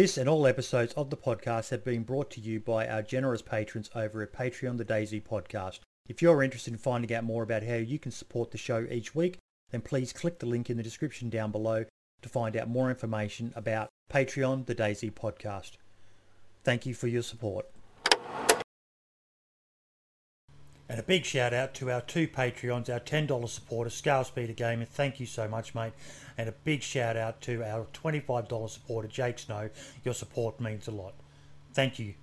This and all episodes of the podcast have been brought to you by our generous patrons over at Patreon The DayZ Podcast. If you're interested in finding out more about how you can support the show each week, then please click the link in the description down below to find out more information about Patreon The DayZ Podcast. Thank you for your support. And a big shout out to our two Patreons, our $10 supporter, Scale Speeder Gaming. Thank you so much, mate. And a big shout out to our $25 supporter, Jake Snow. Your support means a lot. Thank you.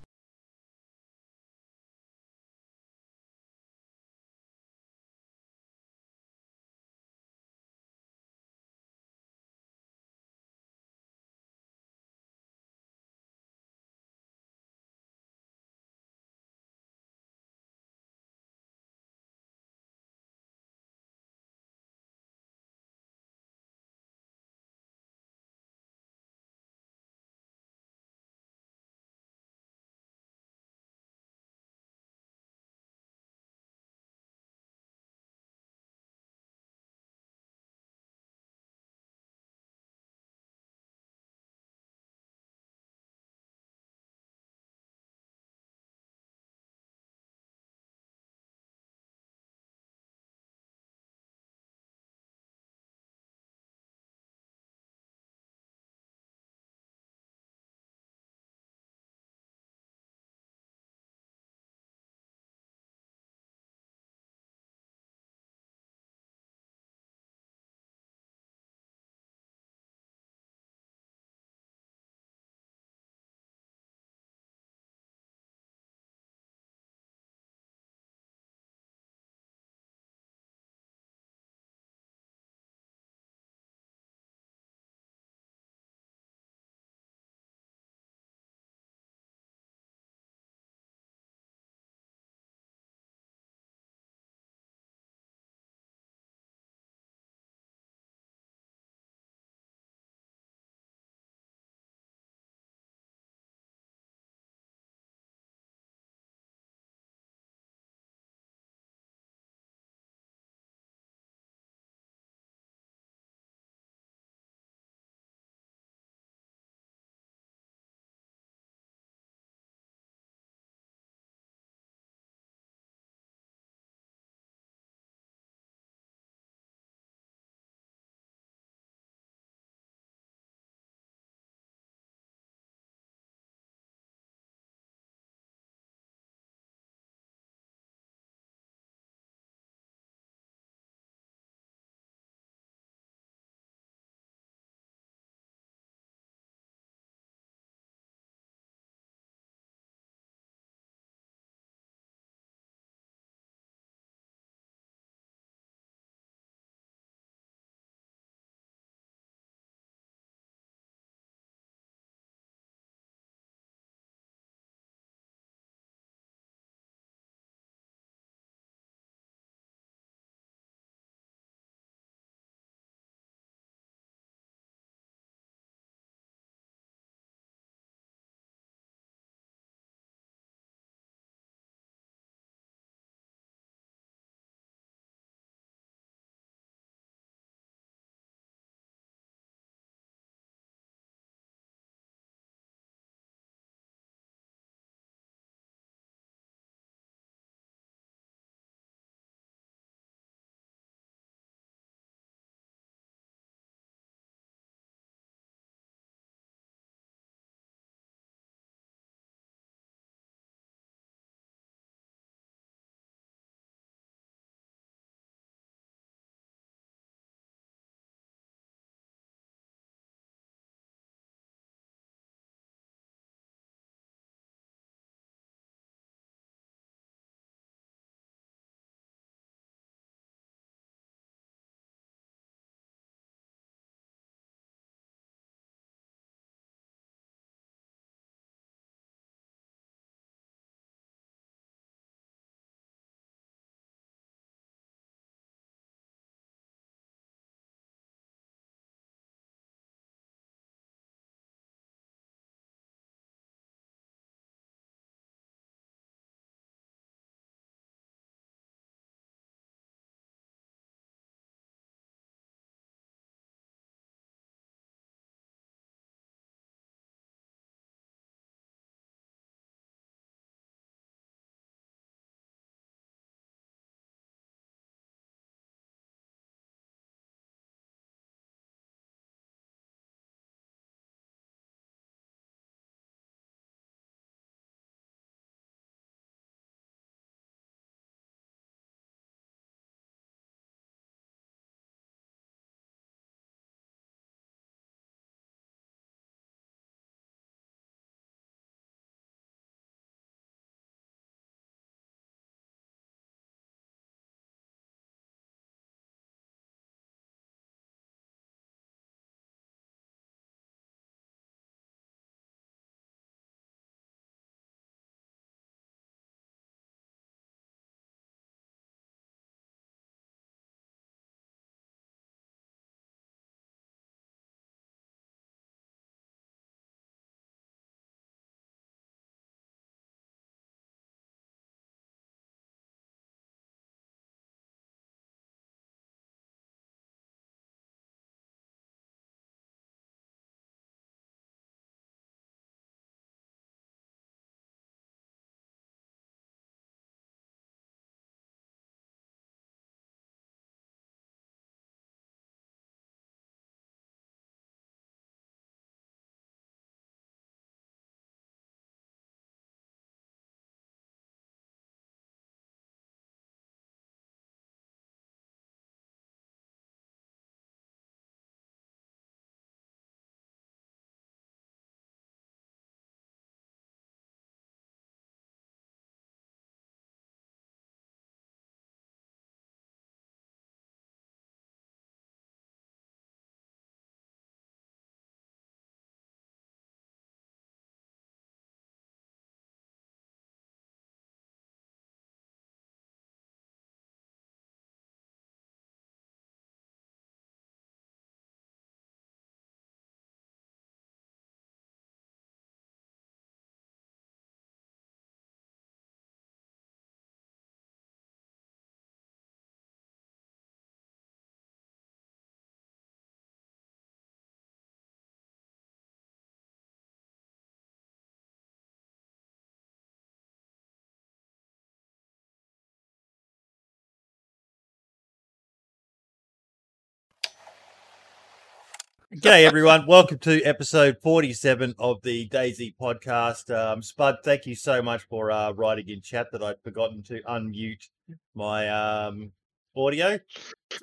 G'day, everyone. Welcome to episode 47 of the DayZ podcast. Um, Spud, thank you so much for uh, writing in chat that I'd forgotten to unmute my um, audio.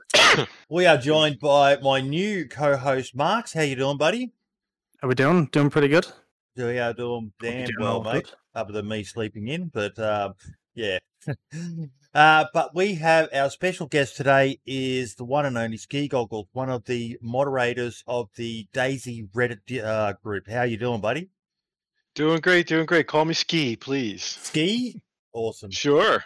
we are joined by my new co-host, Marks. How you doing, buddy? How we doing? Doing pretty good. We are doing damn doing well, mate. good. Other than me sleeping in, but um, yeah. uh, but we have our special guest today is the one and only Ski Goggles, one of the moderators of the DayZ Reddit uh, group. How you doing, buddy? Doing great, doing great. Call me Ski, please. Ski, awesome. Sure.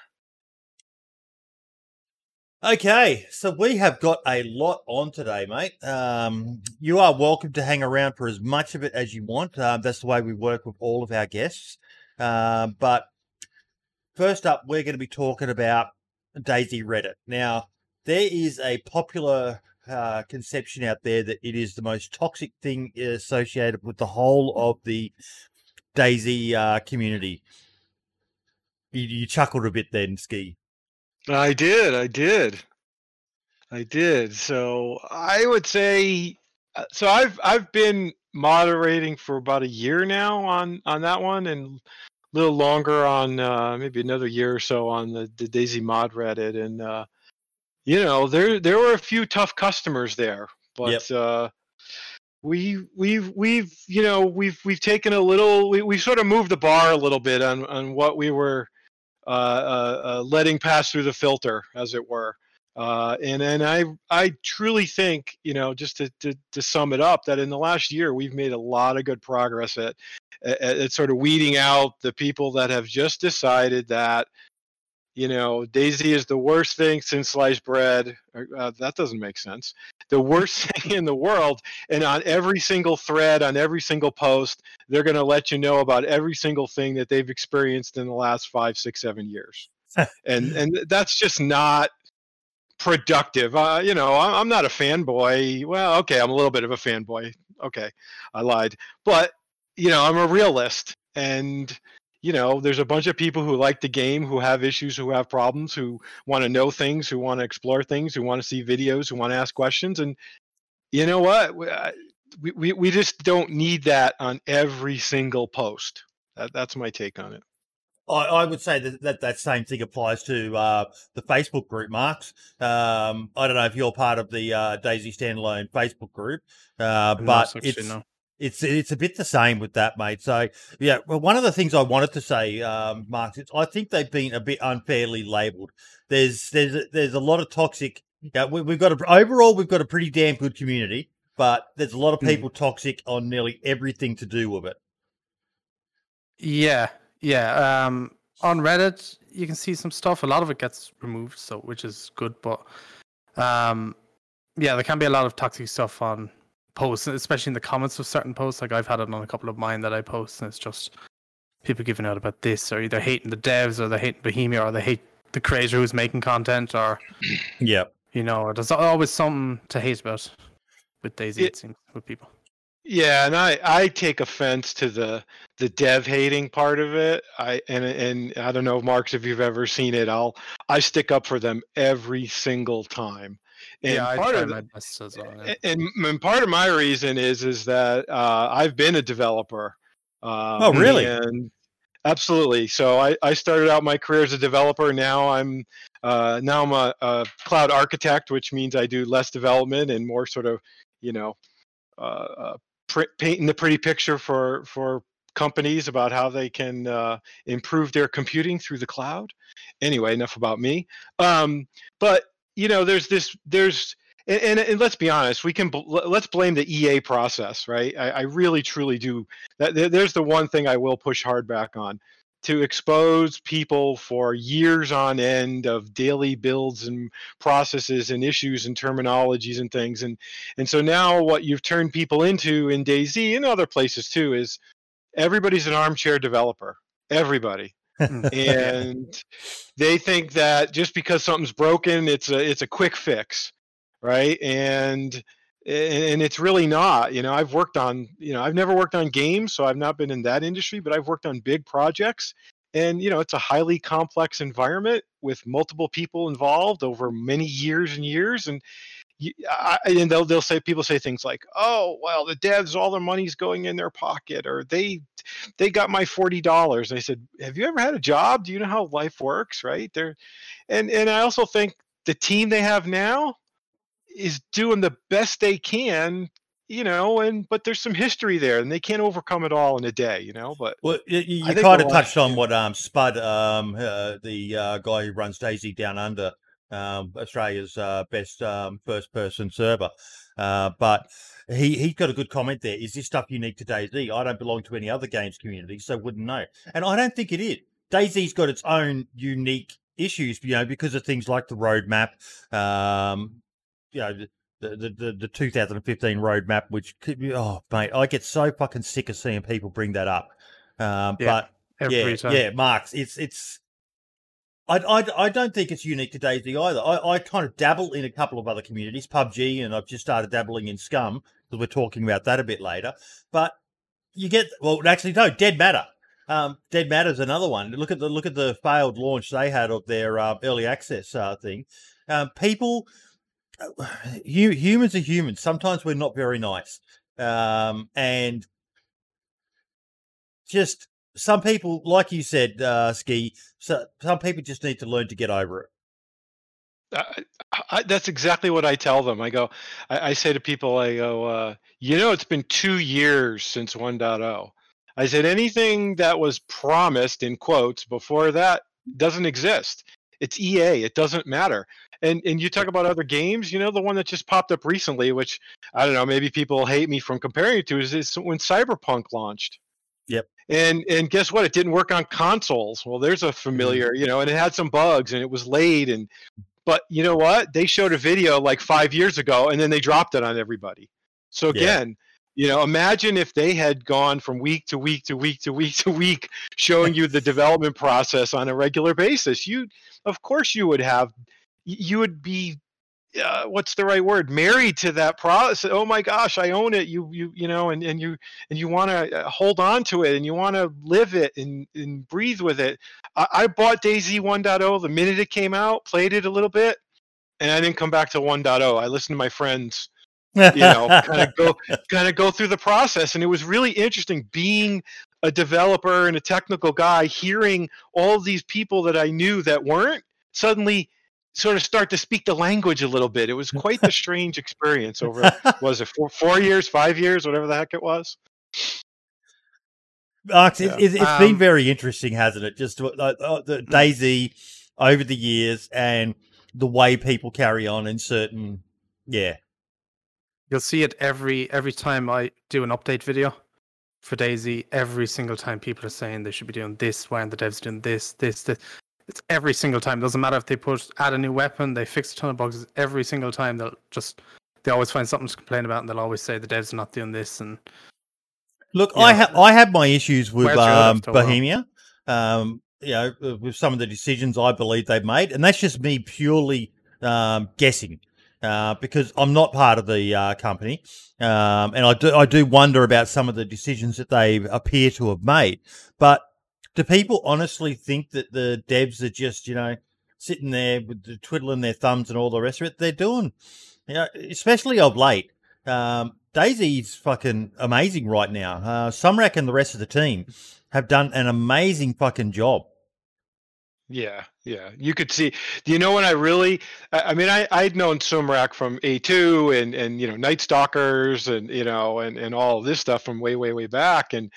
Okay, so we have got a lot on today, mate. Um, you are welcome to hang around for as much of it as you want. Um, that's the way we work with all of our guests. Um, but first up, we're going to be talking about DayZ Reddit. Now, there is a popular uh, conception out there that it is the most toxic thing associated with the whole of the DayZ uh, community. You, you chuckled a bit then, Ski. I did, I did. I did. So I would say uh, so I've I've been moderating for about a year now on on that one and little longer on uh maybe another year or so on the, the DayZ mod Reddit and uh you know there there were a few tough customers there but uh we we've we've you know we've we've taken a little we we sort of moved the bar a little bit on on what we were uh, uh, uh, letting pass through the filter, as it were. Uh, and and I I truly think you know just to, to to sum it up that in the last year we've made a lot of good progress at, at at sort of weeding out the people that have just decided that you know DayZ is the worst thing since sliced bread. Uh, that doesn't make sense. The worst thing in the world, and on every single thread, on every single post, they're going to let you know about every single thing that they've experienced in the last five, six, seven years, and and that's just not productive. Uh, you know, I'm not a fanboy. Well, okay, I'm a little bit of a fanboy. Okay, I lied, but you know, I'm a realist, and you know, there's a bunch of people who like the game, who have issues, who have problems, who want to know things, who want to explore things, who want to see videos, who want to ask questions, and you know what? We, we, we, we just don't need that on every single post. That, that's my take on it. I, I would say that, that that same thing applies to uh, the Facebook group, Marks. Um, I don't know if you're part of the uh, DayZ Standalone Facebook group, uh, but actually, it's no. It's it's a bit the same with that, mate. So yeah, well, one of the things I wanted to say, um, Marks, is I think they've been a bit unfairly labelled. There's there's a, there's a lot of toxic. Yeah, we, we've got a, overall we've got a pretty damn good community, but there's a lot of Mm. people toxic on nearly everything to do with it. Yeah, yeah. Um, on Reddit, you can see some stuff. A lot of it gets removed, so which is good. But um, yeah, there can be a lot of toxic stuff on posts, especially in the comments of certain posts. Like I've had it on a couple of mine that I post, and it's just people giving out about this, or either hating the devs, or they hate Bohemia, or they hate the creator who's making content, or Yeah. you know, there's always something to hate about with DayZ. Yeah. It seems with people. Yeah, and I, I take offense to the the dev hating part of it. I and and I don't know, Marks, if you've ever seen it. I'll I stick up for them every single time. And yeah, part of my best as well. yeah. And, and part of my reason is is that uh, I've been a developer. Um, Oh, really? And absolutely. So I, I started out my career as a developer. Now I'm uh, now I'm a, a cloud architect, which means I do less development and more sort of you know uh, uh, pr- painting the pretty picture for for companies about how they can uh, improve their computing through the cloud. Anyway, enough about me. Um, but you know, there's this there's and, and, and let's be honest, we can bl- let's blame the EA process, right? I, I really truly do. That there's the one thing I will push hard back on to expose people for years on end of daily builds and processes and issues and terminologies and things and and so now what you've turned people into in DayZ and other places too is everybody's an armchair developer everybody and they think that just because something's broken it's a it's a quick fix right? And and it's really not you know i've worked on you know i've never worked on games so i've not been in that industry but i've worked on big projects. And you know it's a highly complex environment with multiple people involved over many years and years and you, I, and they'll they'll say people say things like, "Oh, well, the devs, all their money's going in their pocket," or "They they got my forty dollars." I said, "Have you ever had a job? Do you know how life works?" Right there, and and I also think the team they have now is doing the best they can you know, and but there's some history there, and they can't overcome it all in a day, you know. But well, you, you kind of touched on what um Spud, um, uh, the uh, guy who runs DayZ Down Under, um, Australia's uh, best um, first person server, uh, but. He he's got a good comment there. Is this stuff unique to DayZ? I don't belong to any other games community, so wouldn't know. And I don't think it is. DayZ's got its own unique issues, you know, because of things like the roadmap, um, you know, the, the, the, the 2015 roadmap, which could be, oh, mate, I get so fucking sick of seeing people bring that up. Um, Yeah, but Every yeah, time. yeah, Marks, it's, it's, I, I, I don't think it's unique to DayZ either. I, I kind of dabble in a couple of other communities, PUBG, and I've just started dabbling in Scum because we're talking about that a bit later. But you get, well, actually, no, Dead Matter. Um, Dead Matter's another one. Look at the look at the failed launch they had of their uh, early access uh, thing. Um, people, hu- humans are humans. Sometimes we're not very nice, um, and just some people, like you said, uh, Ski. So some people just need to learn to get over it. I, I, that's exactly what I tell them. I go, I, I say to people, I go, uh, you know, it's been two years since 1.0. I said anything that was promised in quotes before that doesn't exist. It's EA. It doesn't matter. And and you talk about other games. You know, the one that just popped up recently, which I don't know, maybe people hate me from comparing it to, is, is when Cyberpunk launched. Yep. And and guess what? It didn't work on consoles. Well, there's a familiar, you know, and it had some bugs and it was late and but you know what? They showed a video like five years ago, and then they dropped it on everybody. So Yeah. again, you know, imagine if they had gone from week to week to week to week to week, showing you the development process on a regular basis. You, of course, you would have, you would be, uh, what's the right word? Married to that process. Oh my gosh, I own it. You, you, you know, and and you and you want to hold on to it, and you want to live it and and breathe with it. I, I bought DayZ 1.0 the minute it came out, played it a little bit, and I didn't come back to 1.0. I listened to my friends, you know, kind of go kind of go through the process, and it was really interesting being a developer and a technical guy, hearing all these people that I knew that weren't suddenly sort of start to speak the language a little bit. It was quite the strange experience over was it four, four years, five years, whatever the heck it was. Marks, it, Yeah. it, it's been Um, very interesting, hasn't it? Just uh, uh, the DayZ over the years and the way people carry on in certain, yeah, You'll see it every every time I do an update video for DayZ. Every single time people are saying they should be doing this, why aren't the devs doing this, this, this? It's every single time. Doesn't matter if they put add a new weapon, they fix a ton of bugs. Every single time they'll just they always find something to complain about, and they'll always say the devs are not doing this. And Look. I have I have my issues with Where's your other um. Bohemia. Um, you know, uh, with some of the decisions I believe they've made, and that's just me purely um, guessing uh, because I'm not part of the uh, company, um, and I do I do wonder about some of the decisions that they appear to have made. But do people honestly think that the devs are just you know sitting there with the twiddling their thumbs and all the rest of it? They're doing, you know, especially of late. Um, DayZ's fucking amazing right now. Uh, Sumrak and the rest of the team have done an amazing fucking job. Yeah, yeah. You could see. Do you know when I really? I, I mean, I I'd known Sumrak from A2 and and you know Night Stalkers and you know and and all this stuff from way way way back and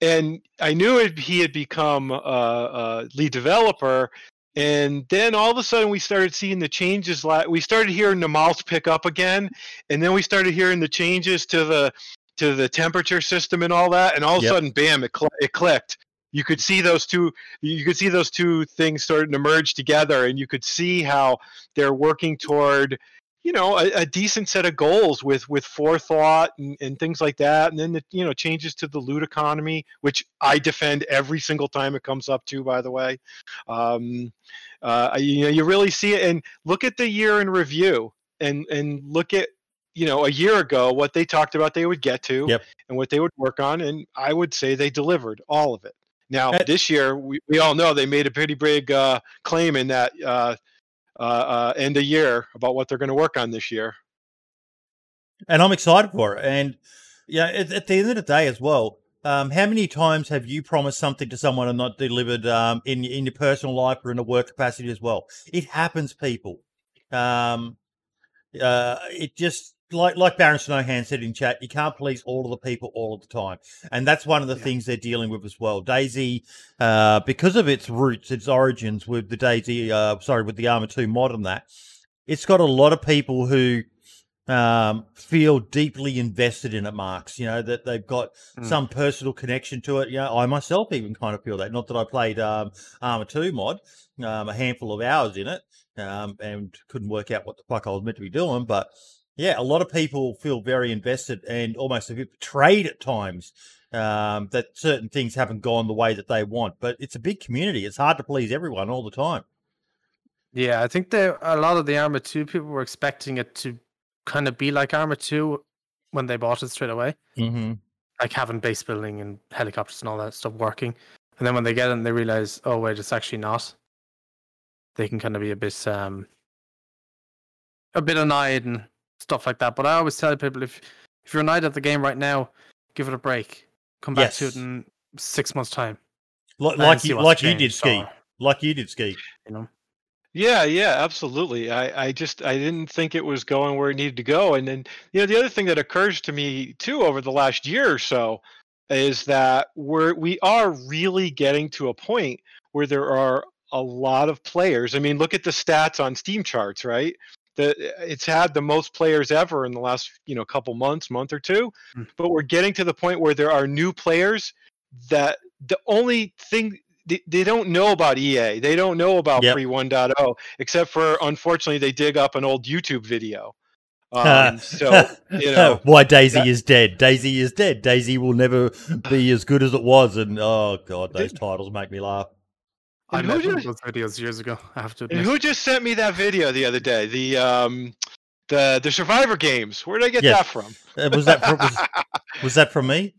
and I knew it, he had become a, a lead developer. And then all of a sudden, we started seeing the changes. We started hearing the mouse pick up again, and then we started hearing the changes to the to the temperature system and all that. And all of Yep. a sudden, bam! It cl- it clicked. You could see those two you could see those two things starting to merge together and you could see how they're working toward you know a, a decent set of goals with with forethought and, and things like that. And then the you know changes to the loot economy which i defend every single time it comes up too by the way. Um, uh, you know you really see it. And look at the year in review and and look at you know a year ago what they talked about they would get to Yep. and what they would work on. And i would say they delivered all of it. Now this year we, we all know they made a pretty big uh, claim in that uh, uh, uh, end of year about what they're going to work on this year and I'm excited for it. And yeah, at, at the end of the day as well, um, how many times have you promised something to someone and not delivered um, in in your personal life or in a work capacity as well? It happens, people. Um, uh, it just like like Baron Snowhand said in chat, you can't please all of the people all of the time, and that's one of the Yeah. things they're dealing with as well. DayZ, uh, because of its roots, its origins with the DayZ, uh, sorry, with the Arma Two mod and that, it's got a lot of people who um, feel deeply invested in it. Marks, you know that they've got Mm. some personal connection to it. You know, I myself even kind of feel that. Not that I played um, Arma Two mod, um, a handful of hours in it, um, and couldn't work out what the fuck I was meant to be doing, but yeah, a lot of people feel very invested and almost a bit betrayed at times um, that certain things haven't gone the way that they want. But it's a big community; it's hard to please everyone all the time. Yeah, I think there a lot of the Arma 2 people were expecting it to kind of be like Arma 2 when they bought it straight away. Mm-hmm. Like having base building and helicopters and all that stuff working. And then when they get it and they realize, oh wait, it's actually not. They can kind of be a bit um a bit annoyed and stuff like that. But I always tell people if if you're annoyed at the game right now, give it a break. Come back to it in six months' time. Like, like you, like you did ski, or, like you did ski. you know. Yeah, yeah, absolutely. I, I just I didn't think it was going where it needed to go. And then you know the other thing that occurs to me too over the last year or so is that we're we are really getting to a point where there are a lot of players. I mean, look at the stats on Steam charts, right? The it's had the most players ever in the last you know couple months, month or two. Mm. But we're getting to the point where there are new players that the only thing they, they don't know about EA. They don't know about Yep. Pre 1.0, except for unfortunately they dig up an old YouTube video. Um, so you know, why DayZ that- is dead. DayZ is dead. DayZ will never be as good as it was. And oh god, those Did- titles make me laugh. I And made who one of just- those videos years ago. I have to admit. who just sent me that video the other day? The um, the the Survivor games. Where did I get Yes. that from? Uh, was that from, was, was that from me?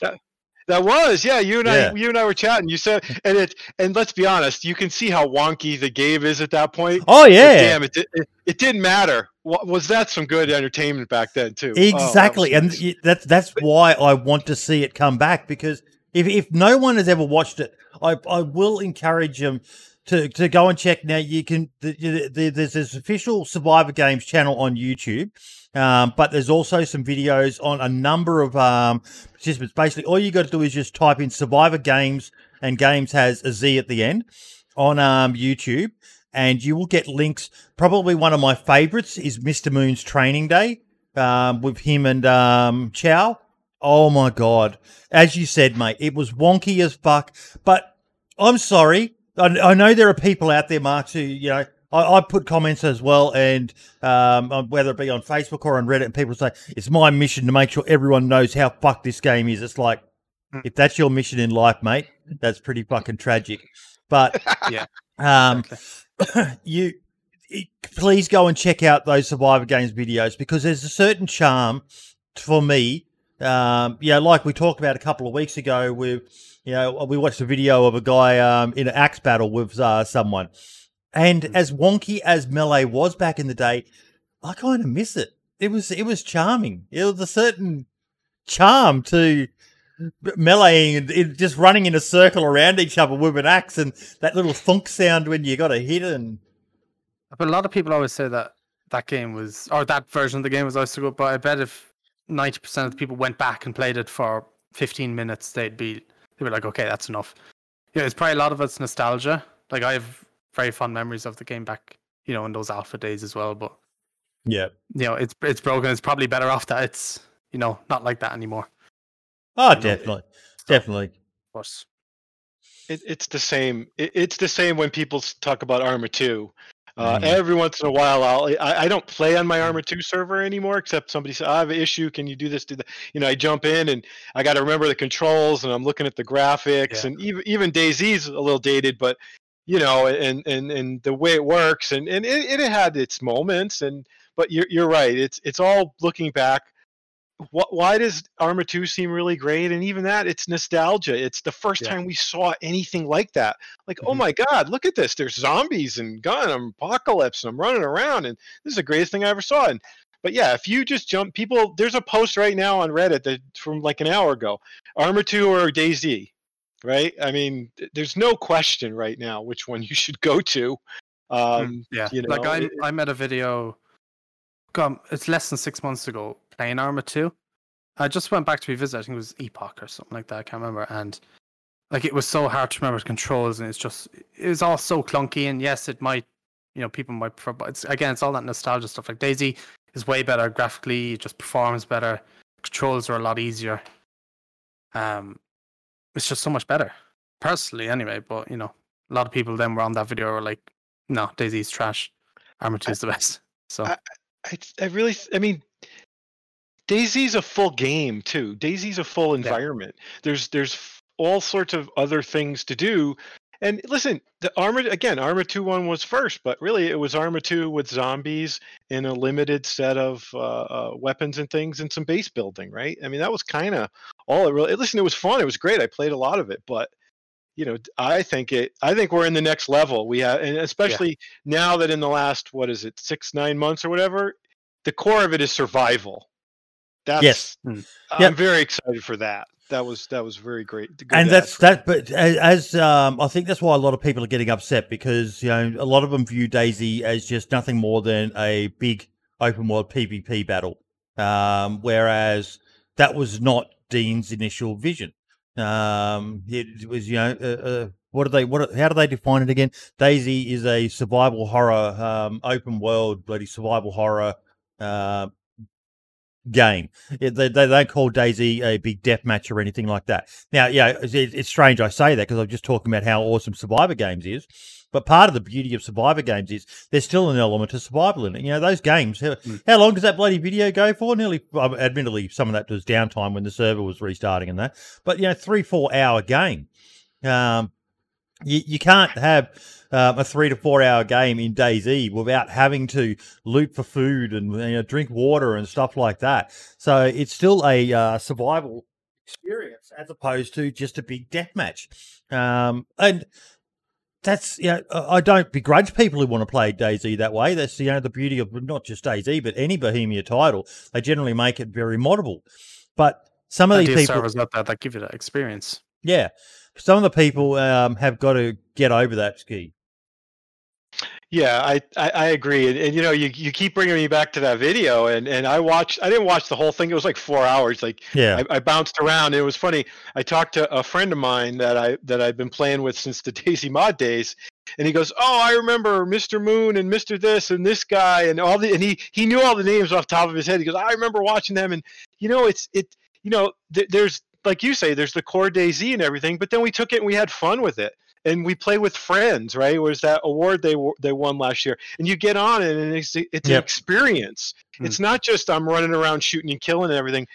That was yeah. You and Yeah. I, you and I were chatting. You said, and it, and let's be honest, you can see how wonky the game is at that point. Oh But yeah, damn, it, it, it didn't matter. Was that some good entertainment back then too? Oh, that was Exactly, and that's that's why I want to see it come back because if if no one has ever watched it, I I will encourage them to to go and check. Now you can the, the, the, there's this official Survivor Games channel on YouTube, um, but there's also some videos on a number of um, participants. Basically, all you got to do is just type in Survivor Games, and Games has a Z at the end on um, YouTube. And you will get links. Probably one of my favorites is Mr. Moon's Training Day um, with him and um, Chow. Oh my god! As you said, mate, it was wonky as fuck. But I'm sorry. I, I know there are people out there, Mark, who you know. I, I put comments as well, and um, whether it be on Facebook or on Reddit, and people say it's my mission to make sure everyone knows how fucked this game is. It's like Mm. if that's your mission in life, mate, that's pretty fucking tragic. But Yeah. um, Exactly. you please go and check out those Survivor Games videos because there's a certain charm for me. Um, yeah, like we talked about a couple of weeks ago, with you know we watched a video of a guy um, in an axe battle with uh, someone, and as wonky as melee was back in the day, I kind of miss it. It was it was charming. It was a certain charm to meleeing and it, just running in a circle around each other with an axe and that little thunk sound when you got a hit and But a lot of people always say that that game was, or that version of the game was always so good. But I bet if ninety percent of the people went back and played it for fifteen minutes, they'd be they'd be like, okay, that's enough. Yeah, it's probably a lot of it's nostalgia. Like I have very fond memories of the game back, you know, in those alpha days as well. But yeah. you know, it's it's broken. It's probably better off that it's you know not like that anymore. Oh, You know, definitely, definitely. But it, it's the same. It, it's the same when people talk about Arma 2. Uh, Mhm. Every once in a while, I'll I, I don't play on my Arma 2 server anymore, except somebody says I have an issue. Can you do this? Do that? You know, I jump in and I got to remember the controls, and I'm looking at the graphics, Yeah. and even even DayZ's a little dated, but you know, and and and the way it works, and and it, it had its moments, and but you're you're right. It's it's all looking back. Wh- Why does Arma 2 seem really great? And even that, it's nostalgia. It's the first Yeah. time we saw anything like that. Like, oh Mhm. my God, look at this. There's zombies and gun and apocalypse, and I'm running around, and this is the greatest thing I ever saw. And But yeah, if you just jump, people, there's a post right now on Reddit that from like an hour ago, Arma Two or DayZ, right? I mean, there's no question right now which one you should go to. Um, yeah, you like know, I it- I made a video. God, it's less than six months ago playing Arma Two. I just went back to revisit. I think it was Epoch or something like that. I can't remember. And like it was so hard to remember the controls, and it's just it was all so clunky. And yes, it might, you know, people might prefer, but it's again, it's all that nostalgia stuff. Like DayZ is way better graphically, it just performs better. Controls are a lot easier. Um, it's just so much better, personally, anyway. But you know, a lot of people then were on that video were like, "No, DayZ's trash. Arma Two is the best." So I- I, I really, I mean, DayZ's a full game too. DayZ's a full environment. There's there's all sorts of other things to do. And listen, the Arma again, Arma Two One was first, but really it was Arma Two with zombies and a limited set of uh, uh, weapons and things and some base building, right? I mean, that was kind of all it really. Listen, it was fun. It was great. I played a lot of it, but you know, I think it. I think we're in the next level. We have, and especially now that in the last what is it, six nine months or whatever, the core of it is survival. That's Yes. Mm. I'm Yep. very excited for that. That was that was very great. good and that's ask. that. But as, as um, I think that's why a lot of people are getting upset because you know a lot of them view DayZ as just nothing more than a big open world PvP battle, um, whereas that was not Dean's initial vision. Um, it was you know. Uh, uh, what do they? What? How do they define it again? DayZ is a survival horror, um, open world, bloody survival horror uh, game. It, they, they don't call DayZ a big death match or anything like that. Now, yeah, it's, it's strange I say that because I'm just talking about how awesome Survivor Games is. But part of the beauty of Survivor Games is there's still an element of survival in it. You know, those games, how, Mm. how long does that bloody video go for? Nearly, um, admittedly, some of that was downtime when the server was restarting and that. But, you know, three, four hour game. Um, you, you can't have um, a three to four hour game in DayZ without having to loot for food and you know, drink water and stuff like that. So it's still a uh, survival experience as opposed to just a big death match. Um, and that's you know, I don't begrudge people who want to play DayZ that way. That's you know the beauty of not just DayZ but any Bohemia title. They generally make it very moddable. But some of these people, there that they give you that experience. yeah, some of the people um, have got to get over that ski. Yeah, I, I, I agree, and, and you know, you, you keep bringing me back to that video, and, and I watched. I didn't watch the whole thing. It was like four hours. Like Yeah, I, I bounced around. It was funny. I talked to a friend of mine that I that I've been playing with since the DayZ Mod days, and he goes, "Oh, I remember Mr. Moon and Mr. This and this guy and all the." And he he knew all the names off the top of his head. He goes, "I remember watching them." And you know, it's it. You know, th- there's like you say, there's the core DayZ and everything, but then we took it and we had fun with it. And we play with friends, right? It was that award they they won last year, and you get on it, and it's it's an Yep. experience. Hmm. It's not just I'm running around shooting and killing and everything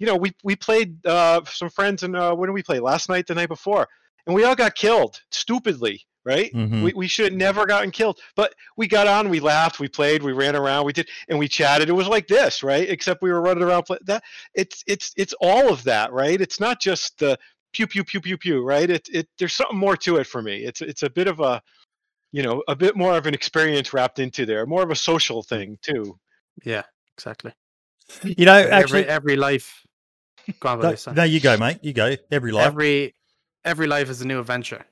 you know, we we played uh, some friends and uh, when did we play? Last night, the night before, and we all got killed stupidly. Right? Mhm. We we should have never gotten killed, but we got on, we laughed, we played, we ran around, we did, and we chatted. It was like this, right? Except we were running around. Play, that it's it's it's all of that, right? It's not just the pew pew pew pew pew, right? It it there's something more to it for me. It's it's a bit of a you know a bit more of an experience wrapped into there, more of a social thing too. Yeah, exactly. you know, every actually, every life. Go on, no, Willie, sorry. no, you go, mate. You go. Every life, every every life is a new adventure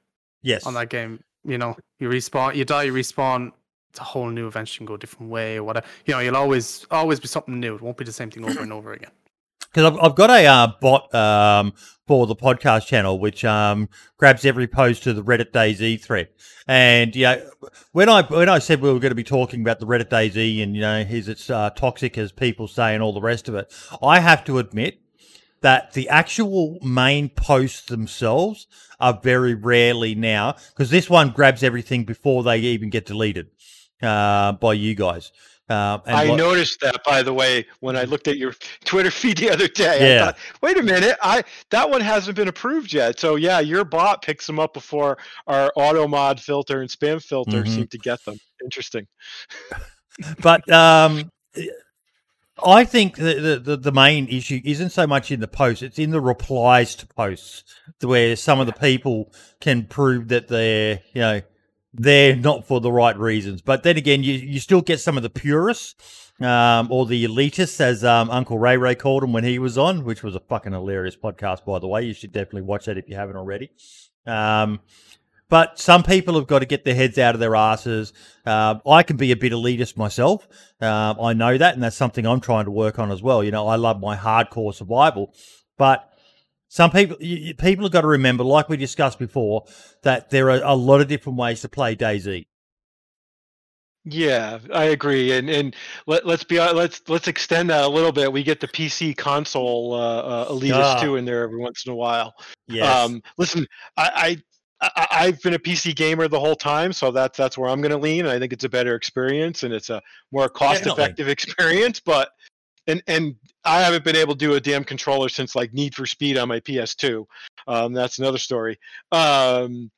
yes. on that game. You know, you respawn, you die, you respawn. It's a whole new adventure. You can go a different way or whatever. You know, you'll always always be something new. It won't be the same thing over and over again. because I've, I've got a uh, bot um, for the podcast channel which um, grabs every post to the Reddit DayZ thread. And you know, when I when I said we were going to be talking about the Reddit DayZ and you know, is it's uh, toxic as people say and all the rest of it, I have to admit that the actual main posts themselves are very rarely now because this one grabs everything before they even get deleted uh, by you guys. Uh, and I what- noticed that, by the way, when I looked at your Twitter feed the other day. Yeah. I thought, wait a minute, I that one hasn't been approved yet. So yeah, your bot picks them up before our auto mod filter and spam filter Mhm. seem to get them. Interesting. but um, I think the, the, the, main issue isn't so much in the posts; it's in the replies to posts, where some of the people can prove that they're you know they're not for the right reasons. But then again, you, you still get some of the purists um, or the elitists, as um, Uncle Ray Ray called them when he was on, which was a fucking hilarious podcast, by the way. You should definitely watch that if you haven't already. Um, but some people have got to get their heads out of their asses. Uh, I can be a bit elitist myself. Uh, I know that, and that's something I'm trying to work on as well. You know, I love my hardcore survival, but some people you, people have got to remember, like we discussed before, that there are a lot of different ways to play DayZ. Yeah, I agree, and and let, let's be let's let's extend that a little bit. We get the PC console uh, uh, elitist Ah. too in there every once in a while. Yes. Um, listen, I, I, I I've been a PC gamer the whole time, so that's that's where I'm going to lean. I think it's a better experience and it's a more cost-effective experience. But and and I haven't been able to do a damn controller since like Need for Speed on my PS2. Um, that's another story. Um,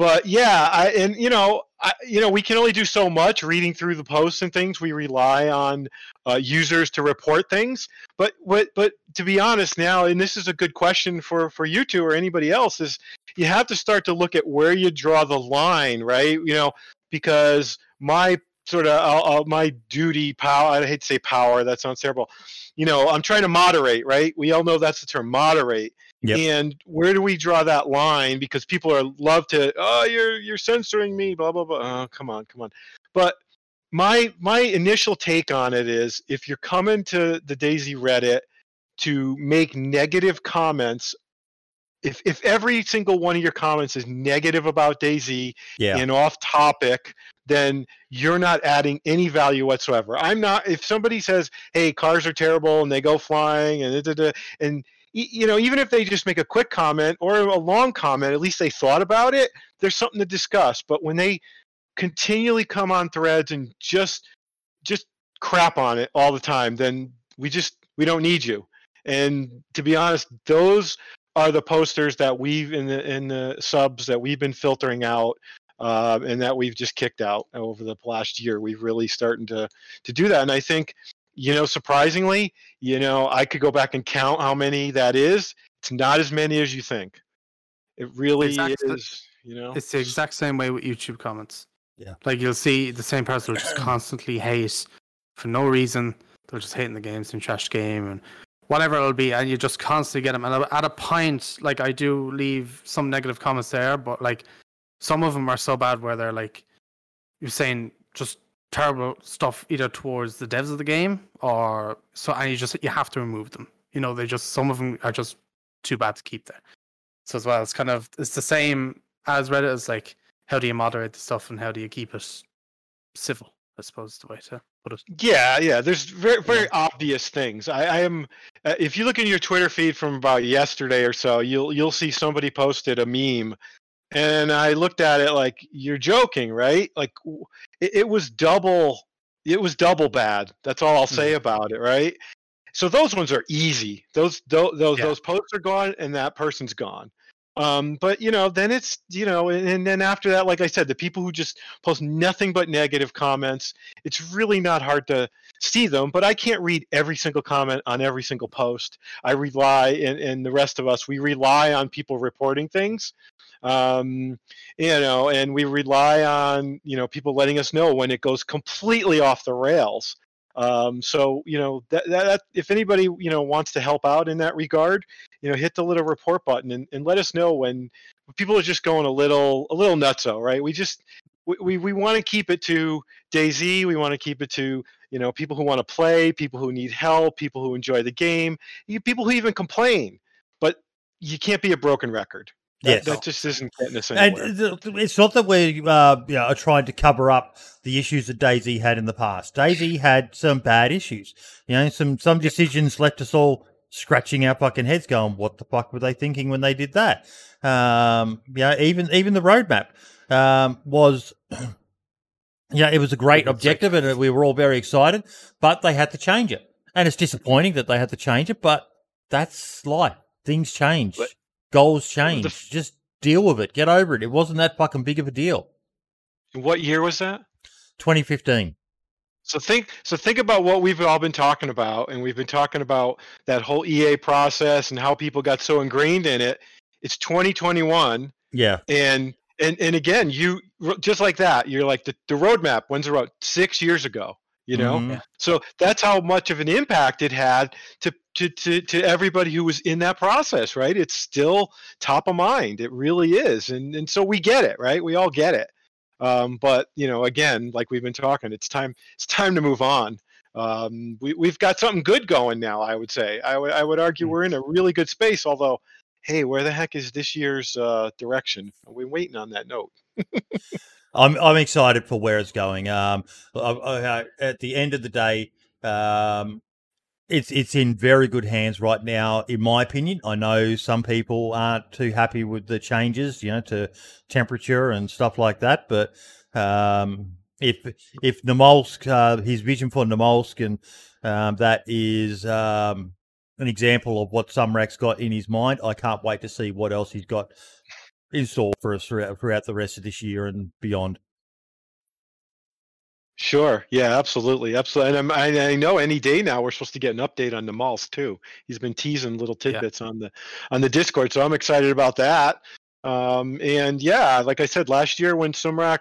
but yeah, I and you know, I, you know, we can only do so much reading through the posts and things. We rely on uh, users to report things. But what, but to be honest now, and this is a good question for for you two or anybody else, is you have to start to look at where you draw the line, right? You know, because my sort of uh, uh, my duty power i hate to say power that sounds terrible you know i'm trying to moderate right we all know that's the term moderate Yep. and where do we draw that line because people are love to oh you're you're censoring me blah blah blah oh, come on come on but my my initial take on it is if you're coming to the DayZ reddit to make negative comments if if every single one of your comments is negative about DayZ yeah. and off topic, then you're not adding any value whatsoever. I'm not. If somebody says, "Hey, cars are terrible," and they go flying, and da, da, da, and you know, even if they just make a quick comment or a long comment, at least they thought about it. There's something to discuss. But when they continually come on threads and just just crap on it all the time, then we just we don't need you. And to be honest, those are the posters that we've in the in the subs that we've been filtering out uh, and that we've just kicked out over the last year. We've really starting to to do that, and I think you know surprisingly, you know, I could go back and count how many that is. It's not as many as you think. It really Exactly. is. You know, It's the exact same way with YouTube comments. Yeah. Like you'll see the same person will just constantly hate for no reason. They'll just hate in the games and trash game and whatever it'll be, and you just constantly get them. And at a point, like I do leave some negative comments there, but like some of them are so bad where they're like you're saying just terrible stuff either towards the devs of the game or so, and you just you have to remove them. You know, they just some of them are just too bad to keep there. So as well, it's kind of it's the same as Reddit is like how do you moderate the stuff and how do you keep it civil? I suppose is the way to put it. Yeah, yeah. There's very, very obvious things. I, I am. Uh, if you look in your Twitter feed from about yesterday or so, you'll you'll see somebody posted a meme, and I looked at it like you're joking, right? Like it, it was double. It was double bad. That's all I'll mm-hmm. say about it, right? So those ones are easy. Those those those, Yeah. those posts are gone, and that person's gone. Um, but you know, then it's you know, and, and then after that, like I said, the people who just post nothing but negative comments, it's really not hard to see them. But I can't read every single comment on every single post. I rely, and, and the rest of us, we rely on people reporting things. Um, you know, and we rely on you know people letting us know when it goes completely off the rails. Um, so you know that, that, that if anybody you know wants to help out in that regard, you know, hit the little report button and, and let us know when people are just going a little a little nutso, right? We just we, we, we want to keep it to DayZ. We want to keep it to you know people who want to play, people who need help, people who enjoy the game, people who even complain. But you can't be a broken record. That, Yes. that just isn't getting us anywhere. th- it's not that we uh, you know, are trying to cover up the issues that DayZ had in the past. DayZ had some bad issues. You know, some some decisions left us all scratching our fucking heads, going, "What the fuck were they thinking when they did that?" Um, yeah, even even the roadmap um, was. Yeah, it was a great objective, and we were all very excited. But they had to change it, and it's disappointing that they had to change it. But that's life; things change, But- goals change. f- Just deal with it. Get over it. It wasn't that fucking big of a deal. what year was that? 2015. So think so think about what we've all been talking about, and we've been talking about that whole EA process and how people got so ingrained in it. It's 2021, Yeah, and and and again, you just like that. You're like the, the roadmap. When's the road? Six years ago. You know, Mhm. So that's how much of an impact it had to, to to to everybody who was in that process. Right? It's still top of mind. It really is, and and so we get it. Right? We all get it. Um, but you know, again, like we've been talking, it's time. It's time to move on. Um, we we've got something good going now. I would say. I would I would argue Mm. we're in a really good space. Although, hey, where the heck is this year's uh, direction? We're waiting on that note. I'm I'm excited for where it's going. Um, I, I, at the end of the day, um, it's it's in very good hands right now, in my opinion. I know some people aren't too happy with the changes, you know, to temperature and stuff like that. But um, if if Namalsk, uh, his vision for Namalsk, and um, that is um, an example of what Sumrak's got in his mind, I can't wait to see what else he's got in store for us throughout, throughout the rest of this year and beyond. Sure. Yeah, absolutely. Absolutely. And I'm, I, I know any day now we're supposed to get an update on Namalsk too. He's been teasing little Yeah. tidbits on the on the Discord, so I'm excited about that. Um, and yeah, like I said last year when Sumrak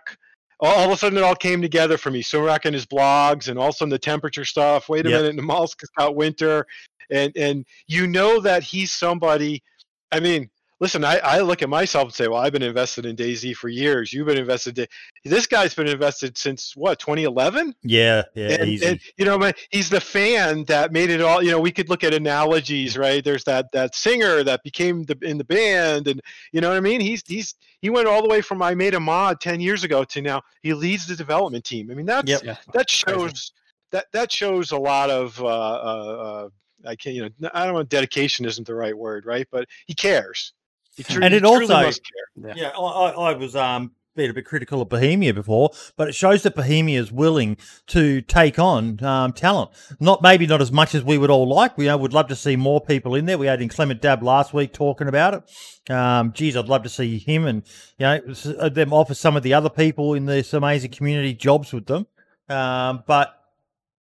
all, all of a sudden it all came together for me. Sumrak and his blogs and also the temperature stuff. Wait a Yep. minute, Namalsk got winter. And and you know that he's somebody I mean, listen, I, I look at myself and say, well, I've been invested in DayZ for years. You've been invested. In, this guy's been invested since what, 2011? Yeah, yeah, and, easy. and you know he's the fan that made it all you know we could look at analogies right there's that that singer that became the in the band and you know what i mean he's he's he went all the way from i made a mod 10 years ago to now he leads the development team i mean that's Yep. Yeah. that shows that that shows a lot of uh, uh, uh i can't you know i don't know dedication isn't the right word right but he cares he tru- And it also- must care. Yeah, I, I, I was um being a bit critical of Bohemia before, but it shows that Bohemia is willing to take on um, talent. Not maybe not as much as we would all like. We uh, would love to see more people in there. We had Inclement Dab last week talking about it. Um, geez, I'd love to see him and you know uh, them offer some of the other people in this amazing community jobs with them. Um, but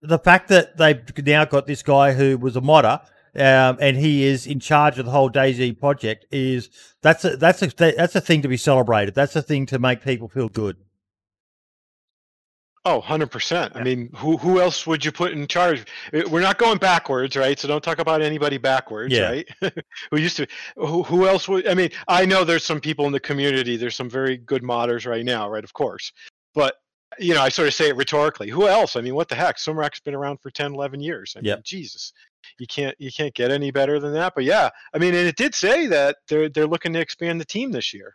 the fact that they've now got this guy who was a modder um, and he is in charge of the whole DayZ project is that's a that's a that's a thing to be celebrated. That's a thing to make people feel good. Oh, 100%. I mean, who who else would you put in charge? Uh, We're not going backwards, right? So don't talk about anybody backwards, Yeah. right? who used to who, who else would I mean, I know there's some people in the community, there's some very good modders right now, right? Of course. But you know, I sort of say it rhetorically. Who else? I mean, what the heck? Sumrak's been around for 10, 11 years. I mean, Yep. Jesus. You can't you can't get any better than that. But yeah, I mean, and it did say that they're they're looking to expand the team this year.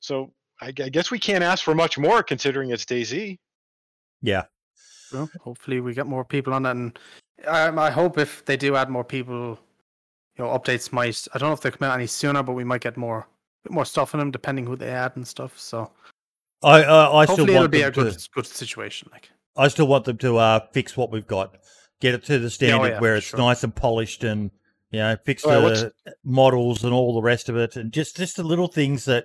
So I, I guess we can't ask for much more considering it's DayZ. Yeah, Well, hopefully we get more people on that, and um, I hope if they do add more people, you know, updates might. I don't know if they come out any sooner, but we might get more bit more stuff in them depending who they add and stuff. So I I, I still hopefully it'll want be them a good to. good situation. Like I still want them to uh, fix what we've got, get it to the standard yeah, where it's sure. nice and polished, and you know, fix All right, what's- the models and all the rest of it, and just just the little things that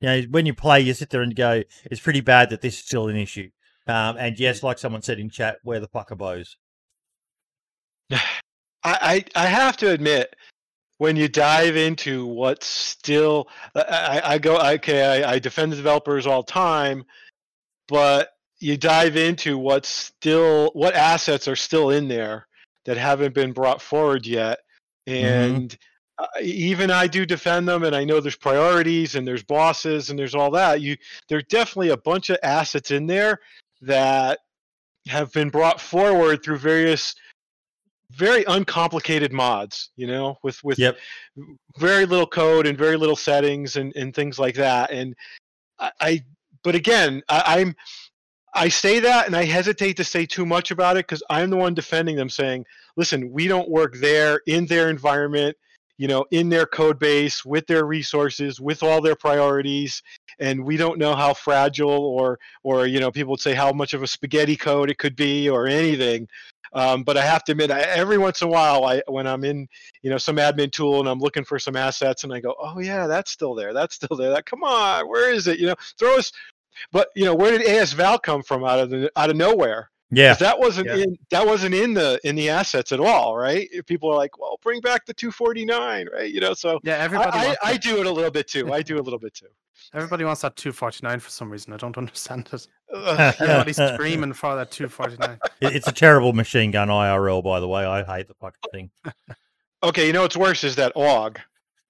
you know when you play, you sit there and go, it's pretty bad that this is still an issue. Um, and yes, like someone said in chat, where the fuck are bows? I, I I have to admit, when you dive into what's still, I, I, go okay. I, I defend the developers all the time, but you dive into what's still what assets are still in there that haven't been brought forward yet, and uh, even I do defend them, and I know there's priorities and there's bosses and there's all that. You there's definitely a bunch of assets in there that have been brought forward through various very uncomplicated mods you know with with Yep. very little code and very little settings and, and things like that and I, I but again I, i'm i say that and i hesitate to say too much about it because i'm the one defending them saying listen we don't work there in their environment you know in their code base with their resources with all their priorities and we don't know how fragile or or you know people would say how much of a spaghetti code it could be or anything um, but I have to admit, I, every once in a while, I when I'm in, you know, some admin tool and I'm looking for some assets, and I go, oh yeah, that's still there, that's still there. That come on, where is it? You know, throw us. But you know, where did AS Val come from out of the out of nowhere? Yeah, 'Cause That wasn't Yeah. in that wasn't in the in the assets at all, right? People are like, well, bring back the 249, right? You know, so yeah, I, everybody. I, wants I do it a little bit too. I do a little bit too. Everybody wants that 249 for some reason. I don't understand it. Everybody's screaming for that 249. It's a terrible machine gun IRL, by the way. I hate the fucking thing. okay, you know what's worse is that AUG.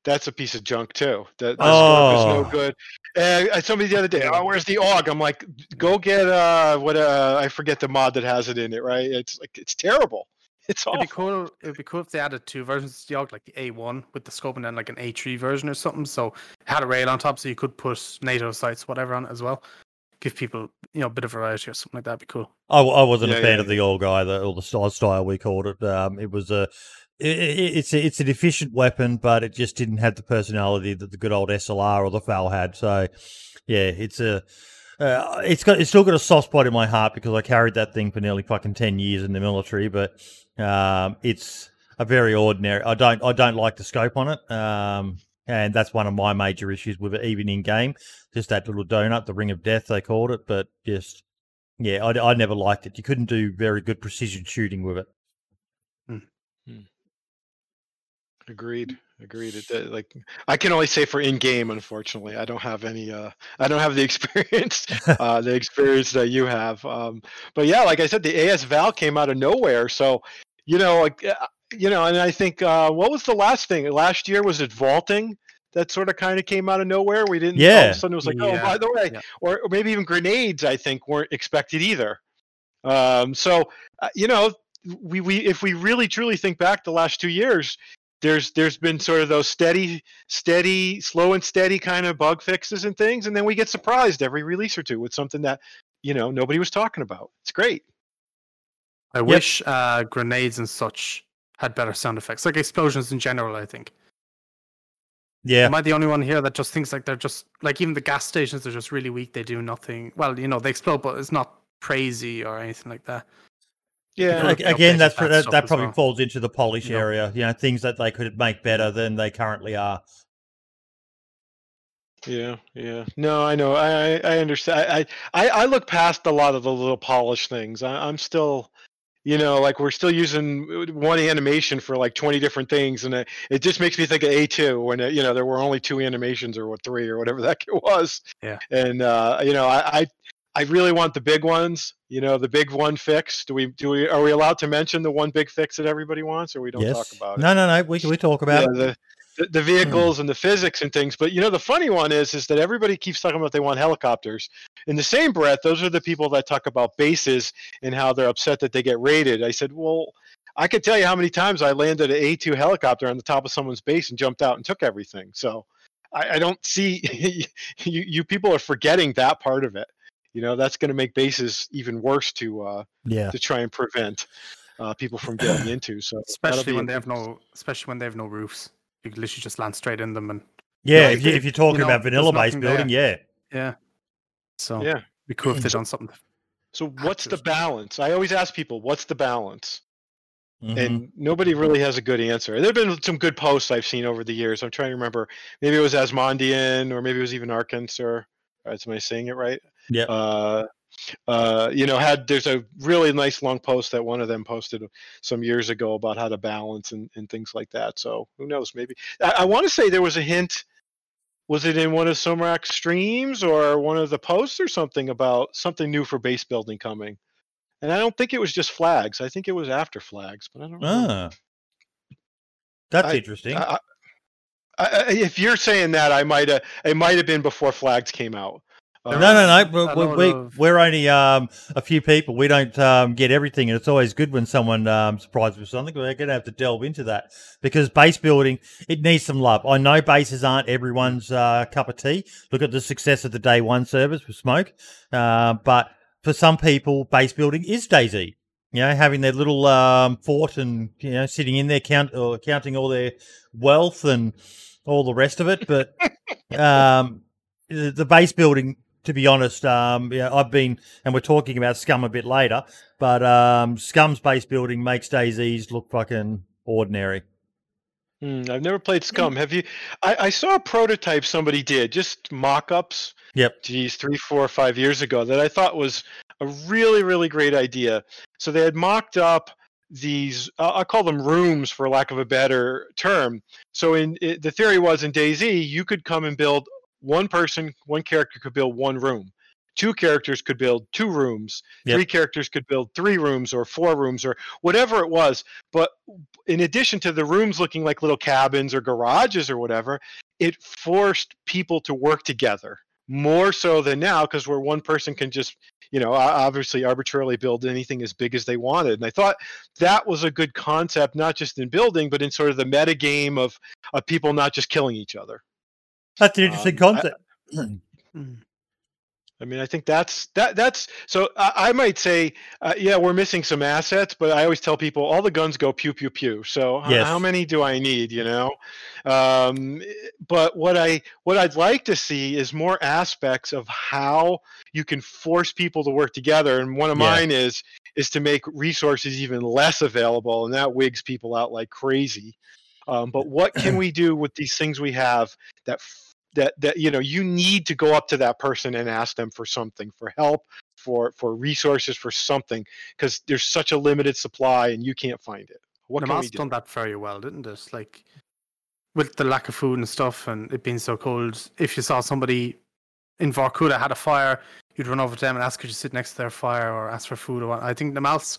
That's a piece of junk too. That the Oh. is no good. And I somebody the other day, oh, where's the AUG? I'm like, go get uh, what uh, I forget the mod that has it in it. Right? It's like it's terrible. It's It'd be awful. cool. It'd be cool if they added two versions of the AUG, like the A1 with the scope and then like an A3 version or something. So it had a rail on top, so you could put NATO sights, whatever, on it as well. Give people, you know, a bit of variety or something like that. Would be cool. I, I wasn't Yeah, a fan yeah, of the old guy, the, or the style, style we called it. Um, it was a, i i- it's a, it's an efficient weapon, but it just didn't have the personality that the good old SLR or the FAL had. So, yeah, it's a, uh, it's got, it's still got a soft spot in my heart because I carried that thing for nearly fucking ten years in the military. But um, it's a very ordinary. I don't, I don't like the scope on it. Um, and that's one of my major issues with it, even in game. Just that little donut, the ring of death, they called it. But just yeah, I, I never liked it. You couldn't do very good precision shooting with it. Agreed. Agreed. It, like I can only say for in game. Unfortunately, I don't have any. Uh, I don't have the experience. uh, the experience that you have. Um, but yeah, like I said, the AS Val came out of nowhere. So, you know, like uh, you know, and I think uh, what was the last thing? Last year was it vaulting that sort of kind of came out of nowhere. We didn't. yeah All of Yeah. a sudden, it was like, oh, by the way, Yeah. or, or maybe even grenades. I think weren't expected either. Um, so, uh, you know, we we if we really truly think back the last two years, there's there's been sort of those steady steady slow and steady kind of bug fixes and things and then we get surprised every release or two with something that you know nobody was talking about it's great I wish uh, grenades and such had better sound effects, like explosions in general. I think. Yeah, Am I the only one here that just thinks like they're just like even the gas stations are just really weak? They do nothing. Well, you know, they explode, but it's not crazy or anything like that. Yeah Like, again, that's that that, that probably well. falls into the polish You area. You know, things that they could make better than they currently are. yeah yeah no i know i i I understand I, I i look past a lot of the little polish things I, i'm still you know like we're still using one animation for like 20 different things and it, it just makes me think of a2 when it, you know there were only two animations or what three or whatever that was Yeah. and uh you know i i I really want the big ones, you know, the big one fix. Do we do we are we allowed to mention the one big fix that everybody wants or we don't yes. talk about it? no, no, no. We we talk about yeah, it. the, the vehicles and the physics and things. But you know, the funny one is is that everybody keeps talking about they want helicopters. In the same breath, those are the people that talk about bases and how they're upset that they get raided. I said, well, I could tell you how many times I landed an A two helicopter on the top of someone's base and jumped out and took everything. So I, I don't see you. You people are forgetting that part of it. You know, that's going to make bases even worse to uh, Yeah, to try and prevent uh, people from getting into. So Especially when they have no, especially when they have no roofs. You can literally just land straight in them, and yeah. like, if, you, if you're talking you know, about vanilla based nothing building, yeah, yeah. So yeah. it'd be cool if they done something. So what's the balance? I always ask people, what's the balance? Mhm. And nobody really has a good answer. There have been some good posts I've seen over the years. I'm trying to remember. Maybe it was Asmondian, or maybe it was even Arkensor. Right, am I saying it right? Yeah. Uh, uh, you know, had there's a really nice long post that one of them posted some years ago about how to balance and, and things like that. So who knows? Maybe I, I want to say there was a hint. Was it in one of Sumrak's streams or one of the posts or something about something new for base building coming? And I don't think it was just flags. I think it was after flags, but I don't know. Ah, that's I- interesting. I, I, I, if you're saying that, I might have. It might have been before flags came out. No, Uh, no, no. a We, of- we're only um, a few people. We don't um, get everything, and it's always good when someone um, surprises with something. We're going to have to delve into that because base building it needs some love. I know bases aren't everyone's uh, cup of tea. Look at the success of the day one service with Smoke, uh, but for some people, base building is DayZ. You know, having their little um, fort and you know sitting in there count or counting all their wealth and all the rest of it. But um, the base building, to be honest, um, yeah, I've been, and we're talking about Scum a bit later, but um, Scum's base building makes DayZ's look fucking ordinary. Hmm, I've never played Scum. Have you? I, I saw a prototype somebody did, just mock-ups. Yep. Geez, three, four, or five years ago that I thought was a really, really great idea. So they had mocked up these. Uh, I'll call them rooms, for lack of a better term. So in it, the theory was in DayZ, you could come and build one person, one character could build one room. Two characters could build two rooms. Yep. Three characters could build three rooms or four rooms or whatever it was. But in addition to the rooms looking like little cabins or garages or whatever, it forced people to work together more so than now because where one person can just you know obviously arbitrarily build anything as big as they wanted and i thought that was a good concept not just in building but in sort of the meta game of of people not just killing each other That's an interesting Um, concept. Mm. I mean, I think that's that. That's so. I, I might say, uh, yeah, we're missing some assets, but I always tell people all the guns go pew pew pew. So h- Yes. how many do I need? You know, um, but what I what I'd like to see is more aspects of how you can force people to work together. And one of Yeah. mine is is to make resources even less available, and that wigs people out like crazy. Um, but what can we do with these things we have that that that you know you need to go up to that person and ask them for something for help for for resources for something because there's such a limited supply and you can't find it what the can we do done that very well, didn't it? Like with the lack of food and stuff, and it being so cold. If you saw somebody in Vorkuta had a fire, you'd run over to them and ask could you sit next to their fire or ask for food or what. I think the mouse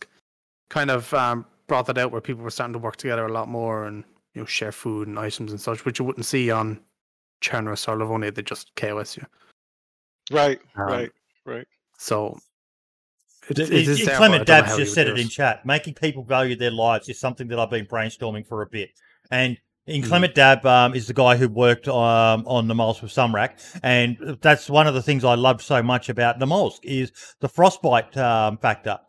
kind of um, brought that out where people were starting to work together a lot more and you know share food and items and such, which you wouldn't see on Chernarus or Livonia. They just KOS you. right Um, right right So it, The- it is it- there, but I Clement don't Dabs just said it in chat. Making people value their lives is something that I've been brainstorming for a bit. And in Mhm. Clement Dab um, is the guy who worked um, on Namalsk with Sumrak, and that's one of the things I loved so much about Namalsk is the frostbite um, factor.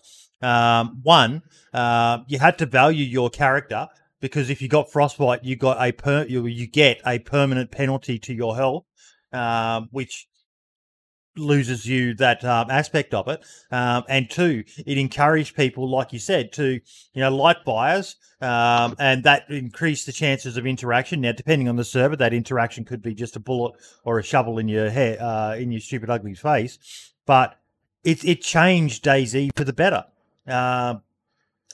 Um, one, uh, you had to value your character because if you got frostbite, you got a per- you, you get a permanent penalty to your health, um, which loses you that um, aspect of it. Um, and two, it encouraged people, like you said, to you know light fires, um, and that increased the chances of interaction. Now, depending on the server, that interaction could be just a bullet or a shovel in your head, uh, in your stupid ugly face. But it it changed DayZ for the better. Um,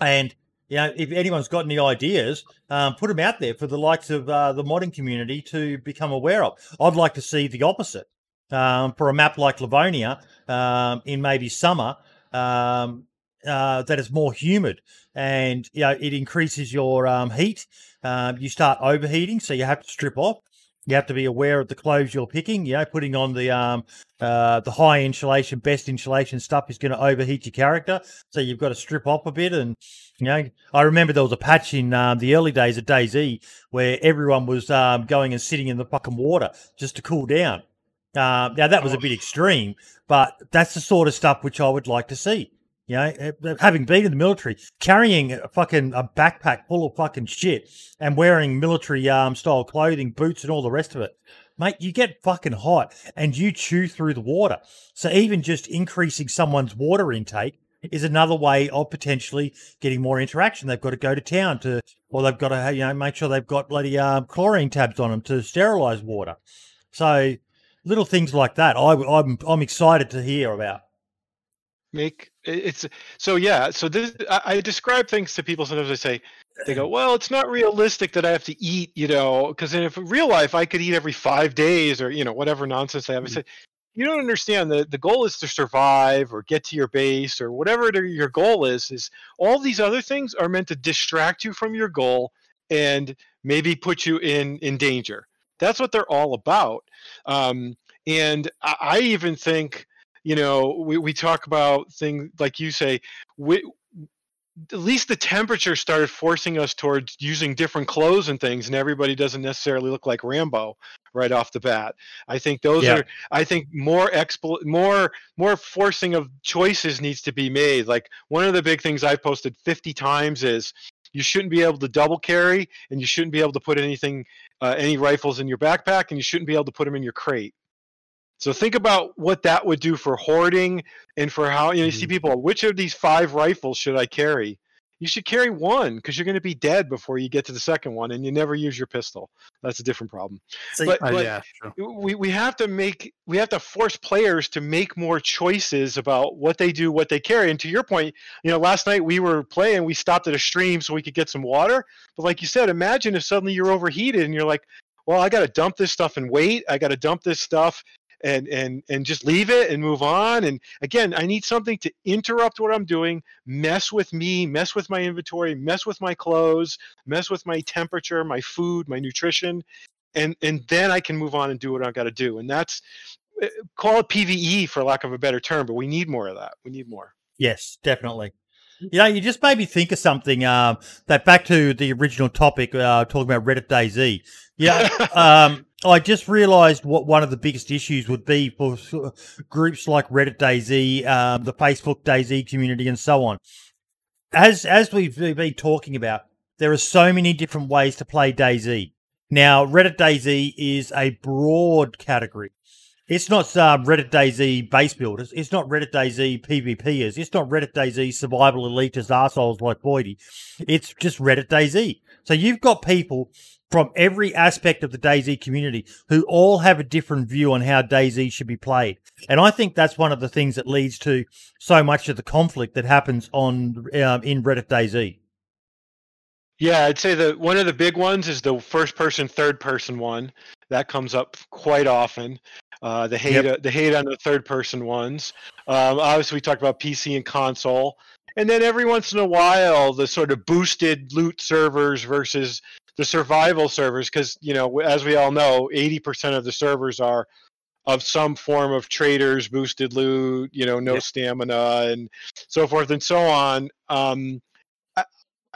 and you know, if anyone's got any ideas, um, put them out there for the likes of uh, the modding community to become aware of. I'd like to see the opposite um, for a map like Livonia um, in maybe summer um, uh, that is more humid and you know it increases your um, heat. Um, you start overheating, so you have to strip off. You have to be aware of the clothes you're picking. You know, putting on the um, uh, the high insulation, best insulation stuff is going to overheat your character. So you've got to strip off a bit. And you know, I remember there was a patch in um, the early days of DayZ where everyone was um, going and sitting in the fucking water just to cool down. Uh, now that was a bit extreme, but that's the sort of stuff which I would like to see. You know, eh, eh, having been in the military, carrying a fucking a backpack full of fucking shit and wearing military um style clothing, boots, and all the rest of it, mate, you get fucking hot and you chew through the water. So even just increasing someone's water intake is another way of potentially getting more interaction. They've got to go to town to, or they've got to you know make sure they've got bloody um, chlorine tabs on them to sterilize water. So little things like that, I, I'm I'm excited to hear about. Make it's so yeah so this I, I describe things to people sometimes i say they go well it's not realistic that i have to eat you know because in real life i could eat every five days or you know whatever nonsense they have. I Mhm. say you don't understand that the goal is to survive or get to your base or whatever your goal is is all these other things are meant to distract you from your goal and maybe put you in in danger. That's what they're all about. Um, and I, I even think you know we, we talk about things like you say we, at least the temperature started forcing us towards using different clothes and things and everybody doesn't necessarily look like rambo right off the bat. I think those Yeah. are i think more expo more more forcing of choices needs to be made. Like one of the big things i've posted 50 times is you shouldn't be able to double carry and you shouldn't be able to put anything uh, any rifles in your backpack and you shouldn't be able to put them in your crate so think about what that would do for hoarding and for how you know you see people. Which of these five rifles should I carry? You should carry one because you're going to be dead before you get to the second one, and you never use your pistol. That's a different problem. See, But- Uh, yeah, true. We we have to make we have to force players to make more choices about what they do, what they carry. And to your point, you know, last night we were playing. We stopped at a stream so we could get some water. But like you said, imagine if suddenly you're overheated and you're like, well, I got to dump this stuff and wait. I got to dump this stuff and and and just leave it and move on and again i need something to interrupt what i'm doing mess with me mess with my inventory mess with my clothes mess with my temperature my food my nutrition and and then i can move on and do what i've got to do and that's eh, call it pve for lack of a better term but we need more of that we need more Yes, definitely. You know, you just made me think of something. Um, that back to the original topic, uh, talking about Reddit DayZ. Yeah, um, I just realised what one of the biggest issues would be for groups like Reddit DayZ, um, the Facebook DayZ community, and so on. As as we've been talking about, there are so many different ways to play DayZ. Now, Reddit DayZ is a broad category. It's not uh, Reddit DayZ base builders. It's not Reddit DayZ PvPers. It's not Reddit DayZ survival elitist assholes like Boydie. It's just Reddit DayZ. So you've got people from every aspect of the DayZ community who all have a different view on how DayZ should be played. And I think that's one of the things that leads to so much of the conflict that happens on um, in Reddit DayZ. Yeah, I'd say that one of the big ones is the first person, third person one. That comes up quite often. Uh, the hate, Yep. the hate on the third person ones. Um, obviously, we talked about PC and console, and then every once in a while, the sort of boosted loot servers versus the survival servers, because you know, as we all know, eighty percent of the servers are of some form of traders, boosted loot, you know, no Yep. stamina, and so forth and so on. Um,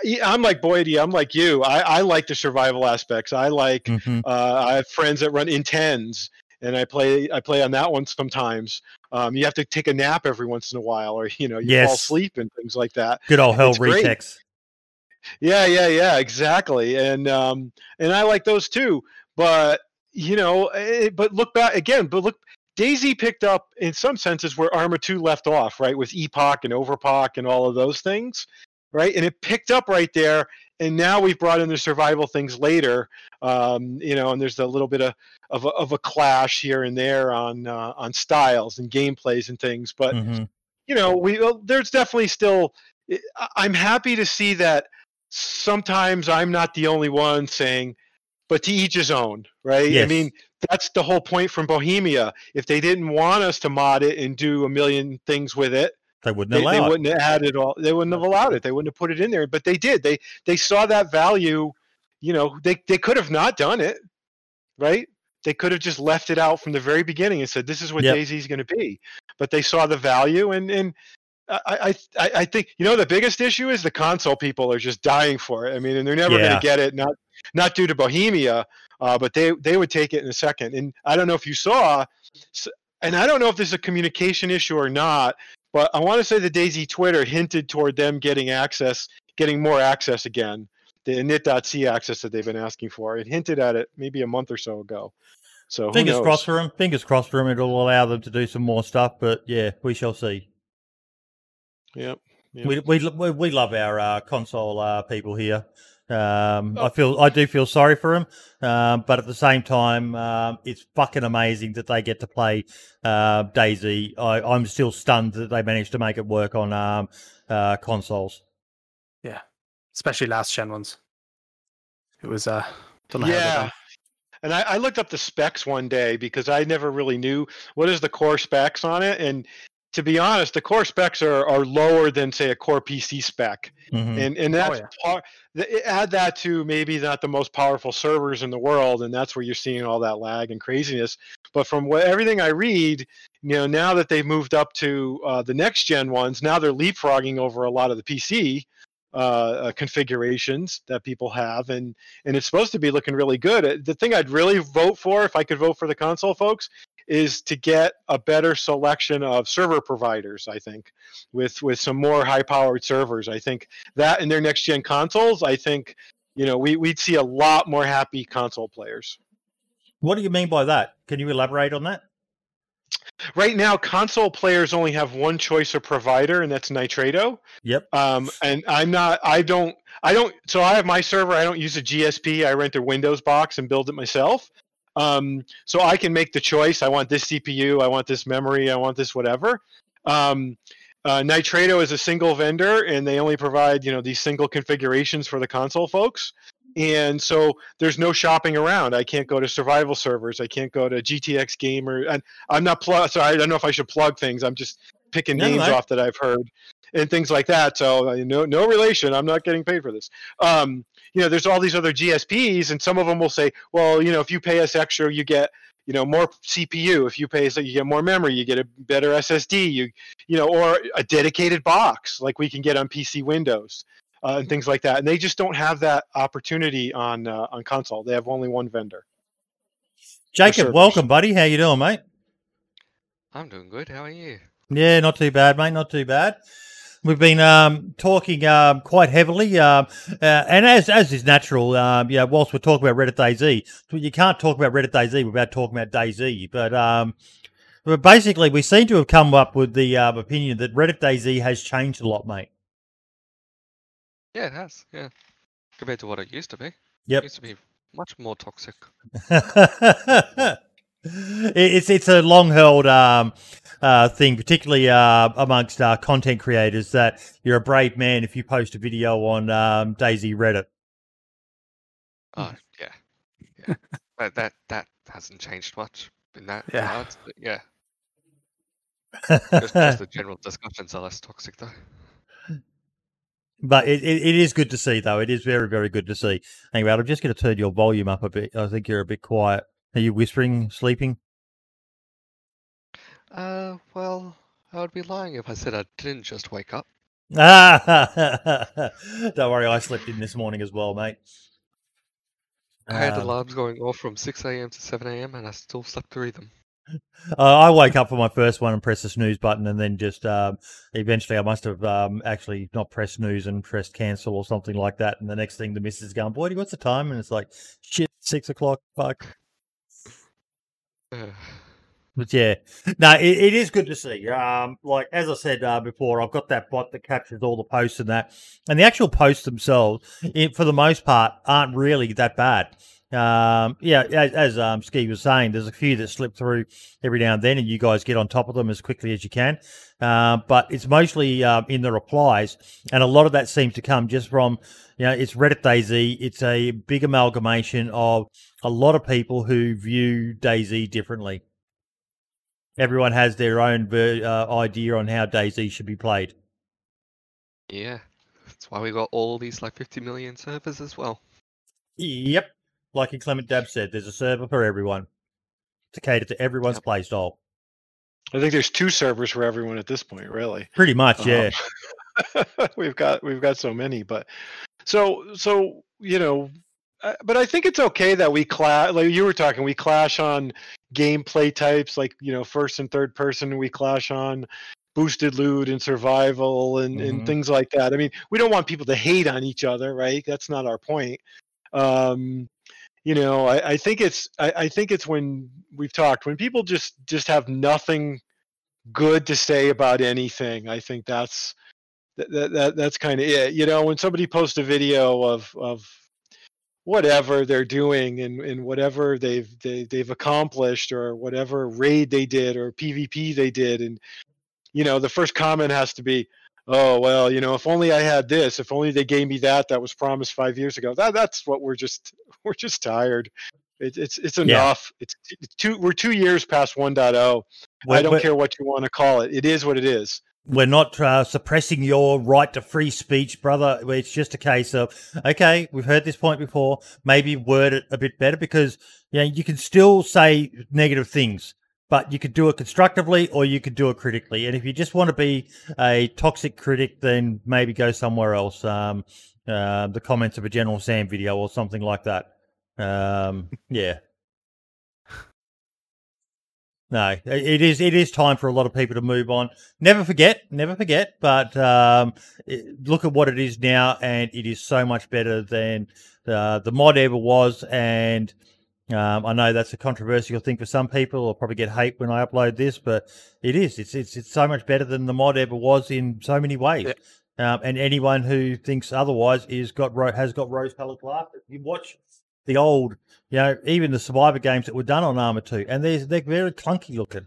yeah, I'm like Boydie. I'm like you. I, I like the survival aspects. I like. Mhm. Uh, I have friends that run intens, and I play. I play on that one sometimes. Um, you have to take a nap every once in a while, or you know, you fall asleep and things like that. Good old hell It's great. Yeah, yeah, yeah, exactly. And um, and I like those too. But you know, eh, but look back again. But look, DayZ picked up in some senses where Arma Two left off, right, with Epoch and Overpoch and all of those things, right? And it picked up right there. And now we've brought in the survival things later, um, you know, and there's a little bit of of a, of a clash here and there on uh, on styles and gameplays and things. But Mhm. you know, we well, there's definitely still. I'm happy to see that sometimes I'm not the only one saying, but to each his own, right? I mean, that's the whole point from Bohemia. If they didn't want us to mod it and do a million things with it, They wouldn't they, they allow it. wouldn't have it all. They wouldn't have allowed it. They wouldn't have put it in there. But they did. They they saw that value. You know, they they could have not done it, right? They could have just left it out from the very beginning and said, "This is what Yep. DayZ's going to be." But they saw the value, and and I, I I think you know the biggest issue is the console people are just dying for it. I mean, and they're never going to get it. Not not due to Bohemia, uh, but they they would take it in a second. And I don't know if you saw, and I don't know if this is a communication issue or not. But I want to say the DayZ Twitter hinted toward them getting access, getting more access again, the init.c access that they've been asking for. It hinted at it maybe a month or so ago. So Fingers crossed for them. Fingers crossed for them. It'll allow them to do some more stuff. But yeah, we shall see. Yep. Yeah. We, we we we love our uh, console uh, people here. Um, Oh. I feel I do feel sorry for them, um, but at the same time, um, it's fucking amazing that they get to play uh, DayZ. I, I'm still stunned that they managed to make it work on um, uh, consoles. Yeah. Especially last gen ones. It was uh, don't know yeah. done. And I, I looked up the specs one day because I never really knew what is the core specs on it. And to be honest, the core specs are, are lower than say a core PC spec. Mhm. and and that's yeah. part th- add that to maybe not the most powerful servers in the world and that's where you're seeing all that lag and craziness but from what everything i read you know now that they've moved up to uh, the next gen ones now they're leapfrogging over a lot of the pc uh, uh, configurations that people have and and it's supposed to be looking really good Uh, the thing i'd really vote for if i could vote for the console folks is to get a better selection of server providers i think with with some more high powered servers i think that in their next gen consoles, I think, you know, we, we'd see a lot more happy console players. What do you mean by that? Can you elaborate on that? Right now, console players only have one choice of provider, and that's Nitrado. Yep. Um, and I'm not, I don't, I don't, so I have my server, I don't use a GSP, I rent a Windows box and build it myself. Um, so I can make the choice. I want this CPU, I want this memory, I want this whatever. Um, uh, Nitrado is a single vendor, and they only provide you know these single configurations for the console folks. and so there's no shopping around. I can't go to survival servers. I can't go to GTX Gamer, and I'm not plug. So I don't know if I should plug things. I'm just picking No, names no. off that I've heard and things like that. So uh, no, no relation. I'm not getting paid for this. Um, you know, there's all these other GSPs, and some of them will say, well, you know, if you pay us extra, you get you know more CPU. If you pay us, you get more memory. You get a better SSD. You you know, or a dedicated box like we can get on PC Windows. Uh, and things like that, and they just don't have that opportunity on uh, on console. They have only one vendor. Jacob, welcome, buddy. How you doing, mate? I'm doing good. How are you? Yeah, not too bad, mate. Not too bad. We've been um, talking um, quite heavily, um, uh, and as as is natural, um, yeah. Whilst we're talking about Reddit DayZ, you can't talk about Reddit DayZ without talking about DayZ. But um, but basically, we seem to have come up with the um, opinion that Reddit DayZ has changed a lot, mate. Yeah, it has. Yeah, compared to what it used to be. Yep. It used to be much more toxic. It's it's a long held um, uh, thing, particularly uh, amongst uh, content creators, that you're a brave man if you post a video on um, DayZ Reddit. Oh yeah, yeah. that that that hasn't changed much in that Yeah. regards. But yeah, just, just the general discussions are less toxic though. But it, it, it is good to see, though. It is very, very good to see. Hang about, I'm just going to turn your volume up a bit. I think you're a bit quiet. Are you whispering, sleeping? Uh, well, I would be lying if I said I didn't just wake up. Ah, don't worry, I slept in this morning as well, mate. I had Um, alarms going off from 6 a.m. to 7 a.m. and I still slept through them. Uh, I wake up for my first one and press the snooze button, and then just um, eventually I must have um, actually not pressed snooze and pressed cancel or something like that. And the next thing, the missus is going, "Boy, what's the time?" And it's like, "Shit, six o'clock." Fuck. But yeah, no, it, it is good to see. Um, like as I said uh, before, I've got that bot that captures all the posts and that, and the actual posts themselves, it, for the most part, aren't really that bad. Um, yeah, as, as um, Ski was saying, there's a few that slip through every now and then, and you guys get on top of them as quickly as you can. Uh, but it's mostly um, in the replies, and a lot of that seems to come just from, you know, it's Reddit DayZ. It's a big amalgamation of a lot of people who view DayZ differently. Everyone has their own ver- uh, idea on how DayZ should be played. yeah, that's why we got all these like 50 million servers as well. Yep. Like Clement Dab said, there's a server for everyone to cater to everyone's Yep. play style. I think there's two servers for everyone at this point, really. Pretty much, yeah. Um, we've got we've got so many, but so so you know, uh, but I think it's okay that we clash. Like you were talking, we clash on gameplay types, like you know, first and third person. We clash on boosted loot and survival and Mhm. and things like that. I mean, we don't want people to hate on each other, right? That's not our point. Um, you know, I, I think it's I, I think it's when we've talked when people just just have nothing good to say about anything. I think that's that, that, that that's kind of it. You know, when somebody posts a video of of whatever they're doing and, and whatever they've they, they've accomplished or whatever raid they did or PvP they did, and you know, the first comment has to be, "Oh well, you know, if only I had this. If only they gave me that that was promised five years ago." That that's what we're just we're just tired. It, it's it's Yeah. enough. It's, it's two. We're two years past 1.0. We're, I don't we're- care what you want to call it. It is what it is. We're not uh, suppressing your right to free speech, brother. It's just a case of okay, we've heard this point before. Maybe word it a bit better because you know you can still say negative things, but you could do it constructively or you could do it critically. And if you just want to be a toxic critic, then maybe go somewhere else. Um, uh, the comments of a General Sam video or something like that. Um, yeah. No, it is. It is time for a lot of people to move on. Never forget, never forget. But um, it- look at what it is now, and it is so much better than uh, the mod ever was. And um, I know that's a controversial thing for some people. I'll probably get hate when I upload this, but it is. It's it's it's so much better than the mod ever was in so many ways. Um, and anyone who thinks otherwise is got has got rose-colored glasses. You watch the old, you know, even the Survivor games that were done on Arma Two, and they're they're very clunky looking.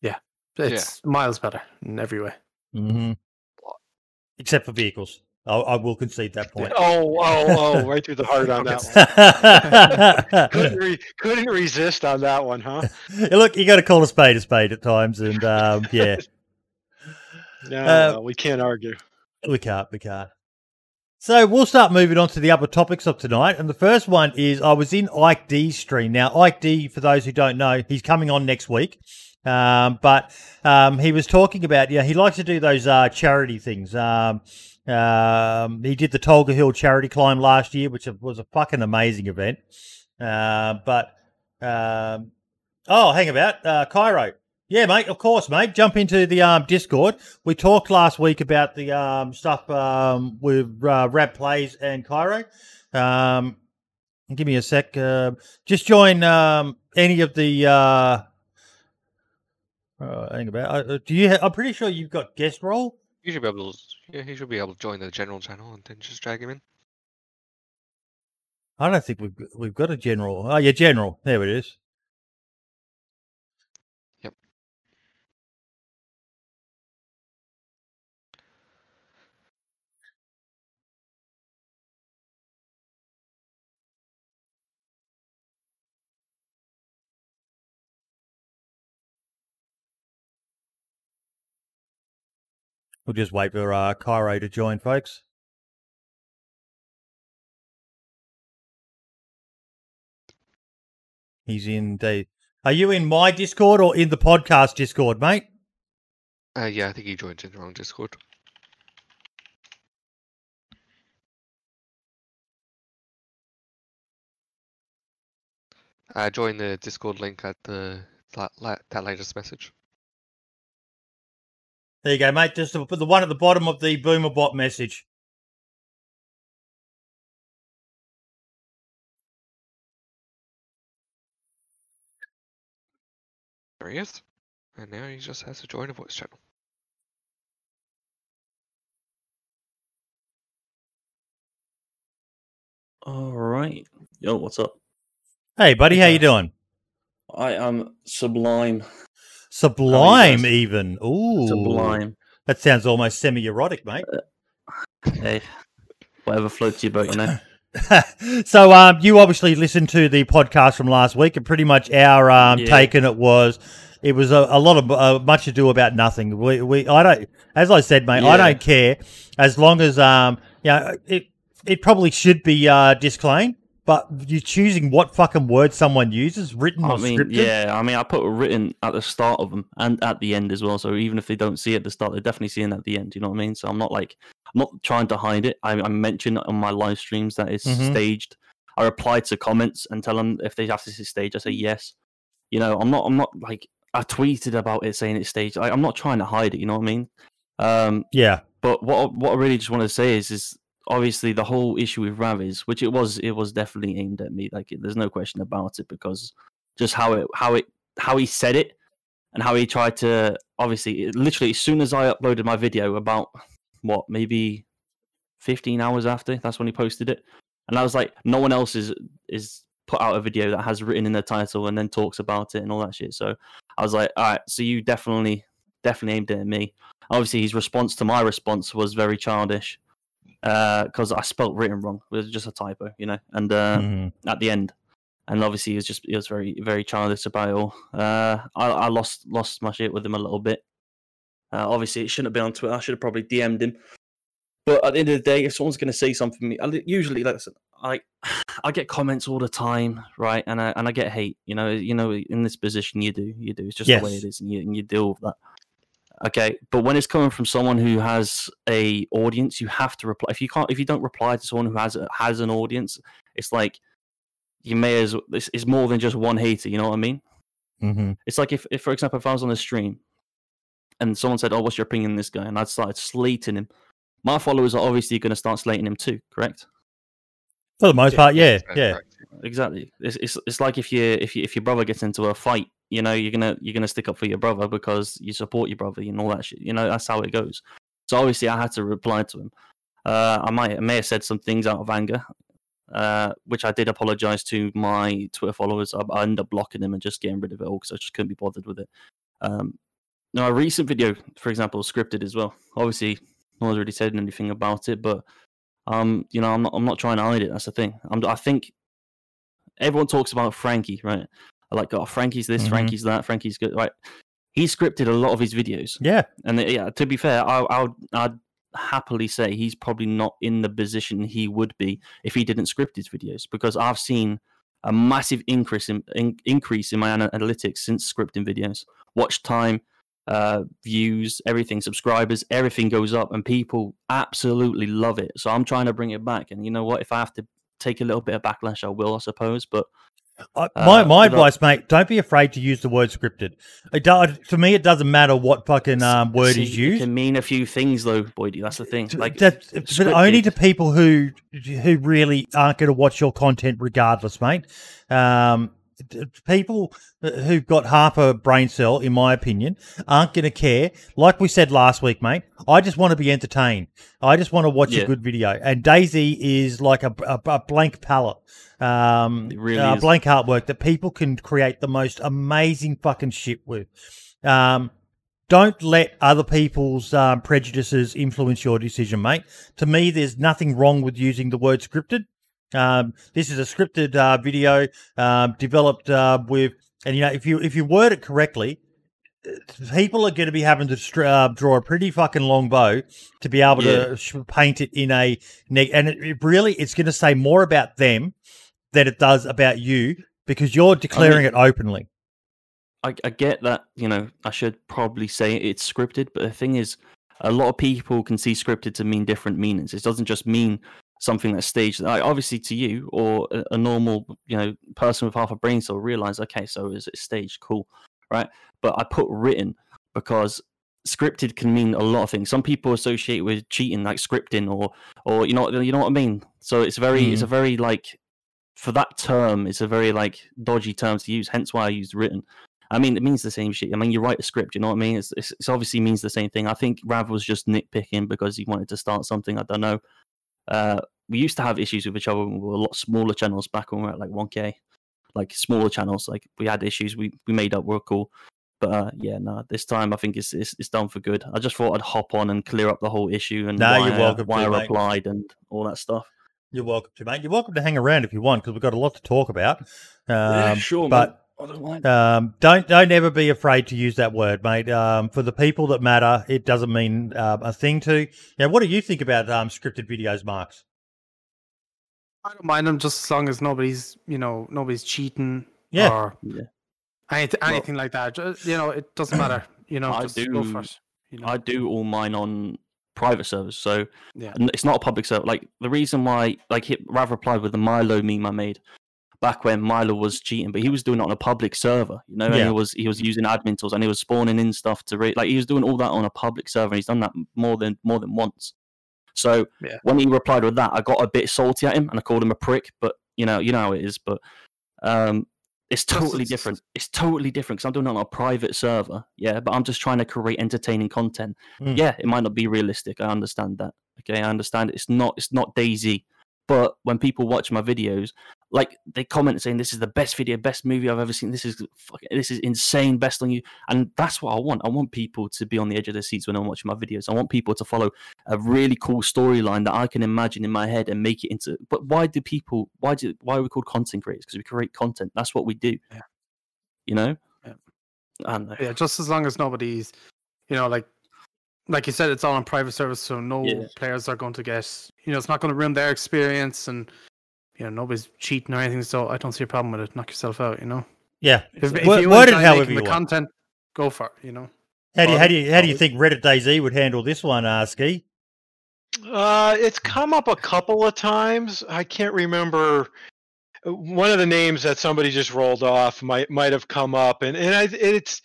Yeah, it's miles better in every way. Mm-hmm. Except for vehicles. I, I will concede that point. Oh, oh, oh, right through the heart on that one. Couldn't, re- couldn't resist on that one, huh? Look, you got to call a spade a spade at times, and um, yeah, No, Uh, no, we can't argue. we can't, we can't. So we'll start moving on to the other topics of tonight, and the first one is I was in Ike D's stream. Now, Ike D, for those who don't know, he's coming on next week, um, but um, he was talking about yeah, he likes to do those uh, charity things. Um, um, he did the Tolga Hill charity climb last year, which was a fucking amazing event. Uh, but um, oh, hang about, uh, Cairo. Yeah, mate. Of course, mate. Jump into the um, Discord. We talked last week about the um, stuff um, with uh, Rab Plays and Cairo. Um, give me a sec. Uh, just join um, any of the. Uh, uh, hang about. Uh, do you? Ha- I'm pretty sure you've got guest role. You should be able to. Yeah, he should be able to join the general channel and then just drag him in. I don't think we've we've got a general. Oh yeah, general. There it is. We'll just wait for uh, Cairo to join, folks. He's in the. Are you in my Discord or in the podcast Discord, mate? Uh, yeah, I think he joined in the wrong Discord. Uh, join the Discord link at the that, that latest message. There you go, mate. Just the, the one at the bottom of the Boomerbot message. There he is. And now he just has to join a voice channel. All right. Yo, what's up? Hey, buddy, how you doing? I am sublime. Sublime, even. Ooh, Sublime. That sounds almost semi-erotic, mate. Hey, whatever floats your boat, you know. so, um, you obviously listened to the podcast from last week, and pretty much our um, Yeah. take on it was it was a, a lot of uh, much ado about nothing. We, we, I don't, as I said, mate, I don't care as long as um, yeah, it it probably should be uh disclaimed, but you're choosing what fucking word someone uses, written I or mean, scripted. yeah, I mean, I put written at the start of them and at the end as well. So even if they don't see it at the start, they're definitely seeing it at the end. You know what I mean? So I'm not like, I'm not trying to hide it. I, I mention on my live streams that it's Mhm. staged. I reply to comments and tell them if they have to see stage. I say yes. You know, I'm not. I'm not like I tweeted about it saying it's staged. I, I'm not trying to hide it. You know what I mean? Um, yeah, But what what I really just want to say is is obviously the whole issue with Ravis, which it was it was definitely aimed at me. Like there's no question about it because just how it how it how he said it and how he tried to obviously literally as soon as I uploaded my video about what maybe 15 hours after that's when he posted it and I was like no one else is is put out a video that has written in the title and then talks about it and all that shit so I was like all right so you definitely definitely aimed it at me obviously his response to my response was very childish because I spelt written wrong. It was just a typo, you know, and uh, Mhm. at the end. And obviously, he was just he was very very childish about it all. Uh, I, I lost lost my shit with him a little bit. Uh, obviously, it shouldn't have been on Twitter. I should have probably DM'd him. But at the end of the day, if someone's going to say something to me, I, usually listen, I I get comments all the time, right? And I and I get hate. You know, you know, in this position, you do, you do. It's just the way it is, and you and you deal with that. Okay, but when it's coming from someone who has a audience, you have to reply. If you can't, if you don't reply to someone who has a, has an audience, it's like you may as it's, it's more than just one hater. You know what I mean? Mhm. It's like if, if, for example, if I was on a stream and someone said, "Oh, what's your opinion on this guy?" and I started slating him, my followers are obviously going to start slating him too. Correct? for the most Yeah, part, yeah, That's yeah. Exactly. It's, it's it's like if you if you if your brother gets into a fight, you know, you're gonna you're gonna stick up for your brother because you support your brother and all that shit. You know, that's how it goes. So obviously, I had to reply to him. Uh, I might I may have said some things out of anger, uh, which I did apologize to my Twitter followers. I, I ended up blocking them and just getting rid of it all because I just couldn't be bothered with it. Um, now, a recent video, for example, was scripted as well. Obviously, No one's really said anything about it, but um, you know, I'm not I'm not trying to hide it. That's the thing. I'm, I think everyone talks about Frankie, right? Like, oh, Frankie's this, Mhm. Frankie's that, Frankie's good, right? He scripted a lot of his videos, Yeah. and uh, yeah, to be fair, I, I would I'd happily say he's probably not in the position he would be if he didn't script his videos because I've seen a massive increase in, in increase in my analytics since scripting videos. Watch time, uh, views, everything, subscribers, everything goes up, and people absolutely love it. So I'm trying to bring it back. And you know what? If I have to take a little bit of backlash, I will, I suppose. But Uh, my Uh, my but I- advice, mate, don't be afraid to use the word scripted. It do, to me, it doesn't matter what fucking um, word see, is It used. can mean a few things, though, Boydie. That's the thing. Like, that, but only to people who who really aren't going to watch your content regardless, mate. Um, people who've got half a brain cell, in my opinion, aren't going to care. Like we said last week, mate. I just want to be entertained. I just want to watch a good video. And DayZ is like a, a, a blank palette. Um, really uh, blank artwork that people can create the most amazing fucking shit with. Um, don't let other people's um, prejudices influence your decision, mate. To me, there's nothing wrong with using the word scripted. Um, this is a scripted uh, video um, developed uh, with, and you know, if you if you word it correctly, people are going to be having to str- uh, draw a pretty fucking long bow to be able to sh- paint it in a neg- and it, it really it's going to say more about them than it does about you because you're declaring it openly. I, I get that you know I should probably say it's scripted, but the thing is, a lot of people can see scripted to mean different meanings. It doesn't just mean something that's staged. Like, obviously, to you or a, a normal you know person with half a brain cell realize, okay, so is it staged? Cool, right? But I put written because scripted can mean a lot of things. Some people associate with cheating like scripting or or you know you know what I mean. So it's very it's a very like for that term, it's a very like dodgy term to use. Hence why I used written. I mean, it means the same shit. I mean, you write a script, you know what I mean? It's, it's, it's obviously means the same thing. I think Rav was just nitpicking because he wanted to start something. I don't know. Uh, we used to have issues with each other when we were a lot smaller channels back when we were at like 1K, like smaller channels. Like we had issues, we, we made up, we're cool. But uh, yeah, no, this time I think it's, it's it's done for good. I just thought I'd hop on and clear up the whole issue and No, why, you're welcome why to, I mate. replied and all that stuff. You're welcome to, mate. You're welcome to hang around if you want because we've got a lot to talk about. Um, sure, but I don't mind. um, don't don't ever be afraid to use that word, mate. Um, for the people that matter, it doesn't mean um, a thing to. Yeah, what do you think about um, scripted videos, Marks? I don't mind them just as long as nobody's, you know, nobody's cheating Yeah. or Yeah. anything, Well- like that. Just, you know, it doesn't matter. You know, I just go do- for it. You know, I do all mine on private servers, so Yeah. it's not a public server. Like the reason why, like, he, Rav replied with the Milo meme I made back when Milo was cheating, but he was doing it on a public server, you know, and he was he was using admin tools and he was spawning in stuff to rate. Like he was doing all that on a public server, and he's done that more than more than once. So Yeah. when he replied with that, I got a bit salty at him and I called him a prick. But you know, you know how it is. But um, it's totally different. It's totally different because I'm doing it on a private server. Yeah, but I'm just trying to create entertaining content. Mm. Yeah, it might not be realistic. I understand that. Okay, I understand it's not. It's not DayZ. But when people watch my videos, like they comment saying this is the best video, best movie I've ever seen. This is fucking, this is insane, best on you, and that's what I want. I want people to be on the edge of their seats when I'm watching my videos. I want people to follow a really cool storyline that I can imagine in my head and make it into. But why do people? Why do? Why are we called content creators? Because we create content. That's what we do. Yeah. You know. Yeah. I know. yeah, just as long as nobody's, you know, like, like you said, it's all on private service, so no Yeah. players are going to get, you know, it's not going to ruin their experience, and you know, nobody's cheating or anything. So I don't see a problem with it. Knock yourself out, you know. Yeah, If, if Word- you word it however you the want. content, go for it. You know. How do you how do you how do you think Reddit DayZ would handle this one, uh, Ski? Uh, it's come up a couple of times. I can't remember. uh, One of the names that somebody just rolled off might might have come up, and and I, it's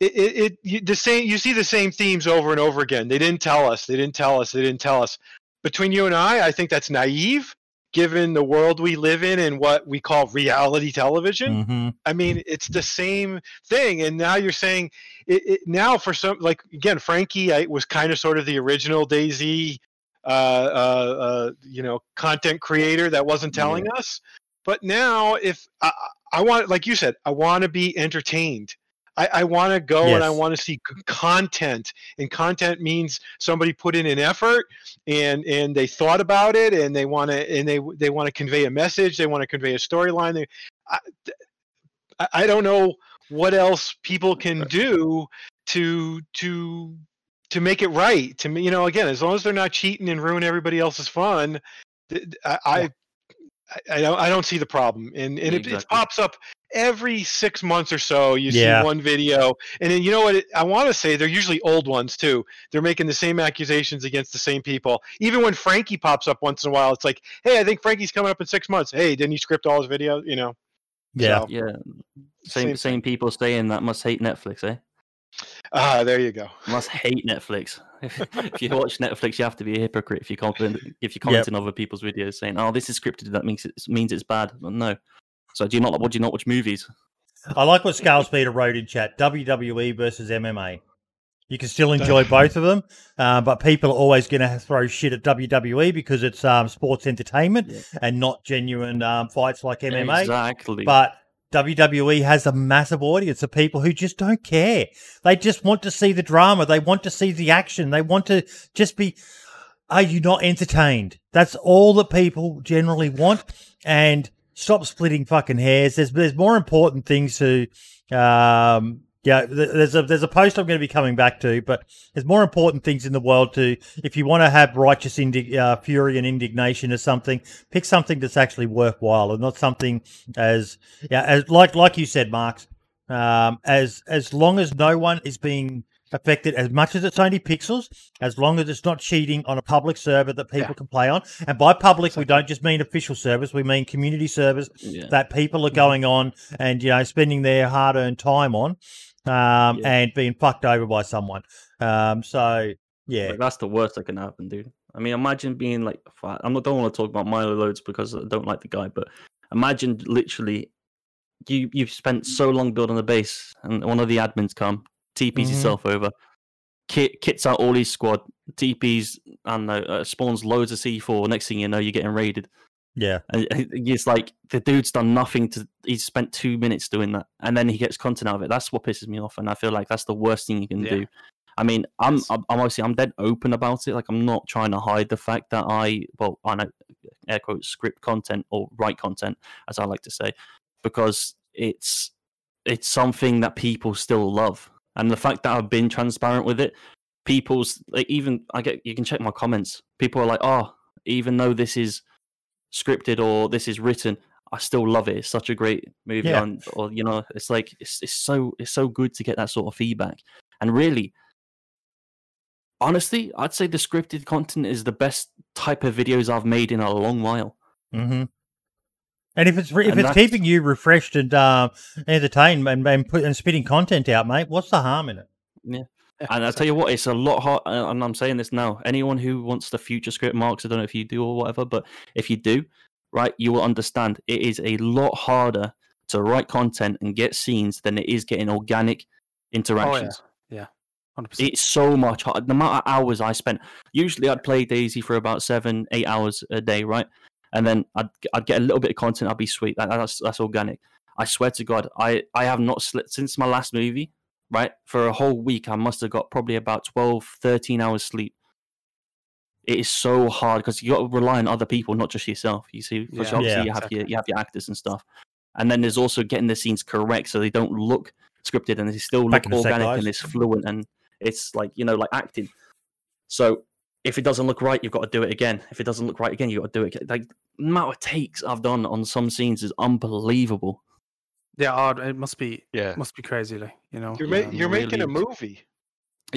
it, it, it you, the same. You see the same themes over and over again. They didn't tell us. They didn't tell us. They didn't tell us. Between you and I, I think that's naive, given the world we live in and what we call reality television. Mm-hmm. I mean, it's the same thing. And now you're saying it, it now for some like again, Frankie I, was kind of sort of the original DayZ, uh, uh, uh, you know, content creator that wasn't telling us. But now, if I, I want, like you said, I want to be entertained. I, I want to go and I want to see content, and content means somebody put in an effort and and they thought about it and they want to and they they want to convey a message, they want to convey a storyline. I, I- don't know what else people can do to to to make it right. To me, you know, again, as long as they're not cheating and ruin everybody else's fun, I. I I don't, I don't see the problem, and and it, it pops up every six months or so. You Yeah. see one video, and then you know what? It, I want to say they're usually old ones too. They're making the same accusations against the same people. Even when Frankie pops up once in a while, it's like, hey, I think Frankie's coming up in six months. Hey, didn't he script all his videos? You know? Yeah. So, Yeah, same same same people saying that must hate Netflix, eh? Ah, there you go. Must hate Netflix. If, if you watch Netflix, you have to be a hypocrite if you comment if you comment on other people's videos saying, "Oh, this is scripted," that means it means it's bad. Well, no. So do you not? What do you not watch movies? I like what Scale Speeder wrote in chat WWE versus MMA. You can still enjoy both of them, uh, but people are always going to throw shit at WWE because it's um, sports entertainment Yeah. and not genuine um, fights like MMA. Exactly. But WWE has a massive audience of people who just don't care. They just want to see the drama. They want to see the action. They want to just be. Are you not entertained? That's all that people generally want. And stop splitting fucking hairs. There's there's more important things to. Um, yeah, there's a there's a post I'm going to be coming back to, but there's more important things in the world to. If you want to have righteous indi- uh, fury and indignation or something, pick something that's actually worthwhile and not something as yeah as like like you said, Marks. Um, as as long as no one is being affected, as much as it's only pixels, as long as it's not cheating on a public server that people Yeah. can play on, and by public we don't just mean official servers, we mean community servers yeah. that people are going on and you know spending their hard earned time on, um, and being fucked over by someone. Um, so yeah, Like, that's the worst that can happen, dude. I mean, imagine being like, I'm not don't want to talk about Milo Loads because I don't like the guy, but imagine literally you you've spent so long building a base, and one of the admins come, TPs Mhm. yourself over, kit kits out all his squad, TPs and uh, spawns loads of C4. Next thing you know, you're getting raided. yeah, And and it's like the dude's done nothing to. He's spent two minutes doing that, and then he gets content out of it. That's what pisses me off, and I feel like that's the worst thing you can Yeah. do. I mean, I'm, I'm I'm obviously I'm dead open about it. Like I'm not trying to hide the fact that I well I know air quotes script content or write content as I like to say because it's it's something that people still love, and the fact that I've been transparent with it, people's like even I get you can check my comments. People are like, oh, even though this is scripted or this is written, I still love it. It's such a great movie, Yeah. on, or you know, it's like it's it's so it's so good to get that sort of feedback. And really, honestly, I'd say the scripted content is the best type of videos I've made in a long while. hmm And if it's re- if it's keeping you refreshed and um, entertained and and, put, and spitting content out, mate, what's the harm in it? Yeah. And I'll tell you what, it's a lot hard. And I'm saying this now. Anyone who wants the future script marks, I don't know if you do or whatever, but if you do, right, you will understand it is a lot harder to write content and get scenes than it is getting organic interactions. Hundred percent. It's so much hard. The amount of hours I spent. Usually, I'd play DayZ for about seven, eight hours a day, right? And then I'd I'd get a little bit of content. I'd be sweet. That, that's that's organic. I swear to God, I I have not slept since my last movie. Right for a whole week, I must have got probably about 12, 13 hours sleep. It is so hard because you got to rely on other people, not just yourself. You see, because Yeah. obviously Yeah, you have exactly. your you have your actors and stuff, and then there's also getting the scenes correct so they don't look scripted and they still Back look in a sec, organic and it's fluent and it's like you know like acting so if it doesn't look right you've got to do it again if it doesn't look right again you've got to do it again. like the amount of takes i've done on some scenes is unbelievable Yeah, odd. It must be Yeah. must be crazy, like you know. You're, ma- um, you're making a movie.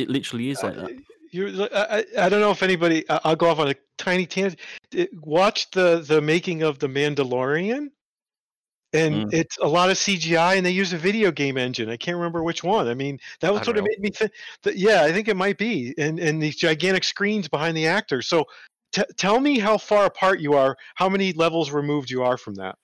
it literally is like Uh, that You're, I, I I don't know if anybody. I- I'll go off on a tiny tangent. Watch the the making of the Mandalorian, and Mm. it's a lot of CGI, and they use a video game engine. I can't remember which one. I mean, that was what it made me think. That, yeah, I think it might be, and and these gigantic screens behind the actors. So, t- tell me how far apart you are. How many levels removed you are from that?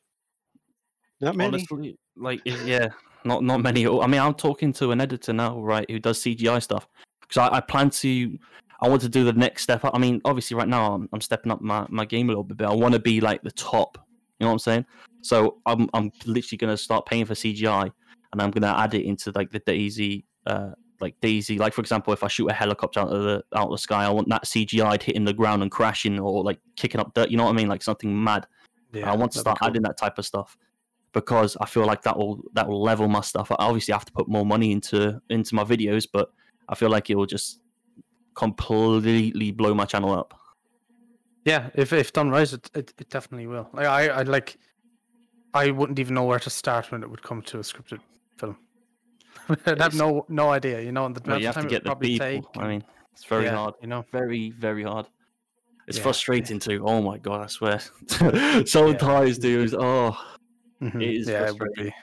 Not many. honestly like yeah not not many i mean i'm talking to an editor now right who does cgi stuff because I, I plan to i want to do the next step up i mean obviously right now i'm, I'm stepping up my, my game a little bit but i want to be like the top you know what i'm saying so i'm, I'm literally going to start paying for cgi and and I'm gonna add it into like the DayZ, uh, like DayZ. Like for example, if I shoot a helicopter out of the out of the sky, I want that CGI'd hitting the ground and crashing or like kicking up dirt. You know what I mean? Like something mad. Yeah, I want to start cool. adding that type of stuff because I feel like that will that will level my stuff. I obviously have to put more money into into my videos, but I feel like it will just completely blow my channel up. Yeah, if if done right, it, it, it definitely will. Like I, I like, I wouldn't even know where to start when it would come to a scripted film. I'd have no no idea, you know. And the amount you have to get the people. take I mean, it's very yeah, hard. you know. Very very hard. It's Yeah, frustrating too. Oh my god, I swear. Sometimes, dude. Oh, Mhm. It is yeah, it would be,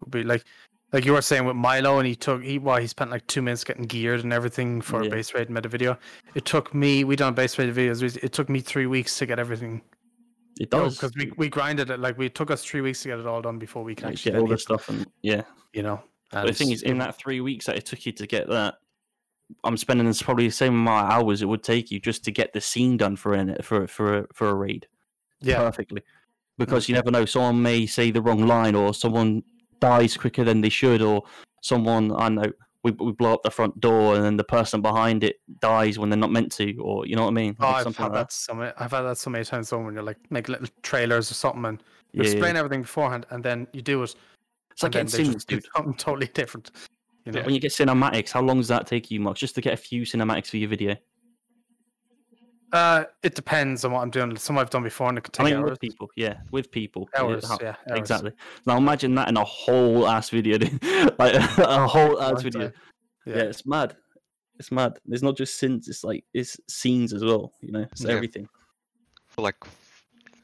would be like, like you were saying with Milo, and he took he why he spent like two minutes getting geared and everything for Yeah. a base raid meta video. It took me we done base rate videos. It took me three weeks to get everything. it does. because we we grinded it like we it took us three weeks to get it all done before we can Like, actually get all the stuff and yeah. you know. But the thing is, in that three weeks that it took you to get that, I'm spending this probably the same amount of hours it would take you just to get the scene done for an for for a, for a raid yeah, perfectly, because mm. you never know. Someone may say the wrong line, or someone dies quicker than they should, or someone I know we we blow up the front door and then the person behind it dies when they're not meant to, or you know what I mean? Oh, I've had like that so many. I've had that so many times. So when you're like make little trailers or something and you Yeah, explain yeah. everything beforehand, and then you do it. It's like getting then they scenes, dude. something totally different. You know, When you get cinematics, how long does that take you, Max? Just to get a few cinematics for your video? Uh, it depends on what I'm doing. Some I've done before, and it could I take mean, hours. with people, yeah, with people. yeah, Hours, how- yeah, hours. exactly. Now imagine that in a whole ass video, like a whole ass Long video. Yeah. Yeah. it's mad. It's mad. It's not just scenes. It's like it's scenes as well. You know, it's Yeah. everything. For like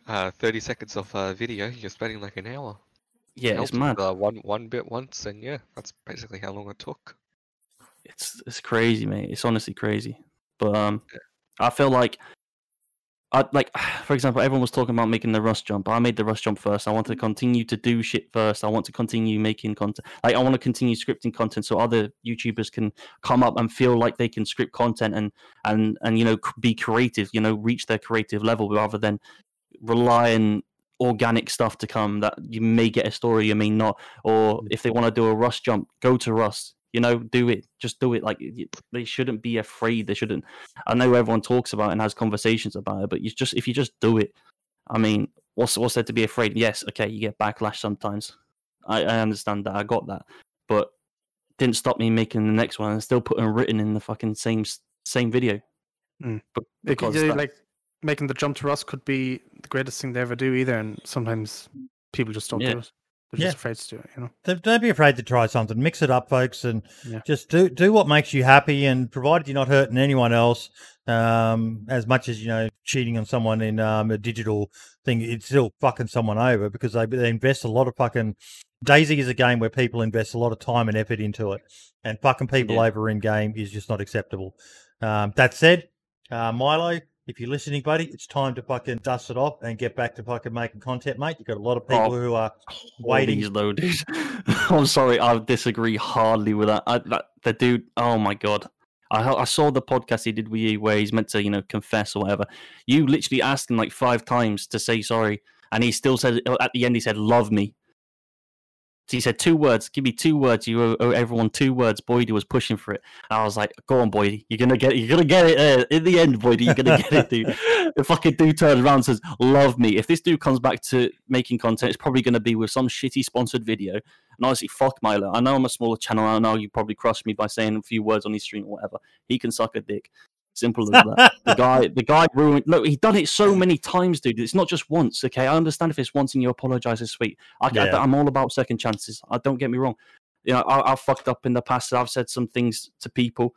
uh, 30 seconds of uh, video, you're spending like an hour. Yeah, it's mad. Uh, one one bit once, and yeah, that's basically how long it took. It's it's crazy, mate. It's honestly crazy. But um, I feel like. I like, for example, everyone was talking about making the rust jump. I made the rust jump first. I want to continue to do shit first. I want to continue making content. Like, I want to continue scripting content so other YouTubers can come up and feel like they can script content and and and you know be creative. You know, reach their creative level rather than rely on organic stuff to come that you may get a story, you may not. Or mm. if they want to do a rust jump, go to rust. You know, do it. Just do it. Like they shouldn't be afraid. They shouldn't. I know everyone talks about it and has conversations about it, but you just if you just do it, I mean, what's what's there to be afraid? Yes, okay, you get backlash sometimes. I, I understand that. I got that, but didn't stop me making the next one and still putting written in the fucking same same video. Mm. Be- because yeah, like making the jump to Rust could be the greatest thing they ever do either, and sometimes people just don't Yeah. do it. They're just afraid to do it. You know. Don't- Don't be afraid to try something. Mix it up, folks, and Yeah. just do do what makes you happy. And provided you're not hurting anyone else, um, as much as you know, cheating on someone in um, a digital thing, it's still fucking someone over because they they invest a lot of fucking. DayZ is a game where people invest a lot of time and effort into it, and fucking people Yeah. over in game is just not acceptable. Um, that said, uh, Milo, if you're listening, buddy, it's time to fucking dust it off and get back to fucking making content, mate. You've got a lot of people Oh, who are waiting. Though, dude. I'm sorry, I disagree hardly with that. I, that. The dude, oh my god. I, I saw the podcast he did with you where he's meant to, you know, confess or whatever. You literally asked him like five times to say sorry, and he still said at the end he said, "Love me." He said two words. Give me two words. You owe, everyone two words. Boydie was pushing for it. And I was like, "Go on, Boydie. You're gonna get. You're gonna get it uh, in the end, Boydie. You're gonna get it, dude." the fucking dude turns around and says, "Love me." If this dude comes back to making content, it's probably gonna be with some shitty sponsored video. And honestly, fuck Milo. I know I'm a smaller channel. I know you probably crushed me by saying a few words on his stream or whatever. He can suck a dick. Simple as that. the guy, the guy ruined. Look, he's done it so many times, dude. It's not just once. Okay, I understand if it's once and you apologize, it's sweet. I, Yeah. I, am all about second chances. I don't get me wrong. You know, I, I've fucked up in the past. I've said some things to people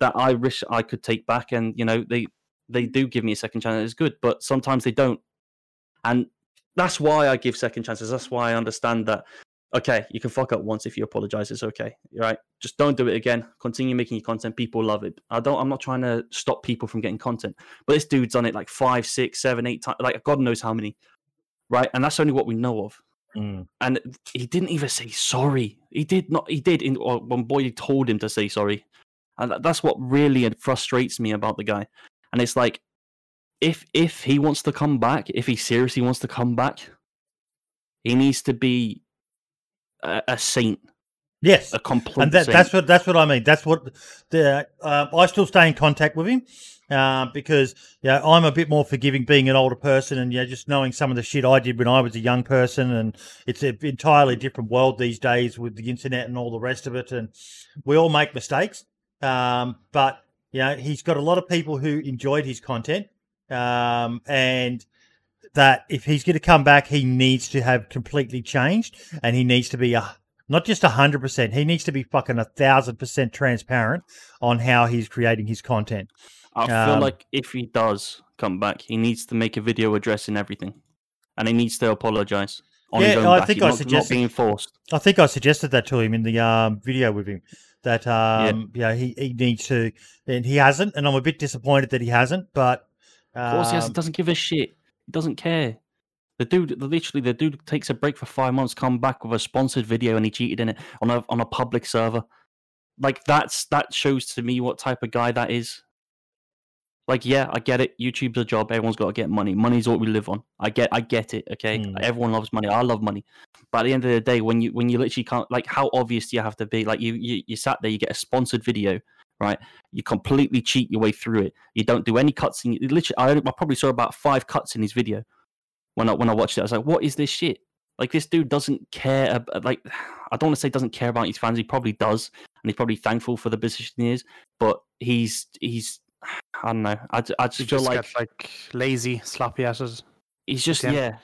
that I wish I could take back, and you know, they they do give me a second chance. It's good, but sometimes they don't, and that's why I give second chances. That's why I understand that. Okay, you can fuck up once if you apologize. It's okay, right? Just don't do it again. Continue making your content. People love it. I don't. I'm not trying to stop people from getting content, but this dude's done it like five, six, seven, eight times. Like God knows how many, right? And that's only what we know of. Mm. And he didn't even say sorry. He did not. He did in or when Boyd told him to say sorry, and that's what really frustrates me about the guy. And it's like, if if he wants to come back, if he seriously wants to come back, he needs to be a, a saint. Yes, A complete. and that, saint. that's what that's what I mean. That's what the uh, I still stay in contact with him uh, because yeah, I'm a bit more forgiving being an older person, and yeah, just knowing some of the shit I did when I was a young person, and it's an entirely different world these days with the internet and all the rest of it, and we all make mistakes. Um, but you know, he's got a lot of people who enjoyed his content, um, and that if he's going to come back, he needs to have completely changed, and he needs to be a not just a hundred percent. He needs to be fucking a thousand percent transparent on how he's creating his content. I feel um, like if he does come back, he needs to make a video addressing everything, and he needs to apologize. On Yeah, I back. think He's I not, not suggested- being forced. I think I suggested that to him in the um, video with him that um, yeah. he, he needs to, and he hasn't, and I'm a bit disappointed that he hasn't. But Of course, he has, um, doesn't give a shit. Doesn't care. The dude, literally, the dude takes a break for five months, come back with a sponsored video, and he cheated in it on a on a public server. Like that's that shows to me what type of guy that is. Like, yeah, I get it. YouTube's a job. Everyone's got to get money. Money's what we live on. I get, I get it. Okay, Mm. everyone loves money. I love money. But at the end of the day, when you when you literally can't, like, how obvious do you have to be? Like, you you you sat there, you get a sponsored video, right? You completely cheat your way through it. You don't do any cuts. In, literally, I, I probably saw about five cuts in his video when I when I watched it. I was like, what is this shit? Like, this dude doesn't care. ab- uh, Like, I don't want to say doesn't care about his fans. He probably does, and he's probably thankful for the position he is. But he's he's I don't know. I, I just feel just like like lazy, sloppy asses. He's just Yeah. yeah.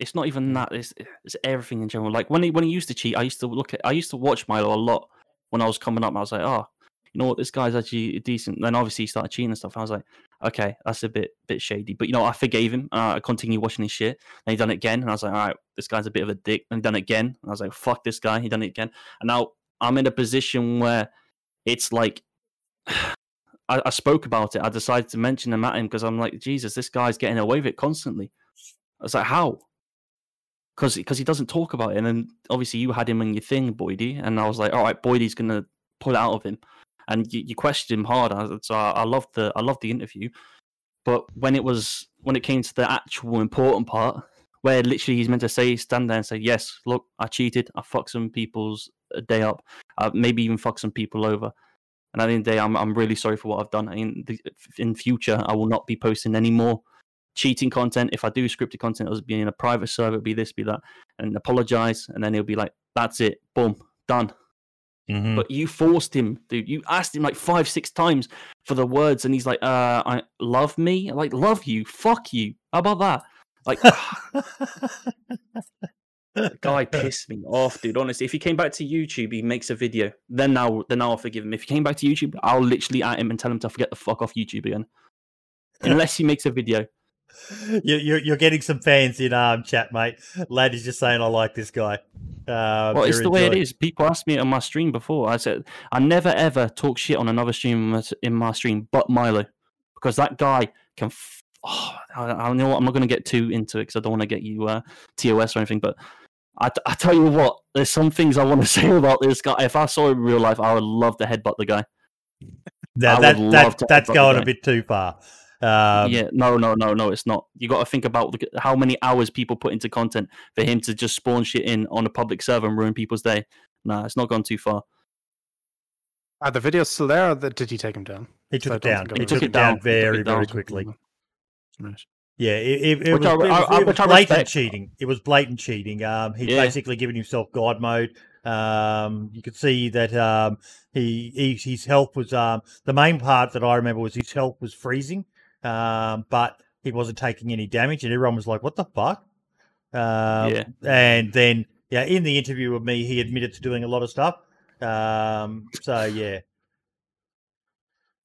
It's not even that. It's, it's everything in general. Like when he when he used to cheat, I used to look at. I used to watch Milo a lot when I was coming up. I was like, oh, you know what, this guy's actually decent. Then obviously he started cheating and stuff. I was like, okay, that's a bit bit shady. But you know, I forgave him. Uh, I continued watching his shit. And he done it again, and I was like, all right, this guy's a bit of a dick. And he done it again, and I was like, fuck this guy. He done it again, and now I'm in a position where it's like. I, I spoke about it. I decided to mention him at him because I'm like, Jesus, this guy's getting away with it constantly. I was like, how? Because because he doesn't talk about it. And then obviously you had him in your thing, Boydie, and I was like, all right, Boydie's gonna pull out of him. And you, you questioned him hard. So I, I loved the I loved the interview. But when it was when it came to the actual important part, where literally he's meant to say stand there and say, yes, look, I cheated, I fucked some people's uh, day up, uh, maybe even fucked some people over. And at the end of the day, I'm I'm really sorry for what I've done. In the, in future, I will not be posting any more cheating content. If I do scripted content, it'll be in a private server, it'll be this, be that, and apologize. And then he'll be like, "That's it, boom, done." Mhm. But you forced him, dude. You asked him like five, six times for the words, and he's like, "Uh, I love me, like love you, fuck you." How about that? Like, the guy pissed me off, dude. Honestly, if he came back to YouTube, he makes a video. Then now, then I'll forgive him. If he came back to YouTube, I'll literally at him and tell him to forget the fuck off YouTube again. Unless he makes a video. you, you're you're getting some fans in um chat, mate. Lad is just saying I like this guy. Uh, Well, it's the way it is. People asked me on my stream before. I said I never ever talk shit on another stream in my- stream, but Milo, because that guy can. F- oh, I, I know what I'm not going to get too into it because I don't want to get you uh, TOS or anything. But I, t- I tell you what, there's some things I want to say about this guy. If I saw him in real life, I would love to headbutt the guy. Now that, that that's going a bit too far. Um, yeah, no, no, no, no, it's not. You got to think about the- how many hours people put into content for him to just spawn shit in on a public server and ruin people's day. Nah, it's not gone too far. Are the videos still there, or did he take them down? He 'Cause took I it down. He took it down He took it very, down. very quickly. Right. Yeah, it, it, it was, I- it was, I- it was blatant respect. cheating. It was blatant cheating. Um, he'd Yeah. basically given himself God mode. Um, you could see that um, he, he his health was um, the main part that I remember was his health was freezing, um, but he wasn't taking any damage, and everyone was like, "What the fuck?" Um, Yeah. And then, yeah, in the interview with me, he admitted to doing a lot of stuff. Um, so yeah,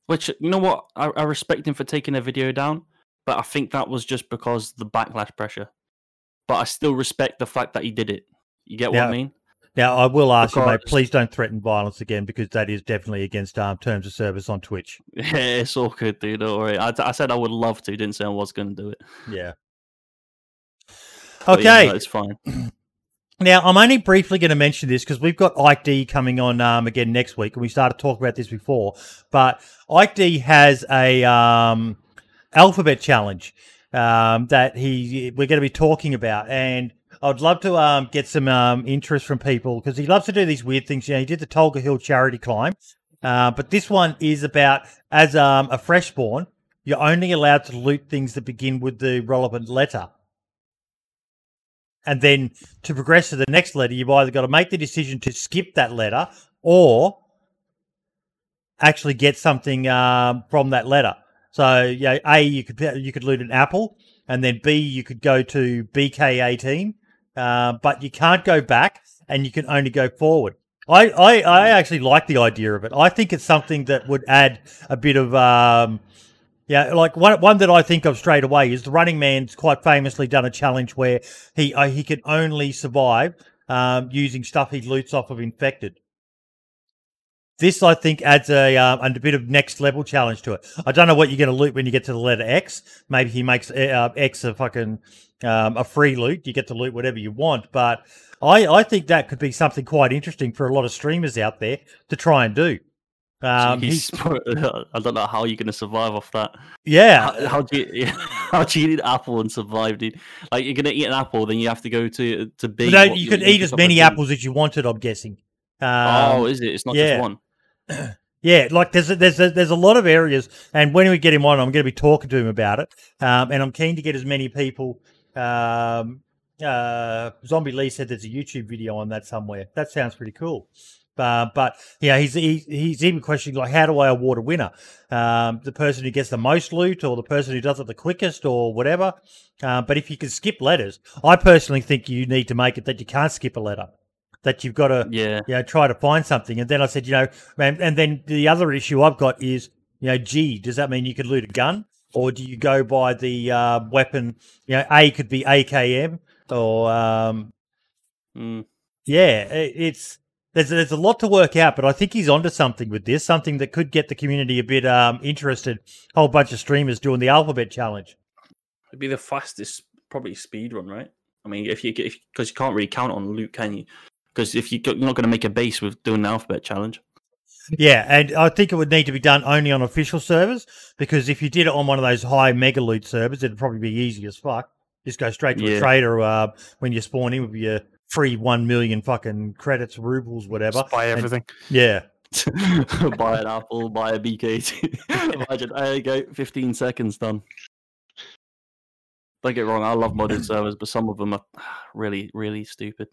Which you know what, I, I respect him for taking a video down, but I think that was just because the backlash pressure. But I still respect the fact that he did it. You get what Yeah. I mean? Now, I will ask you, mate, please don't threaten violence again because that is definitely against um, terms of service on Twitch. Yeah, it's all good, dude. Don't worry. I, I said I would love to. Didn't say I was going to do it. Yeah. But yeah, Okay. no, it's fine. Now, I'm only briefly going to mention this because we've got Ike D coming on um, again next week, and we started talking about this before. But Ike D has a um, alphabet challenge um, that he we're going to be talking about, and I'd love to um, get some um, interest from people because he loves to do these weird things. You know, he did the Tolga Hill charity climb, uh, but this one is about as um, a freshborn, you're only allowed to loot things that begin with the relevant letter. And then to progress to the next letter, you've either got to make the decision to skip that letter or actually get something um, from that letter. So, yeah, A, you could you could loot an apple, and then B, you could go to BK18, uh, but you can't go back, and you can only go forward. I, I, I actually like the idea of it. I think it's something that would add a bit of um, yeah, like one one that I think of straight away is the Running Man's quite famously done a challenge where he uh, he can only survive um, using stuff he loots off of infected. This, I think, adds a, um, a bit of next level challenge to it. I don't know what you're going to loot when you get to the letter X. Maybe he makes uh, X a fucking um, a free loot. You get to loot whatever you want. But I, I think that could be something quite interesting for a lot of streamers out there to try and do. Um, Jeez, I don't know how you're going to survive off that. yeah, How, how do you how do you eat an apple and survive, dude? Like you're going to eat an apple, then you have to go to to B. No, you could eat as many apples as you wanted. I'm guessing. Um, oh, is it? It's not yeah. just one. Yeah, like there's a, there's a, there's a lot of areas, and when we get him on, I'm going to be talking to him about it, um, and I'm keen to get as many people. Um, uh, Zombie Lee said there's a YouTube video on that somewhere. That sounds pretty cool. Uh, but yeah, he's he, he's even questioning like, how do I award a winner? Um, the person who gets the most loot, or the person who does it the quickest, or whatever. Uh, but if you can skip letters, I personally think you need to make it that you can't skip a letter. That you've got to Yeah. you know, try to find something. And then I said, you know, and, and then the other issue I've got is, you know, G, does that mean you could loot a gun? Or do you go by the uh, weapon? You know, A could be AKM or, um, Mm. yeah, it, it's, there's, there's a lot to work out, but I think he's onto something with this, something that could get the community a bit um, interested. whole bunch of streamers doing the alphabet challenge. It'd be the fastest, probably speed run, right? I mean, if you if because you can't really count on loot, can you? Because if you, you're not going to make a base with doing the alphabet challenge. Yeah, and I think it would need to be done only on official servers because if you did it on one of those high mega loot servers, it'd probably be easy as fuck. Just go straight to a trader uh, when you spawn in with your free one million fucking credits, rubles, whatever. Just buy And- everything. yeah, buy an apple, buy a BK. Imagine, there you go, 15 seconds done. Don't get wrong, I love modded servers, but some of them are really, really stupid.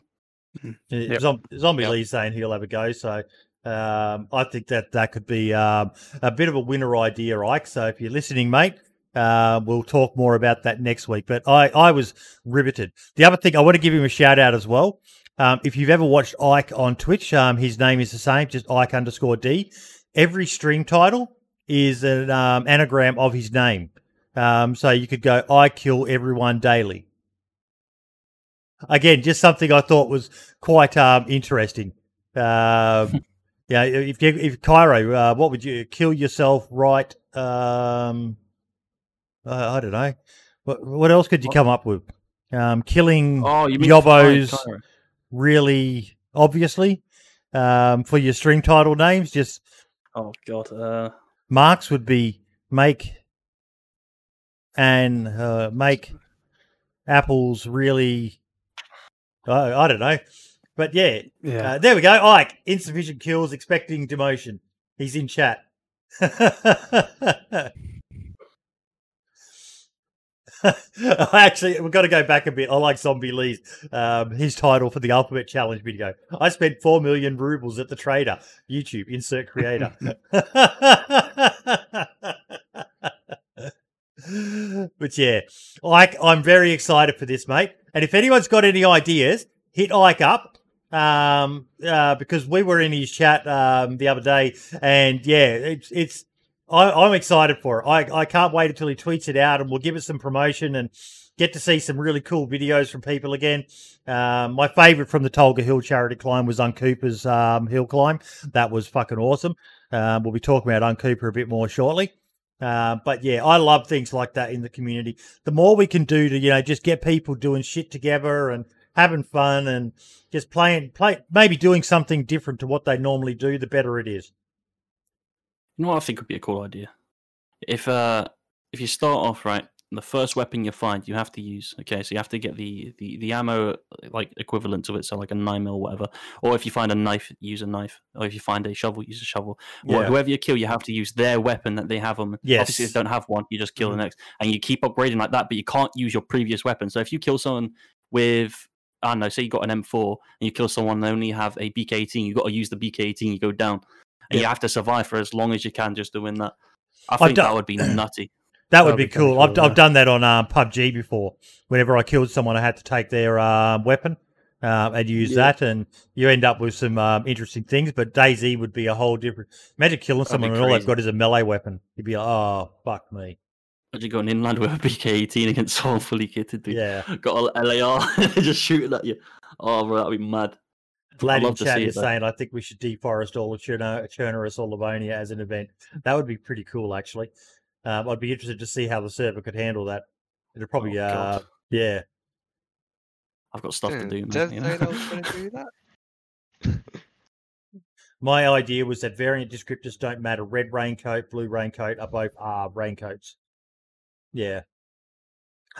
Yeah, Zom- Zombie Yep. Lee's saying he'll have a go. So um, I think that that could be um, a bit of a winner idea, Ike. So if you're listening, mate, uh, we'll talk more about that next week. But I, I was riveted. The other thing, I want to give him a shout out as well. Um, if you've ever watched Ike on Twitch, um, his name is the same, just Ike underscore D. Every stream title is an um, anagram of his name. Um, so you could go, I kill everyone daily. Again, just something I thought was quite um, interesting. Um, yeah, if you, if Cairo, uh, what would you kill yourself? Right? Um, uh, I don't know. What what else could you come up with? Um, killing Oh, you mean Yobbos Kai- Kai- really obviously um, for your stream title names. Just Oh, God. Uh, marks would be make and uh, make apples really. I I don't know, but yeah, Yeah. uh, there we go. Ike, insufficient kills, expecting demotion. He's in chat. I actually, we've got to go back a bit. I like Zombie Lee's um, his title for the Alphabet Challenge video. I spent four million rubles at the trader. YouTube insert creator. but yeah, Ike, I'm very excited for this, mate. And if anyone's got any ideas, hit Ike up um, uh, because we were in his chat um, the other day, and yeah, it's it's. I, I'm excited for it. I, I can't wait until he tweets it out, and we'll give it some promotion and get to see some really cool videos from people again. Um, my favorite from the Tolga Hill charity climb was Uncooper's um, hill climb. That was fucking awesome. Um, we'll be talking about Uncooper a bit more shortly. Uh, but yeah, I love things like that in the community. The more we can do to, you know, just get people doing shit together and having fun and just playing, play, maybe doing something different to what they normally do, the better it is. You know what I think would be a cool idea? If uh if you start off right the first weapon you find, you have to use. Okay, so you have to get the the, the ammo like equivalent to it, so like a nine mil, whatever. Or if you find a knife, use a knife. Or if you find a shovel, use a shovel. Or Yeah. whoever you kill, you have to use their weapon that they have on. them. Obviously, if Yes. they don't have one, you just kill Mhm. the next, and you keep upgrading like that. But you can't use your previous weapon. So if you kill someone with I don't know, say you got an M4 and you kill someone and only have a BK18, you got to use the BK18. You go down, and you have to survive for as long as you can just to win that. I think done- that would be nutty. That would That'd be be kinda cool. I've, cool, I've done that on um, PUBG before. Whenever I killed someone, I had to take their um, weapon um, and use Yeah. that, and you end up with some um, interesting things. But DayZ would be a whole different. Imagine killing That'd someone and all they've got is a melee weapon. You'd be like, oh fuck me. Imagine going inland with a BK18 against someone fully kitted, dude. Yeah. Got a LAR just shooting at you. Oh, bro, that'd be mad. Vlad in love to chat see it, is saying, I think we should deforest all of Cherno- Chernarus or Livonia as an event. That would be pretty cool, actually. Um, I'd be interested to see how the server could handle that. It'd probably, Oh, uh, yeah. I've got stuff to do, man. Dev you know? that was going to do that? My idea was that variant descriptors don't matter. Red raincoat, blue raincoat are both are raincoats. Yeah.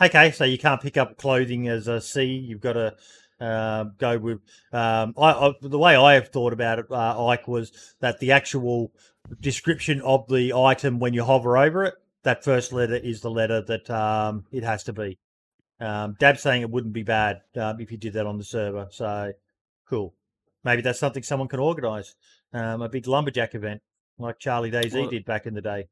Okay, so you can't pick up clothing as a C. You've got to um, go with. Um, I, I, the way I have thought about it, uh, Ike, was that the actual description of the item when you hover over it, that first letter is the letter that um, it has to be. Um, Dab's saying it wouldn't be bad um, if you did that on the server. So cool. Maybe that's something someone can organise. Um, a big lumberjack event like Charlie Daisy Well- did back in the day.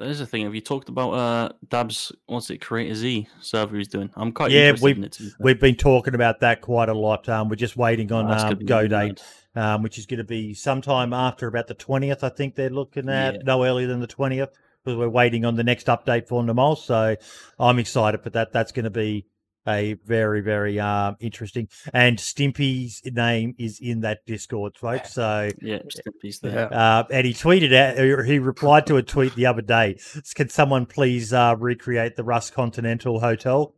That is the thing. Have you talked about uh, Dab's, what's it, Creator Z server he's doing? I'm quite Yeah, interested we- in it. to be fair. We've been talking about that quite a lot. Um, we're just waiting on That's um, go date, um, which is going to be sometime after about the twentieth. I think they're looking at Yeah. no earlier than the twentieth because we're waiting on the next update for Namalsk. So I'm excited for that. That's going to be a very very um, interesting. And Stimpy's name is in that Discord, folks. So Yeah, Stimpy's there. Uh, and he tweeted out, he replied to a tweet the other day. Can someone please uh, recreate the Rust Continental Hotel?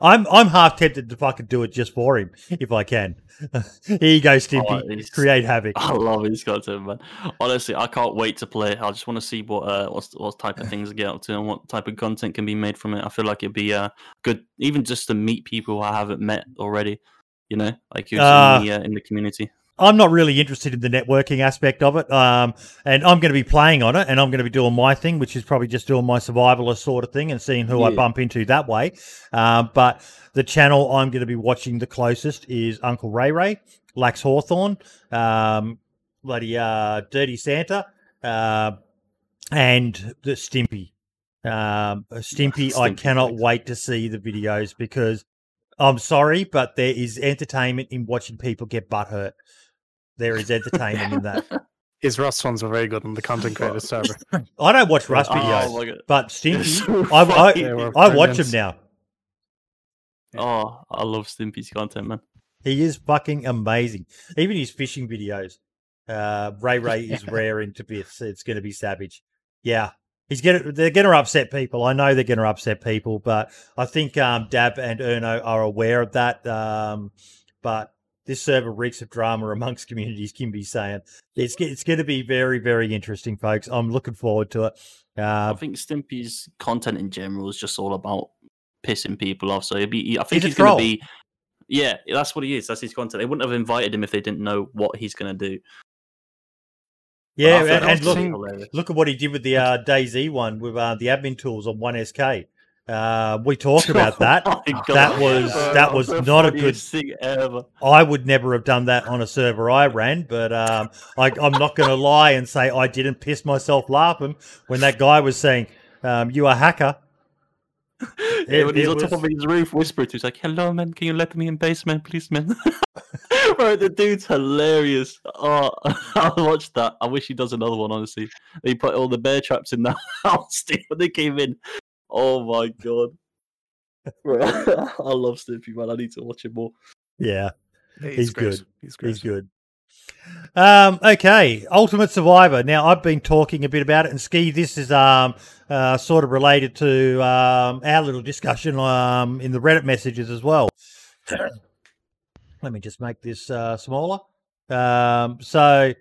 I'm I'm half tempted to fucking do it just for him if I can. Here you go, Stimpy. Oh, Create havoc. I love his content, man. Honestly, I can't wait to play. I just want to see what uh, what's, what type of things I get up to and what type of content can be made from it. I feel like it'd be uh, good, even just to meet people I haven't met already. You know, like who's Uh, in, the, uh, in the community. I'm not really interested in the networking aspect of it. Um, and I'm going to be playing on it, and I'm going to be doing my thing, which is probably just doing my survivalist sort of thing and seeing who I bump into that way. Um, but the channel I'm going to be watching the closest is Uncle Ray Ray, Lax Hawthorne, um, bloody uh, Dirty Santa, uh, and the Stimpy. Um, Stimpy, I cannot wait to see the videos because I'm sorry, but there is entertainment in watching people get butt hurt. There is entertainment in that. His Rust ones are very good on the content creator server. I don't watch Rust Oh, videos, my God. but They're Stimpy, so I, I, They funny. were I watch him now. Oh, I love Stimpy's content, man. He is fucking amazing. Even his fishing videos. Uh, Ray Ray is raring to bits. It's going to be savage. Yeah, he's gonna. They're going to upset people. I know they're going to upset people, but I think um, Dab and Erno are aware of that. Um, but this server reeks of drama amongst communities. Be saying it's it's going to be very very interesting, folks. I'm looking forward to it. I Uh, think Stimpy's content in general is just all about pissing people off. So it'd be, I think he's going to be, yeah, that's what he is. That's his content. They wouldn't have invited him if they didn't know what he's going to do. Yeah, and, and look. Look at what he did with the uh, DayZ one with uh, the admin tools on 1SK. Uh, we talked about that. Oh. That was- that was not a good- thing ever. I would never have done that on a server I ran, but um, I, I'm not going to lie and say I didn't piss myself laughing when that guy was saying, um, "You are a hacker." Yeah, when he's on top of his roof, whispered to, he's like, "Hello, man. Can you let me in basement, please, man?" Bro, the dude's hilarious. Oh, I watched that. I wish he does another one. Honestly, he put all the bear traps in the house dude, when they came in. Oh my god, I love Stimpy, man. I need to watch him more. Yeah, He's great. good. He's he's good. Um, okay, Ultimate Survivor. Now I've been talking a bit about it, and Ski, this is um uh, sort of related to um, our little discussion um in the Reddit messages as well. Let me just make this uh, smaller. Um, so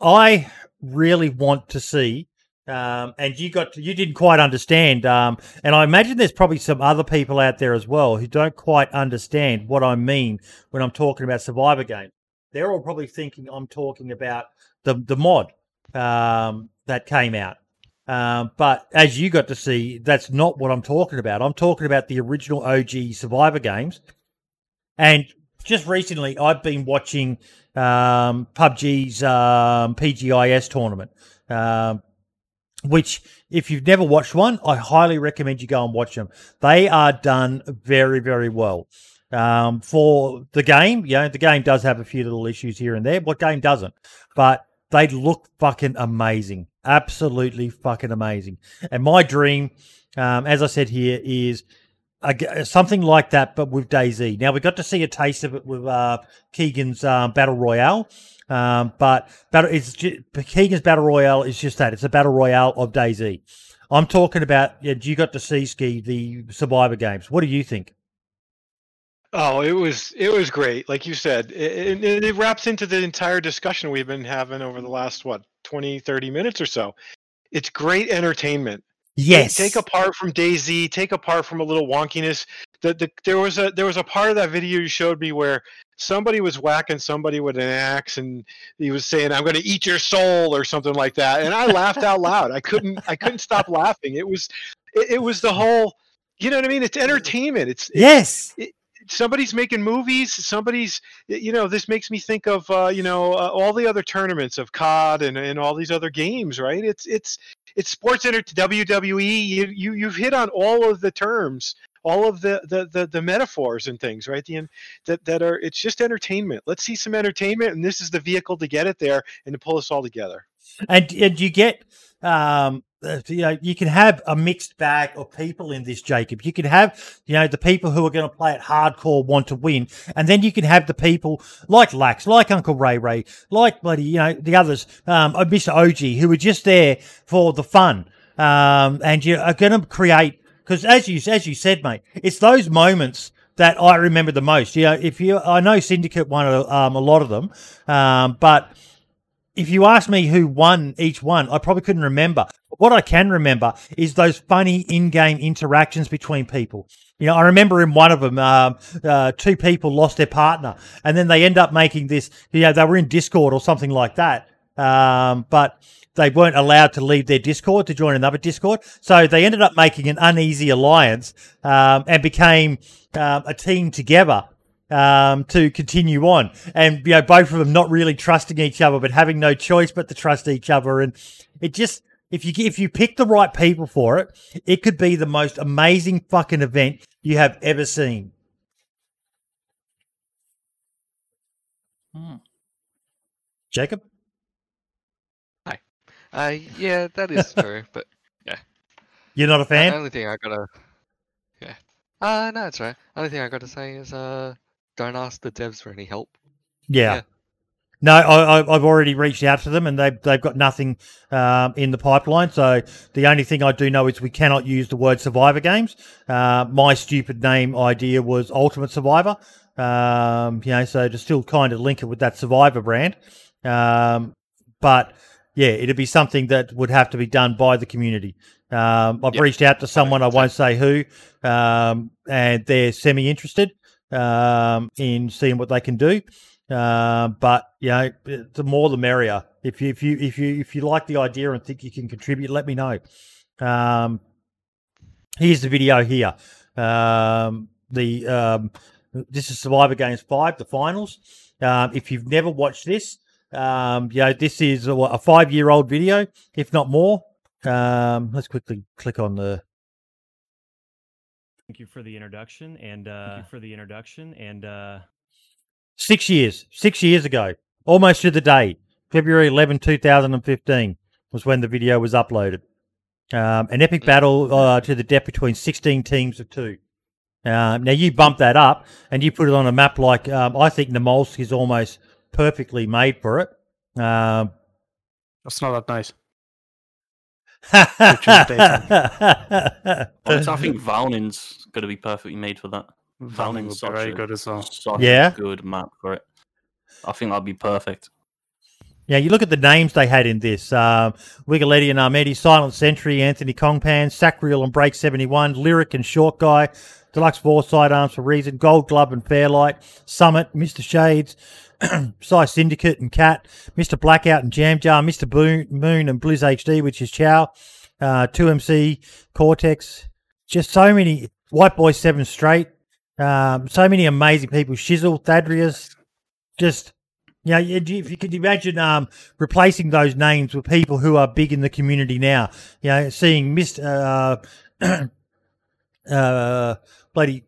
I really want to see um, and you got you didn't quite understand. Um, and I imagine there's probably some other people out there as well who don't quite understand what I mean when I'm talking about Survivor game. They're all probably thinking I'm talking about the the mod um, that came out. Um, but as you got to see, that's not what I'm talking about. I'm talking about the original OG Survivor games. And just recently, I've been watching um, PUBG's um, PGIS tournament, um, which, if you've never watched one, I highly recommend you go and watch them. They are done very, very well. Um, for the game, you know, the game does have a few little issues here and there. What game doesn't? But they look fucking amazing. Absolutely fucking amazing. And my dream, um, as I said here, is a, something like that, but with DayZ. Now we got to see a taste of it with uh, Keegan's um, Battle Royale, um, but battle it's just, Keegan's Battle Royale is just that. It's a Battle Royale of DayZ. I'm talking about. Yeah, you got to see ski the Survivor games. What do you think? Oh, it was it was great. Like you said, it, it, it, wraps into the entire discussion we've been having over the last what 20, 30 minutes or so. It's great entertainment. Yes. Take, take apart from DayZ, take apart from a little wonkiness. The, the there was a there was a part of that video you showed me where somebody was whacking somebody with an axe and he was saying i'm going to eat your soul or something like that and i laughed out loud. I couldn't i couldn't stop laughing. It was it, it was the whole you know what i mean? It's entertainment. It's yes. it, somebody's making movies somebody's you know this makes me think of uh, you know uh, all the other tournaments of cod and, and all these other games right? It's it's it's sports enter wwe you, you you've hit on all of the terms all of the the the, the metaphors and things right the, that that are it's just entertainment let's see some entertainment and this is the vehicle to get it there and to pull us all together and and you get um uh, you know, you can have a mixed bag of people in this, Jacob. You can have, you know, the people who are going to play it hardcore, want to win, and then you can have the people like Lax, like Uncle Ray Ray, like bloody, you know, the others, um, Mr. OG, who are just there for the fun, um, and you are going to create because as you as you said, mate, it's those moments that I remember the most. You know, if you, I know Syndicate won um, a lot of them, um, but if you ask me who won each one, I probably couldn't remember. What I can remember is those funny in-game interactions between people. You know, I remember in one of them, um, uh, two people lost their partner, and then they end up making this. You know, they were in Discord or something like that, um, but they weren't allowed to leave their Discord to join another Discord. So they ended up making an uneasy alliance um, and became um, a team together um, to continue on. And you know, both of them not really trusting each other, but having no choice but to trust each other. And it just if you if you pick the right people for it, it could be the most amazing fucking event you have ever seen. Hmm. Jacob. Uh, yeah, that is true, but yeah. You're not a fan. The only thing I gotta, yeah. Uh, no, it's right. Only thing I gotta say is, uh, don't ask the devs for any help. Yeah. Yeah. No, I, I, I've already reached out to them, and they've they've got nothing um, in the pipeline. So the only thing I do know is we cannot use the word Survivor games. Uh, my stupid name idea was Ultimate Survivor. Um, you know, so to still kind of link it with that Survivor brand. Um, but yeah, it'd be something that would have to be done by the community. Um, I've Yep. reached out to someone I won't say who, um, and they're semi interested um, in seeing what they can do. Um, but you know, the more the merrier. If you if you if you if you like the idea and think you can contribute, let me know. Um, here's the video here. Um, the um, this is Survivor Games Five, the finals. Um, if you've never watched this, um, you know this is a, a five year old video, if not more. Um, let's quickly click on the Thank you for the introduction and uh, for the introduction and uh, six years, six years ago, almost to the day, February 11, 2015 was when the video was uploaded. Um, an epic battle uh, to the death between 16 teams of two. Um, now you bump that up and you put it on a map like um, I think Namalsk is almost perfectly made for it. Um, That's not that nice. Honestly, I think Valning's going to be perfectly made for that. Valning would be very good as well. Such Yeah? a good map for it. I think that'd be perfect. Yeah, you look at the names they had in this: um, Wigaletti and Armedi, Silent Sentry, Anthony Kongphan, Sacriel and Break Seventy One, Lirik and Short Guy, Deluxe Four Sidearms for Reason, Gold Glove and Fairlight, Summit, Mister Shades, Psy Syndicate and Cat, Mister Blackout and Jam Jar, Mister Moon and Blizz HD, which is Chow, uh, Two MC Cortex, just so many White Boy Seven Straight, um, so many amazing people. Shizzle, Thadrius, just you know, if you could imagine um, replacing those names with people who are big in the community now, you know, seeing Mr. Uh, uh, bloody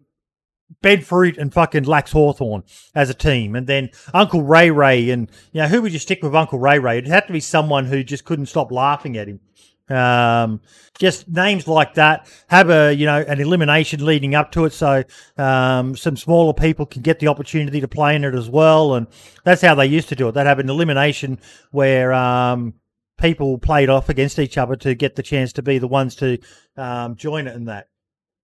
Ben Fruit and fucking Lax Hawthorne as a team, and then Uncle Ray Ray, and you know, who would you stick with Uncle Ray Ray? It'd have to be someone who just couldn't stop laughing at him. Um, just names like that have a you know an elimination leading up to it, so um, some smaller people can get the opportunity to play in it as well, and that's how they used to do it. They'd have an elimination where um, people played off against each other to get the chance to be the ones to um, join it in that.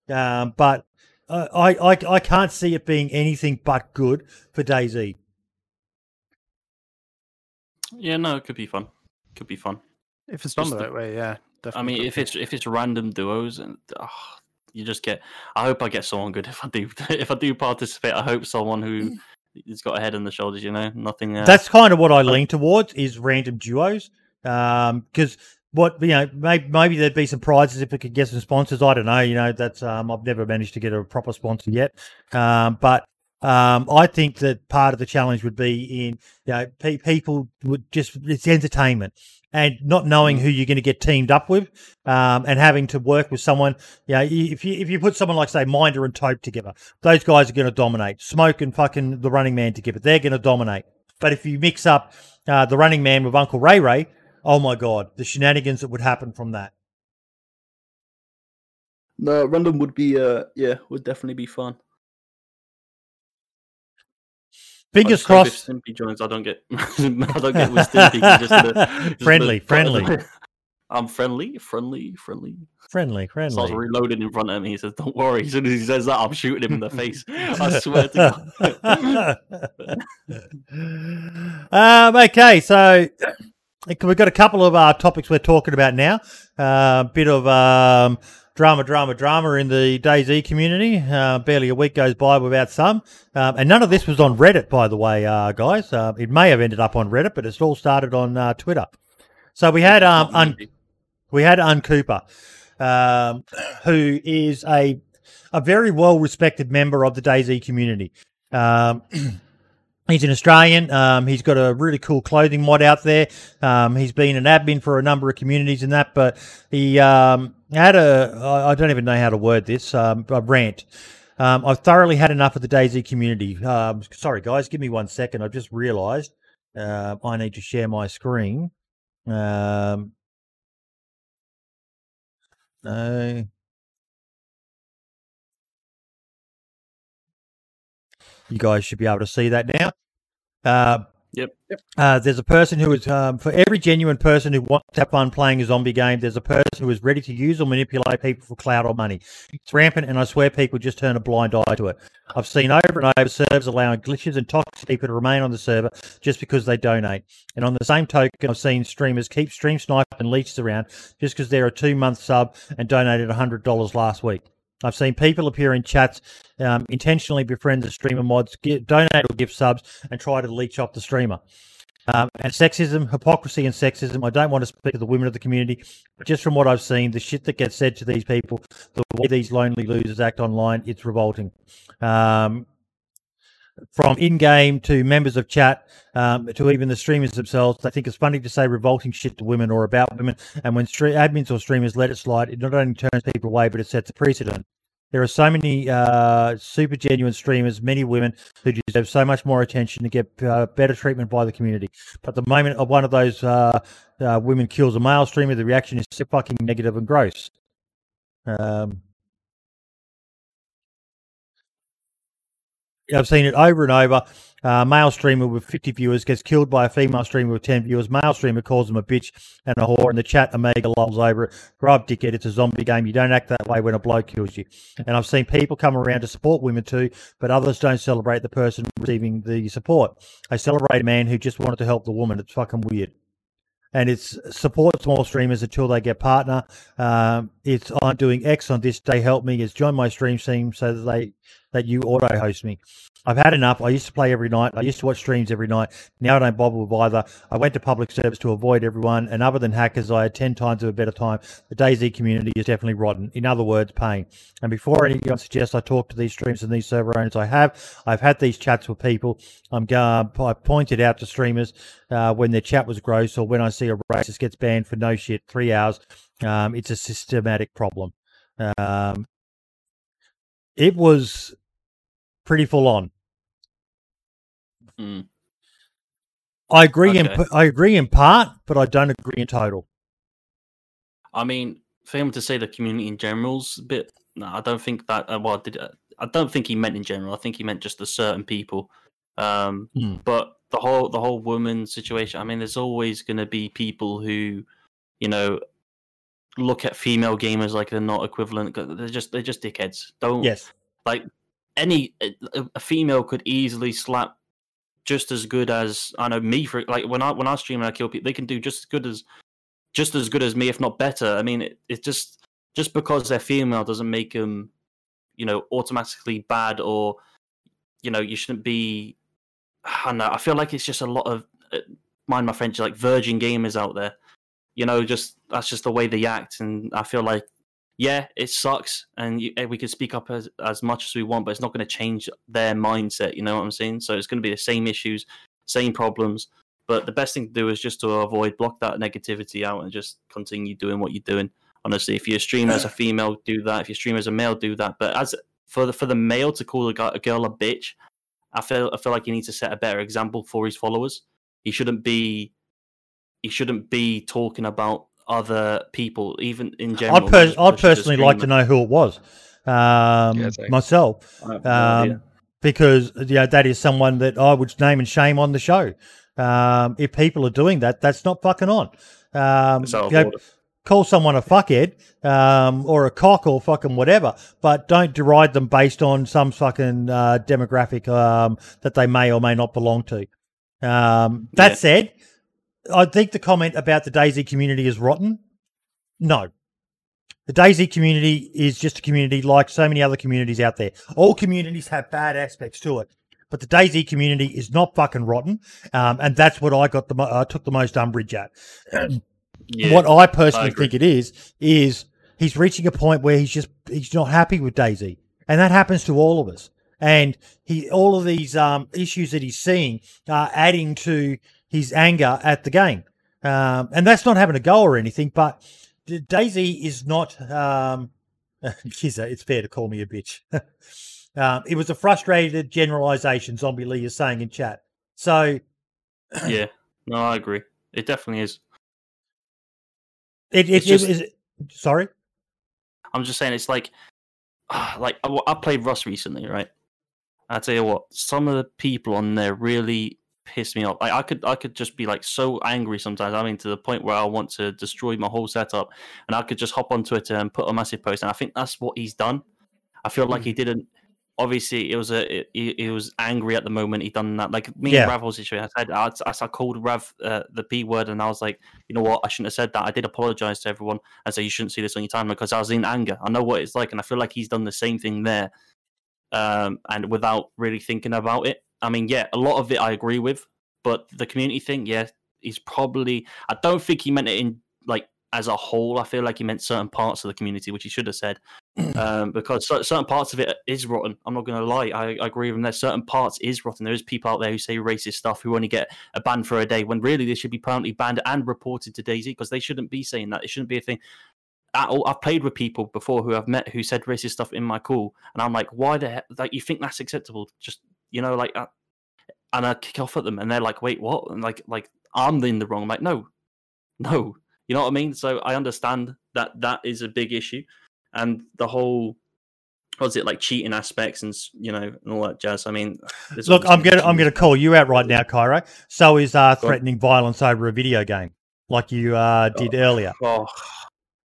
Um, but uh, I, I I can't see it being anything but good for DayZ. Yeah, no, it could be fun. Could be fun. If it's done the right way, yeah. Definitely I mean, if it's if it's random duos and oh, you just get, I hope I get someone good if I do if I do participate. I hope someone who has got a head on the shoulders. You know, nothing. Uh, That's kind of what I lean towards is random duos, because um, what you know, maybe, maybe there'd be some prizes if we could get some sponsors. I don't know. You know, that's um, I've never managed to get a proper sponsor yet, um, but um, I think that part of the challenge would be in you know pe- people would just it's entertainment and not knowing who you're going to get teamed up with, um, and having to work with someone. You know, if you if you put someone like say Minder and Tope together, those guys are going to dominate. Smoke and fucking the Running Man together, they're going to dominate. But if you mix up uh, the Running Man with Uncle Ray Ray, oh my god, the shenanigans that would happen from that. No, random would be uh yeah, would definitely be fun. Fingers crossed. Stimpy joins, I don't get. I don't get with Stimpy. just just friendly, friendly. I'm friendly, friendly, friendly. Friendly, friendly. Starts reloading in front of me. He says, "Don't worry." As soon as he says that, I'm shooting him in the face. I swear to God. um, okay, so we've got a couple of uh, topics we're talking about now. A uh, bit of um, drama, drama, drama in the DayZ community. Uh, barely a week goes by without some. Um, and none of this was on Reddit, by the way, uh, guys. Uh, it may have ended up on Reddit, but it's all started on uh, Twitter. So we had um, Un- we had Un Cooper, um, who is a a very well respected member of the DayZ community. Um, He's an Australian. Um, he's got a really cool clothing mod out there. Um, he's been an admin for a number of communities and that, but he um, had a, I don't even know how to word this, um, a rant. Um, I've thoroughly had enough of the DayZ community. Um, sorry, guys, give me one second. I've just realised uh, I need to share my screen. Um, no. You guys should be able to see that now. Uh, Yep. Uh, there's a person who is, um, for every genuine person who wants to have fun playing a zombie game, there's a person who is ready to use or manipulate people for clout or money. It's rampant, and I swear people just turn a blind eye to it. I've seen over and over servers allowing glitches and toxic people to remain on the server just because they donate. And on the same token, I've seen streamers keep stream sniping and leeches around just because they're a two month sub and donated $100 last week. I've seen people appear in chats, um, intentionally befriend the streamer mods, donate or give subs, and try to leech off the streamer. Um, and sexism, hypocrisy, and sexism. I don't want to speak to the women of the community, but just from what I've seen, the shit that gets said to these people, the way these lonely losers act online, it's revolting. Um, from in-game to members of chat um, to even the streamers themselves. They think it's funny to say revolting shit to women or about women, and when stre- admins or streamers let it slide, it not only turns people away, but it sets a precedent. There are so many uh, super genuine streamers, many women who deserve so much more attention to get uh, better treatment by the community. But the moment one of those uh, uh, women kills a male streamer, the reaction is so fucking negative and gross. Um, I've seen it over and over. Uh, male streamer with 50 viewers gets killed by a female streamer with 10 viewers. Male streamer calls them a bitch and a whore. In the chat, Omega lolls over it. Grow up, dickhead. It's a zombie game. You don't act that way when a bloke kills you. And I've seen people come around to support women too, but others don't celebrate the person receiving the support. They celebrate a man who just wanted to help the woman. It's fucking weird and it's support small streamers until they get partner. Um, it's I'm doing X on this day. Help me. It's join my stream team so that they that you auto host me. I've had enough. I used to play every night. I used to watch streams every night. Now I don't bother with either. I went to public service to avoid everyone. And other than hackers, I had 10 times of a better time. The DayZ community is definitely rotten. In other words, pain. And before anyone suggests I talk to these streams and these server owners, I have. I've had these chats with people. I'm uh, I pointed out to streamers uh, when their chat was gross or when I see a racist gets banned for no shit, three hours. Um, it's a systematic problem. Um, it was pretty full on. Mm. I agree in I agree in part, but I don't agree in total. I mean, for him to say the community in general's a bit. No, I don't think that. Uh, well, did uh, I don't think he meant in general. I think he meant just the certain people. Um, Hmm. But the whole the whole woman situation. I mean, there's always going to be people who, you know, look at female gamers like they're not equivalent. They're just they're just dickheads. Don't Yes. like any a, a female could easily slap just as good as I know me for like when I when I stream and I kill people, they can do just as good as just as good as me, if not better. I mean, it, it's just just because they're female doesn't make them, you know, automatically bad or you know you shouldn't be. I know. I feel like it's just a lot of uh, mind my French, like virgin gamers out there. You know, just that's just the way they act, and I feel like yeah, it sucks, and you, eh, we can speak up as as much as we want, but it's not going to change their mindset. You know what I'm saying? So it's going to be the same issues, same problems. But the best thing to do is just to avoid, block that negativity out, and just continue doing what you're doing. Honestly, if you're streaming as a female, do that. If you're streaming as a male, do that. But as for the for the male to call a, guy, a girl a bitch, I feel I feel like he needs to set a better example for his followers. He shouldn't be he shouldn't be talking about other people, even in general. I'd, not per- I'd personally like to know who it was um, Yeah, same. myself, I no um, because you know, that is someone that I would name and shame on the show. Um, if people are doing that, that's not fucking on. Um, It's out of you know, call someone a fuckhead um, or a cock or fucking whatever, but don't deride them based on some fucking uh, demographic um, that they may or may not belong to. Um, that Yeah. said, I think the comment about the DayZ community is rotten. No. The DayZ community is just a community like so many other communities out there. All communities have bad aspects to it, but the DayZ community is not fucking rotten, um, and that's what I got the mo- I took the most umbrage at. Yeah. What I personally agree. think it is is he's reaching a point where he's just he's not happy with DayZ, and that happens to all of us. And he all of these um, issues that he's seeing are adding to his anger at the game, um, and that's not having a go or anything. But DayZ is not. Um, geez, it's fair to call me a bitch. um, it was a frustrated generalization. Zombie Lee is saying in chat. So yeah, no, I agree. It definitely is. it, it, It's just- it is. Sorry. I'm just saying, it's like, like I, I played Rust recently, right? I tell you what, some of the people on there really piss me off. Like I could, I could just be like so angry sometimes. I mean, to the point where I want to destroy my whole setup, and I could just hop on Twitter and put a massive post. And I think that's what he's done. I feel like he didn't. Obviously, it was a it, he, he was angry at the moment he done that. Like me Yeah. and Rav was situation. I said I, I, I called Rav uh, the p word, and I was like, you know what, I shouldn't have said that. I did apologize to everyone and say you shouldn't see this on your timeline because I was in anger. I know what it's like, and I feel like he's done the same thing there, um, and without really thinking about it. I mean, yeah, a lot of it I agree with, but the community thing, yeah, he's probably. I don't think he meant it in like as a whole. I feel like he meant certain parts of the community, which he should have said, um, because certain parts of it is rotten. I'm not going to lie. I, I agree with him. There's certain parts is rotten. There is people out there who say racist stuff who only get a ban for a day when really they should be permanently banned and reported to DayZ because they shouldn't be saying that. It shouldn't be a thing. At all, I've played with people before who I've met who said racist stuff in my call, and I'm like, why the heck? Like, you think that's acceptable? Just you know, like, uh, and I kick off at them, and they're like, wait, what? And like, like I'm in the wrong. I'm like, no, no, you know what I mean? So I understand that that is a big issue, and the whole was it like cheating aspects and you know and all that jazz. I mean, Look, I'm gonna I'm gonna call you out right now, Cairo. So is uh, threatening violence over a video game, like you uh, did earlier. Oh,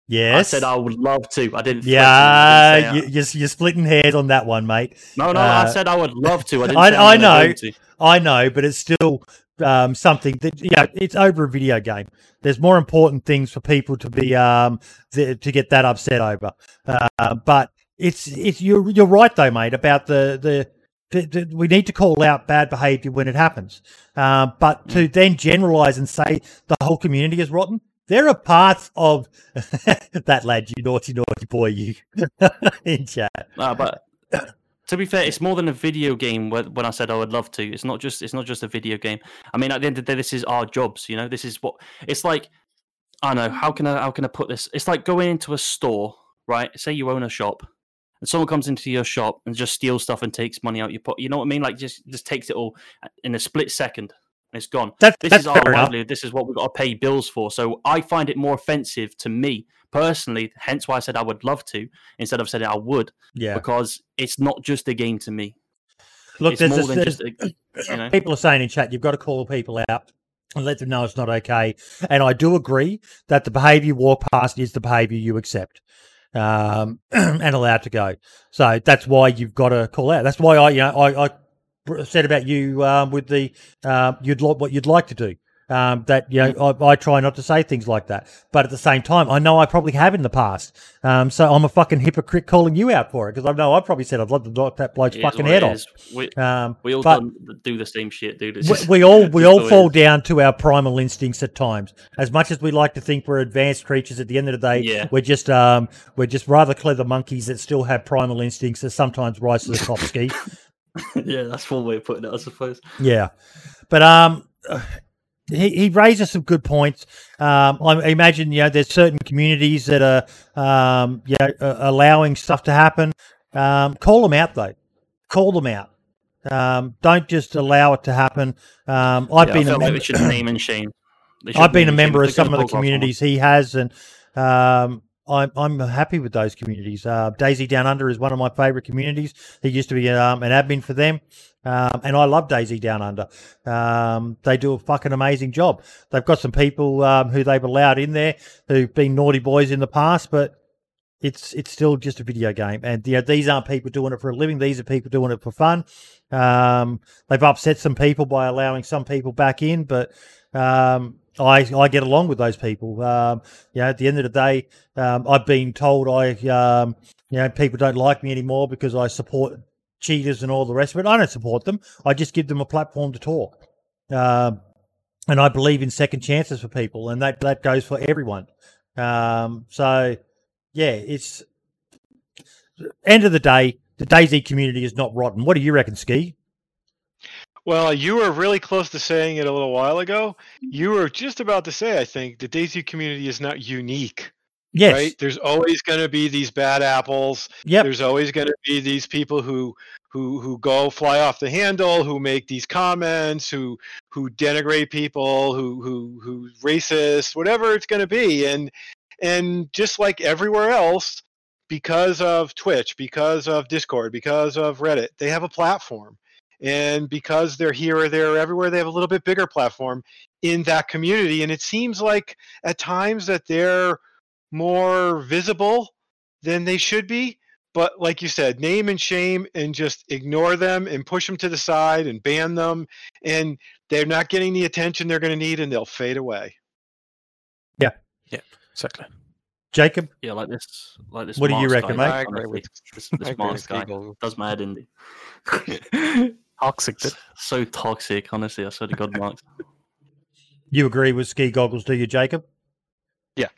Yes. I said I would love to. I didn't. Yeah, I didn't say you, you're, you're splitting hairs on that one, mate. No, no, Uh, I said I would love to. I didn't. I- I know. I know, but it's still um, something that yeah, it's over a video game. There's more important things for people to be um th- to get that upset over. Uh, but it's it's you're you're right though, mate, about the the. We need to call out bad behaviour when it happens, um, but to then generalise and say the whole community is rotten. There are parts of that lad, you naughty naughty boy, you in chat. Uh, but to be fair, it's more than a video game. When I said I would love to, it's not just it's not just a video game. I mean, at the end of the day, this is our jobs. You know, this is what it's like. I know how can I how can I put this? It's like going into a store, right? Say you own a shop, and someone comes into your shop and just steals stuff and takes money out your pocket. You know what I mean? Like just just takes it all in a split second. And it's gone. This that's is our livelihood. This is what we've got to pay bills for. So I find it more offensive to me personally. Hence why I said I would love to instead of saying I would Yeah. because it's not just a game to me. Look, it's there's, more this- than there's- just a, you know. people are saying in chat, you've got to call people out and let them know it's not okay. And I do agree that the behaviour you walk past is the behaviour you accept um, and allowed to go. So that's why you've got to call out. That's why I, you know, I, I said about you um, with the uh, you'd like what you'd like to do. Um, that you know, I, I try not to say things like that, but at the same time, I know I probably have in the past. Um, so I'm a fucking hypocrite calling you out for it because I know I probably said I'd love to knock that bloke's fucking head off. We, Um, we all do the same shit, dude. We, we all we all the way it fall down to our primal instincts at times. As much as we like to think we're advanced creatures, at the end of the day, Yeah. we're just um we're just rather clever monkeys that still have primal instincts that sometimes rise to the top ski. yeah, that's one way of putting it, I suppose. Yeah, but um. He, he raises some good points. Um, I imagine you know there's certain communities that are um, you know, uh, allowing stuff to happen. Um, call them out though. Call them out. Um, don't just allow it to happen. Um, I've Yeah, been a member. should name and shame. I've been a name and shame. member of some of the bog off on one. communities he has, and um, I'm I'm happy with those communities. Uh, DayZ Down Under is one of my favourite communities. He used to be um, an admin for them, um, and I love DayZ Down Under. Um, they do a fucking amazing job. They've got some people um, who they've allowed in there who've been naughty boys in the past, but it's it's still just a video game. And you know, these aren't people doing it for a living; these are people doing it for fun. Um, they've upset some people by allowing some people back in, but um, I I get along with those people. Um, you know, at the end of the day, um, I've been told I um, you know people don't like me anymore because I support cheaters and all the rest of it. I don't support them. I just give them a platform to talk. Um, and I believe in second chances for people, and that that goes for everyone. Um, so yeah, it's end of the day, the DayZ community is not rotten. What do you reckon, Ski? Well, you were really close to saying it a little while ago. Mm-hmm. You were just about to say, I think, the DayZ community is not unique. Yes. Right? There's always going to be these bad apples. Yep. There's always going to be these people who who who go fly off the handle, who make these comments, who who denigrate people, who who who racist, whatever it's going to be. And and just like everywhere else, because of Twitch, because of Discord, because of Reddit, they have a platform. And because they're here or there or everywhere, they have a little bit bigger platform in that community. And it seems like at times that they're more visible than they should be. But like you said, name and shame and just ignore them and push them to the side and ban them. And they're not getting the attention they're going to need and they'll fade away. Yeah yeah exactly. Jacob? Yeah, like this, like this. What do you Mars reckon, guy, mate? I agree with- this, I this agree with guy Eagle. does my head in. Toxic. dude. so toxic, honestly. I swear to God, Mark. You agree with Ski Goggles, do you, Jacob? Yeah.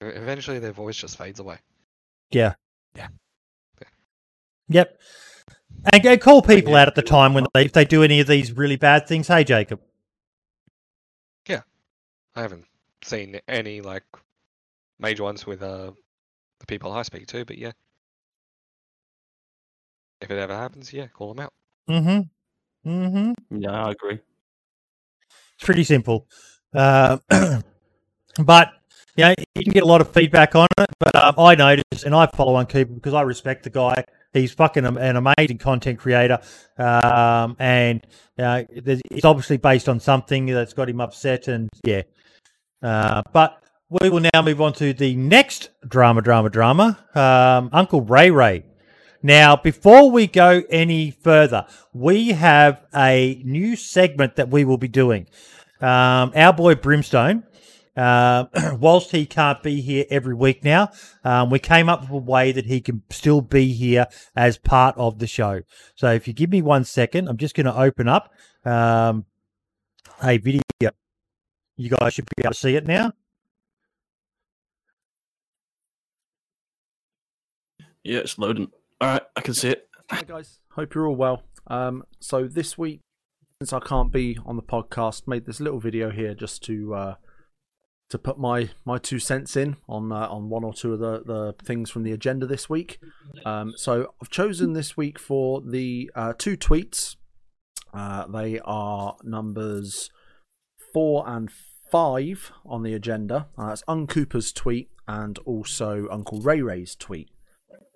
Eventually, their voice just fades away. Yeah. Yeah. Yep. And go call people yeah. out at the time when they if they do any of these really bad things. Hey, Jacob. Yeah, I haven't seen any like major ones with uh the people I speak to, but yeah. If it ever happens, yeah, call them out. Mm-hmm. Mm-hmm. Yeah, I agree. It's pretty simple. Uh, but you know, you can get a lot of feedback on it, but um, I noticed, and I follow Uncooper because I respect the guy. He's fucking an amazing content creator, um, and uh, it's obviously based on something that's got him upset, and yeah. Uh, but we will now move on to the next drama, drama, drama. Um, Uncle Ray Ray. Now, before we go any further, we have a new segment that we will be doing. Um, our boy Brimstone, uh, whilst he can't be here every week now, um, we came up with a way that he can still be here as part of the show. So, if you give me one second, I'm just going to open up um, a video. You guys should be able to see it now. Yeah, it's loading. All right, I can see it. Hi guys, hope you're all well. Um, so this week, since I can't be on the podcast, made this little video here just to uh, to put my my two cents in on uh, on one or two of the the things from the agenda this week. Um, so I've chosen this week for the uh, two tweets. Uh, they are numbers four and five on the agenda. Uh, that's Uncooper's tweet and also Uncle Ray Ray's tweet.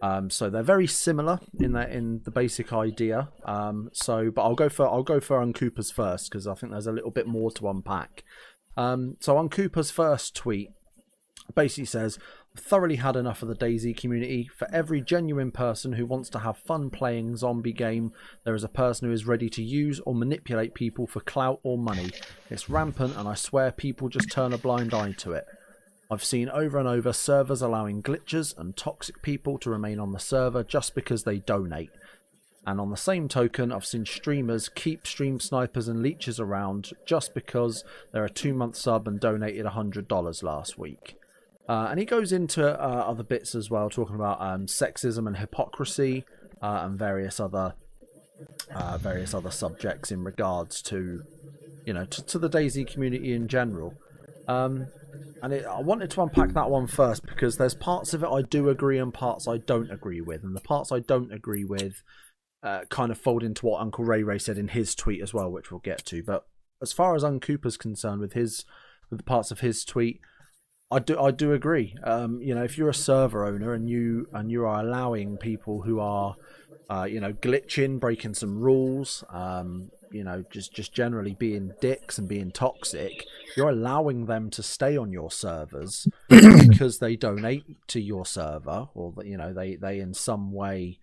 Um, so they're very similar in that in the basic idea. Um, so, but I'll go for I'll go for Uncooper's first because I think there's a little bit more to unpack. Um, so Uncooper's first tweet basically says, thoroughly had enough of the DayZ community. For every genuine person who wants to have fun playing zombie game, there is a person who is ready to use or manipulate people for clout or money. It's rampant, and I swear people just turn a blind eye to it." I've seen over and over servers allowing glitches and toxic people to remain on the server just because they donate. And on the same token, I've seen streamers keep stream snipers and leeches around just because they're a two month sub and donated $100 last week. Uh, and he goes into uh, other bits as well, talking about um, sexism and hypocrisy uh, and various other uh, various other subjects in regards to you know to, to the DayZ community in general. Um, and it, I wanted to unpack that one first because there's parts of it I do agree and parts I don't agree with, and the parts I don't agree with uh, kind of fold into what Uncle Ray Ray said in his tweet as well, which we'll get to. But as far as Uncle Cooper's concerned, with his with the parts of his tweet, I do I do agree. Um, you know, if you're a server owner and you and you are allowing people who are, uh, you know, glitching, breaking some rules, um, you know, just just generally being dicks and being toxic, you're allowing them to stay on your servers because they donate to your server or you know they they in some way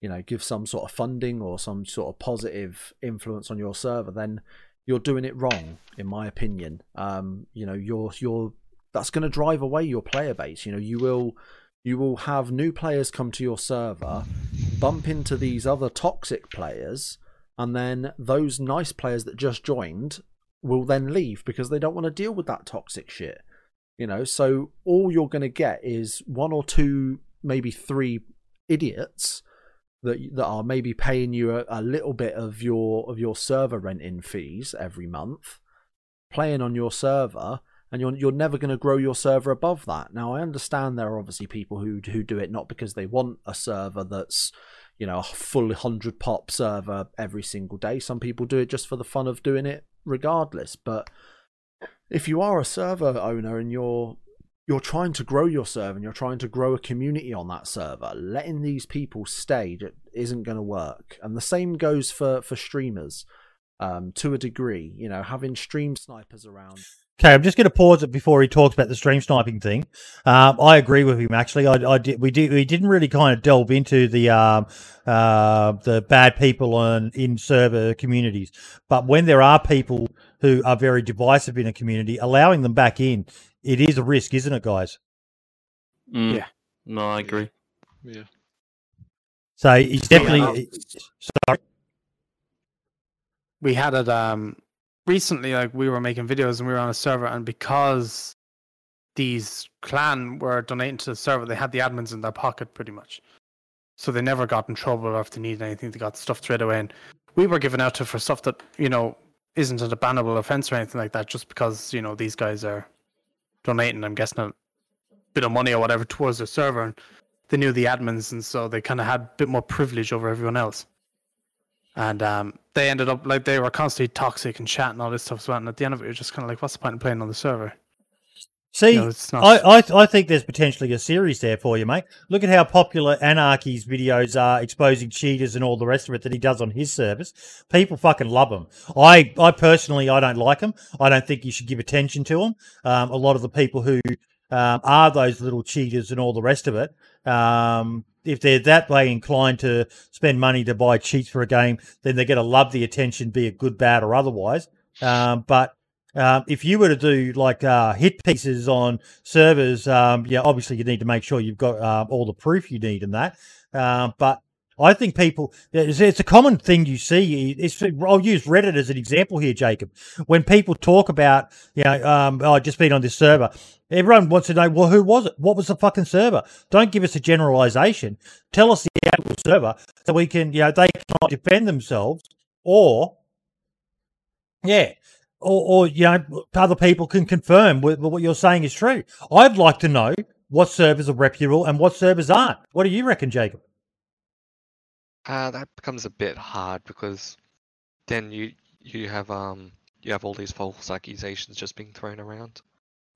you know give some sort of funding or some sort of positive influence on your server then you're doing it wrong in my opinion. Um you know you're you're that's going to drive away your player base. You know you will you will have new players come to your server bump into these other toxic players and then those nice players that just joined will then leave because they don't want to deal with that toxic shit you know? So all you're going to get is one or two maybe three idiots that that are maybe paying you a, a little bit of your of your server renting fees every month playing on your server and you're you're never going to grow your server above that. Now i understand there are obviously people who who do it not because they want a server that's you know a full 100 pop server every single day. Some people do it just for the fun of doing it regardless. But if you are a server owner and you're you're trying to grow your server and you're trying to grow a community on that server letting these people stay isn't going to work. And the same goes for for streamers um to a degree. You know having stream snipers around Okay, I'm just going to pause it before he talks about the stream sniping thing. Um, I agree with him. Actually, I, I did. We did. We didn't really kind of delve into the um, uh, the bad people on in server communities. But when there are people who are very divisive in a community, allowing them back in, it is a risk, isn't it, guys? Mm. Yeah. No, I agree. Yeah. So he's definitely. Sorry. we had it um recently like we were making videos and we were on a server and because these clan were donating to the server they had the admins in their pocket pretty much. So they never got in trouble or if they needed anything they got stuff straight away. And we were given out to for stuff that you know isn't a bannable offense or anything like that just because you know these guys are donating i'm guessing a bit of money or whatever towards the server. And they knew the admins and so they kind of had a bit more privilege over everyone else. And um, they ended up like they were constantly toxic and chatting all this stuff as well. And at the end of it, you're just kind of like, what's the point of playing on the server? See, know, it's not- I, I I think there's potentially a series there for you, mate. Look at how popular Anarchy's videos are exposing cheaters and all the rest of it that he does on his service. People fucking love him. I I personally I don't like him. I don't think you should give attention to him. Um, a lot of the people who um, are those little cheaters and all the rest of it. Um, if they're that way inclined to spend money to buy cheats for a game, then they're going to love the attention, be it good, bad, or otherwise. Um, but um, if you were to do like uh, hit pieces on servers, um, yeah, obviously you need to make sure you've got uh, all the proof you need in that. Um, but I think people, it's, a common thing you see. It's, I'll use Reddit as an example here, Jacob. When people talk about, you know, um, oh, just been on this server, everyone wants to know, well, who was it? What was the fucking server? Don't give us a generalization. Tell us the actual server so we can, you know, they cannot defend themselves or, yeah, or, or you know, other people can confirm what you're saying is true. I'd like to know what servers are reputable and what servers aren't. What do you reckon, Jacob? Uh, that becomes a bit hard because then you you have um you have all these false accusations just being thrown around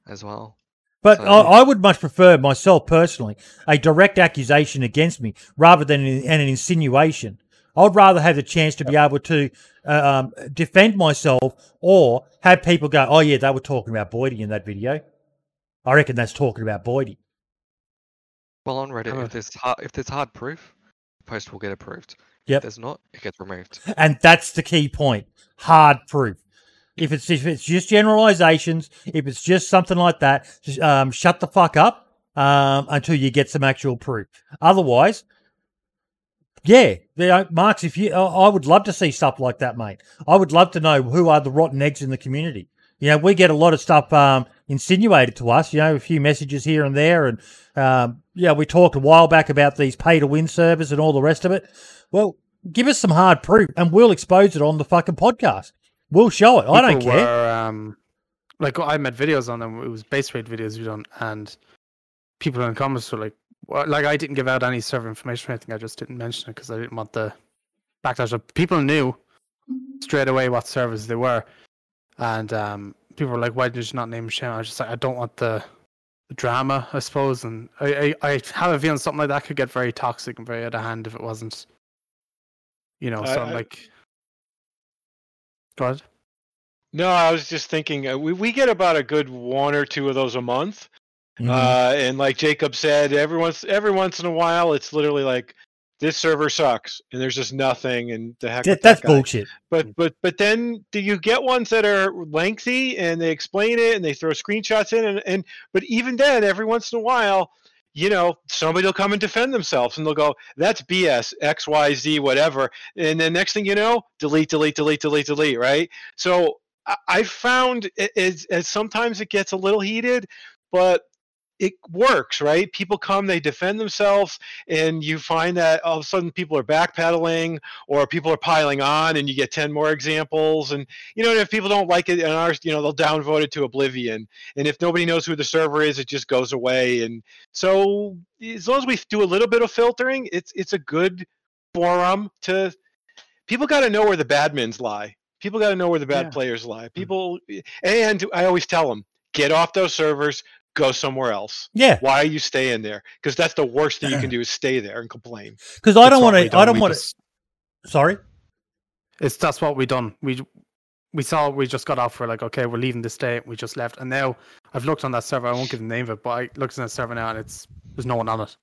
as well. But So- I, I would much prefer myself personally a direct accusation against me rather than an, an insinuation. I'd rather have the chance to be able to uh, um, defend myself or have people go, "Oh yeah, they were talking about Boydie in that video." I reckon that's talking about Boydie. Well, on Reddit, if there's hard, if there's hard proof, the post will get approved. Yep. If there's not, it gets removed. And that's the key point. Hard proof. If it's if it's just generalizations, if it's just something like that, just, um, shut the fuck up um, until you get some actual proof. Otherwise, yeah, yeah, Marks. If you, I I would love to see stuff like that, mate. I would love to know who are the rotten eggs in the community. You know, we get a lot of stuff um, insinuated to us. You know, a few messages here and there, and um, yeah, we talked a while back about these pay to win servers and all the rest of it. Well, give us some hard proof, and we'll expose it on the fucking podcast. We'll show it. I don't care. Were, um, like I made videos on them. It was base rate videos we done, and people in the comments were like, well, "Like I didn't give out any server information or anything. I just didn't mention it because I didn't want the backlash." Of people knew straight away what servers they were, and um, people were like, "Why did you not name Shem?" I was just like, "I don't want the drama, I suppose." And I, I, I have a feeling something like that could get very toxic and very out of hand if it wasn't, you know. I- So I'm like, go ahead. No, I was just thinking uh, we we get about a good one or two of those a month. Mhm. Uh, and like Jacob said, every once every once in a while, it's literally like this server sucks, and there's just nothing, and the heck. That- that that's guy. bullshit. But mm. but but then do you get ones that are lengthy and they explain it and they throw screenshots in and, and but even then, every once in a while, you know, somebody will come and defend themselves and they'll go, "That's BS, X Y Z, whatever," and then next thing you know, delete, delete, delete, delete, delete. Right? So I, I found it, as, as sometimes it gets a little heated, but it works, right? People come, they defend themselves, and you find that all of a sudden people are backpedaling or people are piling on, and you get 10 more examples. And, you know, and if people don't like it, and ours, you know, they'll downvote it to oblivion. And if nobody knows who the server is, it just goes away. And so, as long as we do a little bit of filtering, it's it's a good forum to. People got to know where the badmins lie. People got to know where the bad Yeah. players lie. Hmm. People, and I always tell them, get off those servers, go somewhere else. Yeah, Why are you staying there? Because that's the worst thing you can do is stay there and complain. because I don't want to. I don't want to. just- Sorry. It's that's what we done. We we saw we just got off. We're like, okay, we're leaving this day. We just left, and now I've looked on that server. I won't give the name of it, but I looked on that server now, and it's there's no one on it.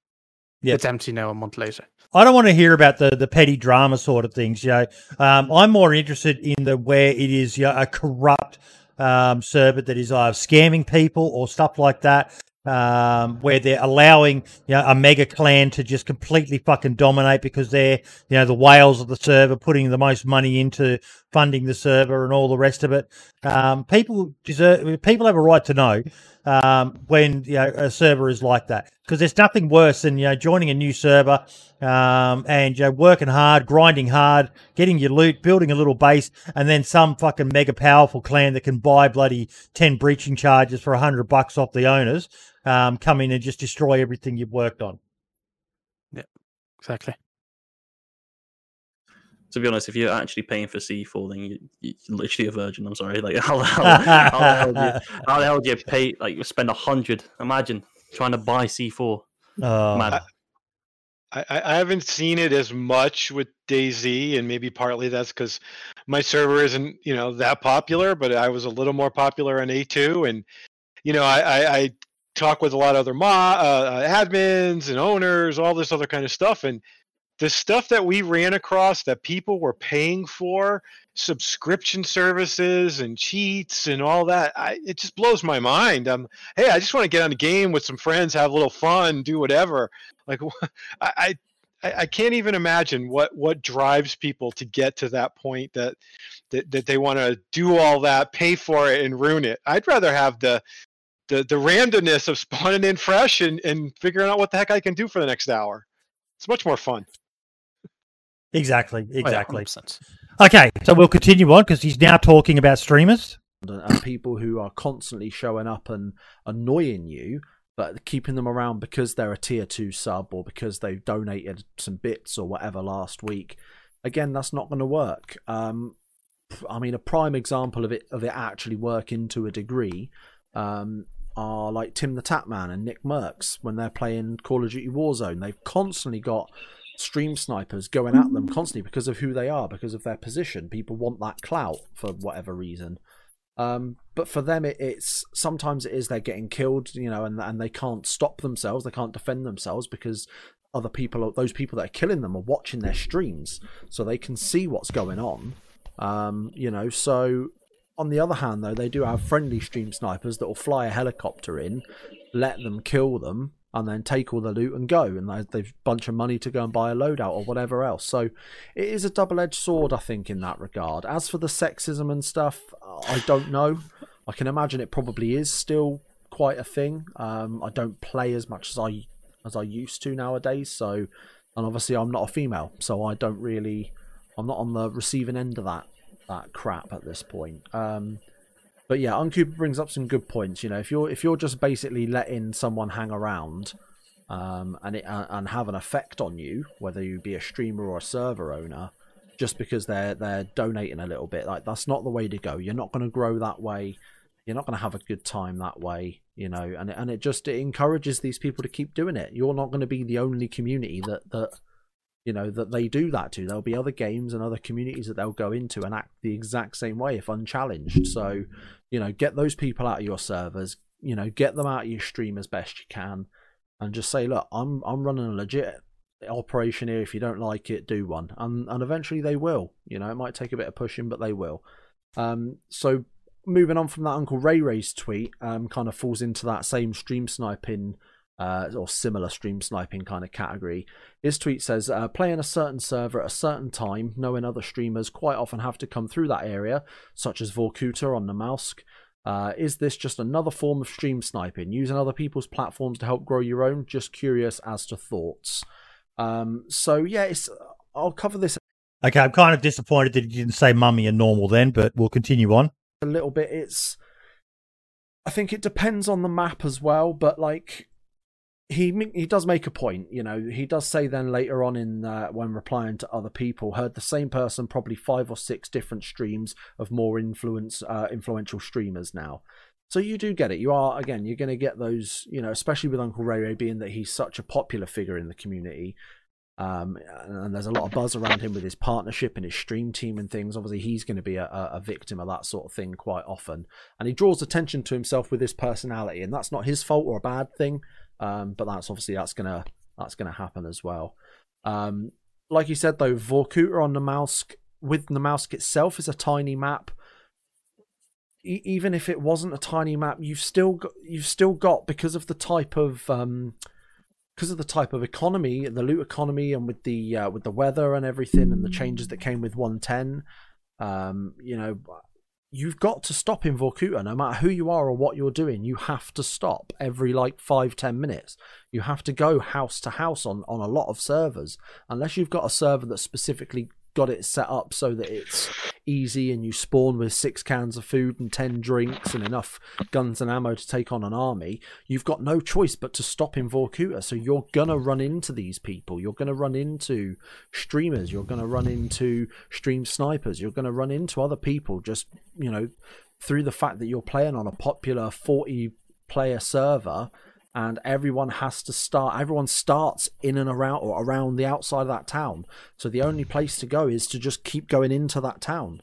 Yeah. It's empty now. A month later. I don't want to hear about the, the petty drama sort of things. You know, um, I'm more interested in the where it is you know, a corrupt um, server that is either scamming people or stuff like that, um, where they're allowing you know a mega clan to just completely fucking dominate because they're you know the whales of the server, putting the most money into funding the server and all the rest of it. Um, people deserve. People have a right to know um, when you know a server is like that because there's nothing worse than you know joining a new server um, and you know working hard, grinding hard, getting your loot, building a little base, and then some fucking mega powerful clan that can buy bloody ten breaching charges for hundred bucks off the owners um, come in and just destroy everything you've worked on. Yep. Exactly. To be honest, if you're actually paying for C4, then you, you're literally a virgin. I'm sorry. Like how, how, how, the, hell do you, how the hell do you pay? Like you spend a hundred. Imagine trying to buy C4. Oh, Mad. I, I I haven't seen it as much with DayZ, and maybe partly that's because my server isn't, you know, that popular. But I was a little more popular on A2, and you know, I, I, I talk with a lot of other mo- uh, admins and owners, all this other kind of stuff, and the stuff that we ran across that people were paying for, subscription services and cheats and all that, I, it just blows my mind. Um, hey, I just want to get on a game with some friends, have a little fun, do whatever. Like, I, I I I can't even imagine what what drives people to get to that point that that, that they want to do all that, pay for it, and ruin it. I'd rather have the the the randomness of spawning in fresh and and figuring out what the heck I can do for the next hour. It's much more fun. Exactly, Oh, yeah, exactly. 100%. Okay, so we'll continue on because he's now talking about streamers. and, and people who are constantly showing up and annoying you, but keeping them around because they're a tier two sub or because they've donated some bits or whatever last week. Again, that's not going to work. Um, I mean, a prime example of it of it actually working to a degree um, are like Tim the Tatman and Nick Mercs when they're playing Call of Duty Warzone. They've constantly got stream snipers going at them constantly because of who they are, because of their position. People want that clout for whatever reason. Um, but for them, it, it's sometimes it is they're getting killed, you know, and and they can't stop themselves, they can't defend themselves because other people, those people that are killing them, are watching their streams, so they can see what's going on. Um, you know, so on the other hand, though, they do have friendly stream snipers that will fly a helicopter in, let them kill them, and then take all the loot and go. And they- they've a bunch of money to go and buy a loadout or whatever else. So it is a double edged sword, I think, in that regard. As for the sexism and stuff, I don't know. I can imagine it probably is still quite a thing. Um, I don't play as much as I as I used to nowadays. So, and obviously I'm not a female, so I don't really. I'm not on the receiving end of that that crap at this point. Um, but yeah, Uncooper brings up some good points. You know, if you're if you're just basically letting someone hang around, um, and it uh, and have an effect on you, whether you be a streamer or a server owner, just because they're they're donating a little bit, like that's not the way to go. You're not going to grow that way. You're not going to have a good time that way, you know. And and it just it encourages these people to keep doing it. You're not going to be the only community that that you know that they do that to there'll be other games and other communities that they'll go into and act the exact same way if unchallenged so you know get those people out of your servers you know get them out of your stream as best you can and just say look i'm i'm running a legit operation here. If you don't like it do one. And and eventually they will you know it might take a bit of pushing but they will. Um so moving on from that uncle ray ray's tweet um kind of falls into that same stream sniping uh, or similar stream sniping kind of category. His tweet says, uh, playing a certain server at a certain time, knowing other streamers quite often have to come through that area, such as Vorkuta on Namalsk. Uh, is this just another form of stream sniping, using other people's platforms to help grow your own? Just curious as to thoughts. Um, so yeah, it's, I'll cover this Okay, I'm kind of disappointed that you didn't say mummy and normal then, but we'll continue on. a little bit. It's, I think it depends on the map as well, but like he he does make a point. You know, he does say then later on in when replying to other people, heard the same person probably five or six different streams of more influence uh, influential streamers now. So you do get it. You are again, you're going to get those. You know, especially with Uncle Ray Ray being that he's such a popular figure in the community. Um, and there's a lot of buzz around him with his partnership and his stream team and things. Obviously, he's going to be a, a victim of that sort of thing quite often, and he draws attention to himself with his personality, and that's not his fault or a bad thing. Um, but that's obviously that's gonna that's gonna happen as well. Um, like you said though, Vorkuta on Namalsk with Namalsk itself is a tiny map. E- even if it wasn't a tiny map, you've still got you've still got because of the type of um, because of the type of economy, the loot economy, and with the uh, with the weather and everything, and the changes that came with 110. Um, you know, you've got to stop in Vorkuta, no matter who you are or what you're doing. You have to stop every like five ten minutes. You have to go house to house on on a lot of servers, unless you've got a server that's specifically got it set up so that it's easy and you spawn with six cans of food and 10 drinks and enough guns and ammo to take on an army, you've got no choice but to stop in Vorkuta. So you're going to run into these people. You're going to run into streamers. You're going to run into stream snipers. You're going to run into other people just, you know, through the fact that you're playing on a popular 40 player server and everyone has to start everyone starts in and around or around the outside of that town. So the only place to go is to just keep going into that town.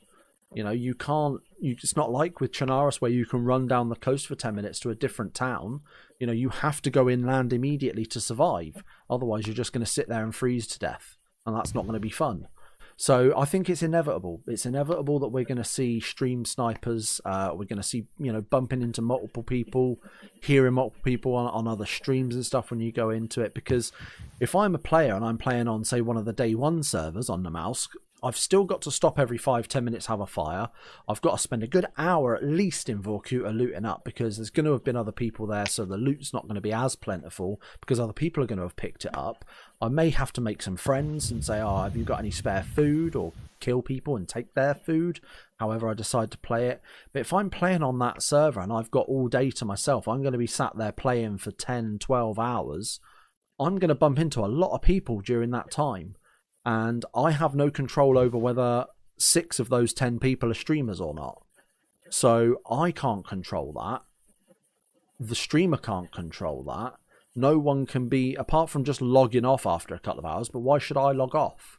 You know you can't you, it's not like with Chernarus where you can run down the coast for 10 minutes to a different town. You know you have to go inland immediately to survive. Otherwise you're just going to sit there and freeze to death and that's not going to be fun so I think it's inevitable. It's inevitable that we're going to see stream snipers. Uh, we're going to see you know bumping into multiple people, hearing multiple people on, on other streams and stuff when you go into it. Because if I'm a player and I'm playing on say one of the day one servers on the mouse, I've still got to stop every five, ten minutes, have a fire. I've got to spend a good hour at least in Vorkuta looting up because there's going to have been other people there, so the loot's not going to be as plentiful because other people are going to have picked it up. I may have to make some friends and say, oh, have you got any spare food? Or kill people and take their food, however I decide to play it. But if I'm playing on that server and I've got all day to myself, I'm going to be sat there playing for 10, 12 hours. I'm going to bump into a lot of people during that time and I have no control over whether six of those 10 people are streamers or not. So I can't control that. The streamer can't control that. No one can be, apart from just logging off after a couple of hours, but why should I log off?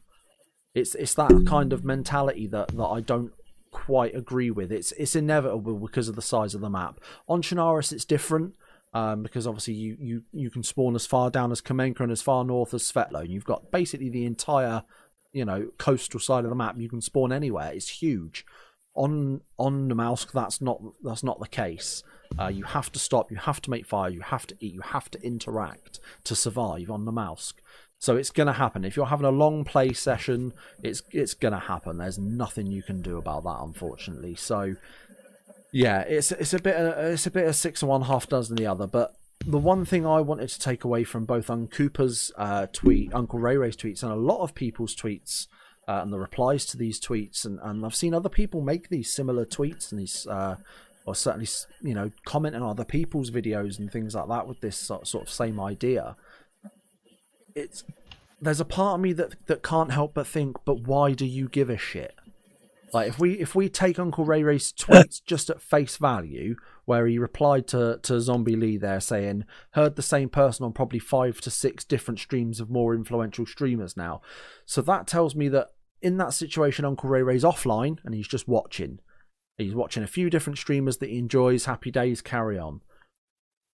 It's it's that kind of mentality that, that I don't quite agree with. It's it's inevitable because of the size of the map. On Chernarus, it's different um, because obviously you, you, you can spawn as far down as Kamenka and as far north as Svetlo. And you've got basically the entire, you know, coastal side of the map. You can spawn anywhere. It's huge. On on mouse, that's not that's not the case. Uh, you have to stop. You have to make fire. You have to eat. You have to interact to survive on mouse. So it's going to happen. If you're having a long play session, it's it's going to happen. There's nothing you can do about that, unfortunately. So yeah, it's it's a bit of, it's a bit of six and one, half dozen the other. But the one thing I wanted to take away from both Uncooper's uh, tweet, Uncle Ray Ray's tweets, and a lot of people's tweets uh, and the replies to these tweets, and, and I've seen other people make these similar tweets and these, uh, or certainly you know, comment on other people's videos and things like that with this sort, sort of same idea. It's there's a part of me that that can't help but think, but why do you give a shit? Like if we if we take Uncle Ray Ray's tweets just at face value, where he replied to to Zombie Lee there saying, heard the same person on probably five to six different streams of more influential streamers now. So that tells me that in that situation, Uncle Ray Ray's offline and he's just watching. He's watching a few different streamers that he enjoys. Happy days, carry on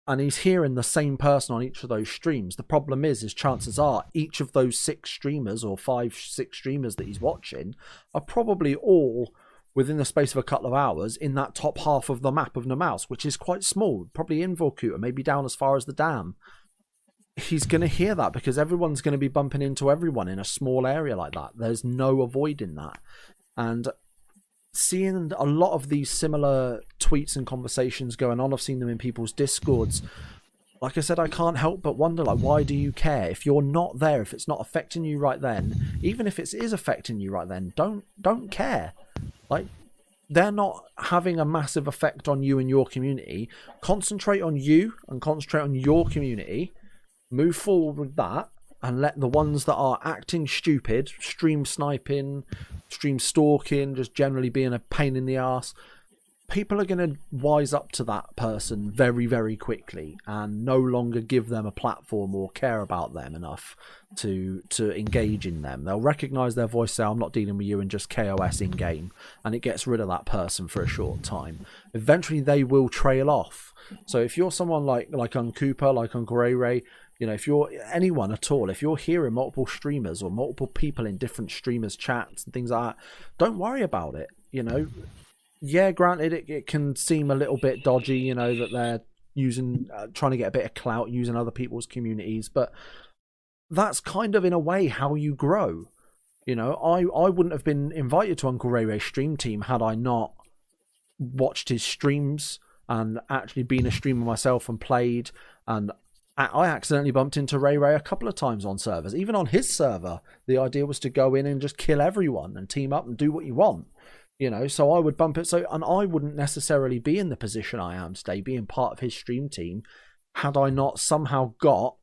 and he's hearing the same person on each of those streams. The problem is, is chances are each of those six streamers or five, six streamers that he's watching are probably all within the space of a couple of hours in that top half of the map of Namalsk, which is quite small, probably in Vorkuta, maybe down as far as the dam. He's going to hear that because everyone's going to be bumping into everyone in a small area like that. There's no avoiding that. And seeing a lot of these similar tweets and conversations going on. I've seen them in people's discords. Like I said, I can't help but wonder, like, why do you care if you're not there? If it's not affecting you right then, even if it is affecting you right then, don't don't care. Like, they're not having a massive effect on you and your community. Concentrate on you and concentrate on your community. Move forward with that and let the ones that are acting stupid, stream sniping, stream stalking, just generally being a pain in the ass, people are going to wise up to that person very, very quickly and no longer give them a platform or care about them enough to to engage in them. They'll recognize their voice, say, "I'm not dealing with you," and just KOS in game, and it gets rid of that person for a short time. Eventually, they will trail off. So if you're someone like like Uncooper, like on Grey Ray, you know, if you're anyone at all, if you're hearing multiple streamers or multiple people in different streamers' chats and things like that, don't worry about it. You know, yeah, granted, it, it can seem a little bit dodgy, you know, that they're using, uh, trying to get a bit of clout using other people's communities, but that's kind of in a way how you grow. You know, I, I wouldn't have been invited to Uncle Ray Ray's stream team had I not watched his streams and actually been a streamer myself and played and I accidentally bumped into Ray Ray a couple of times on servers. Even on his server, the idea was to go in and just kill everyone and team up and do what you want. You know, so I would bump it. So, and I wouldn't necessarily be in the position I am today, being part of his stream team, had I not somehow got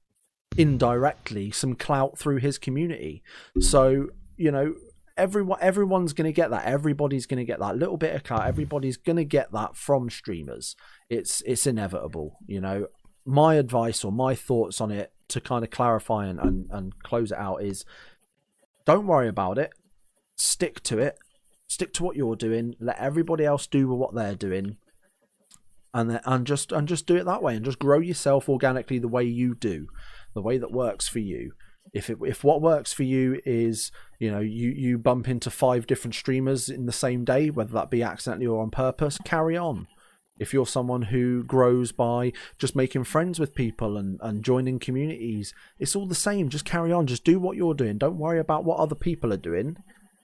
indirectly some clout through his community. So, you know, everyone everyone's going to get that. Everybody's going to get that little bit of clout. Everybody's going to get that from streamers. It's it's inevitable, you know. My advice or my thoughts on it to kind of clarify and, and, and close it out is don't worry about it. Stick to it. Stick to what you're doing. Let everybody else do what they're doing. And then, and just and just do it that way and just grow yourself organically the way you do the way that works for you. If it, if what works for you is you know you you bump into five different streamers in the same day, whether that be accidentally or on purpose, carry on. If you're someone who grows by just making friends with people and, and joining communities, it's all the same. Just carry on. Just do what you're doing. Don't worry about what other people are doing.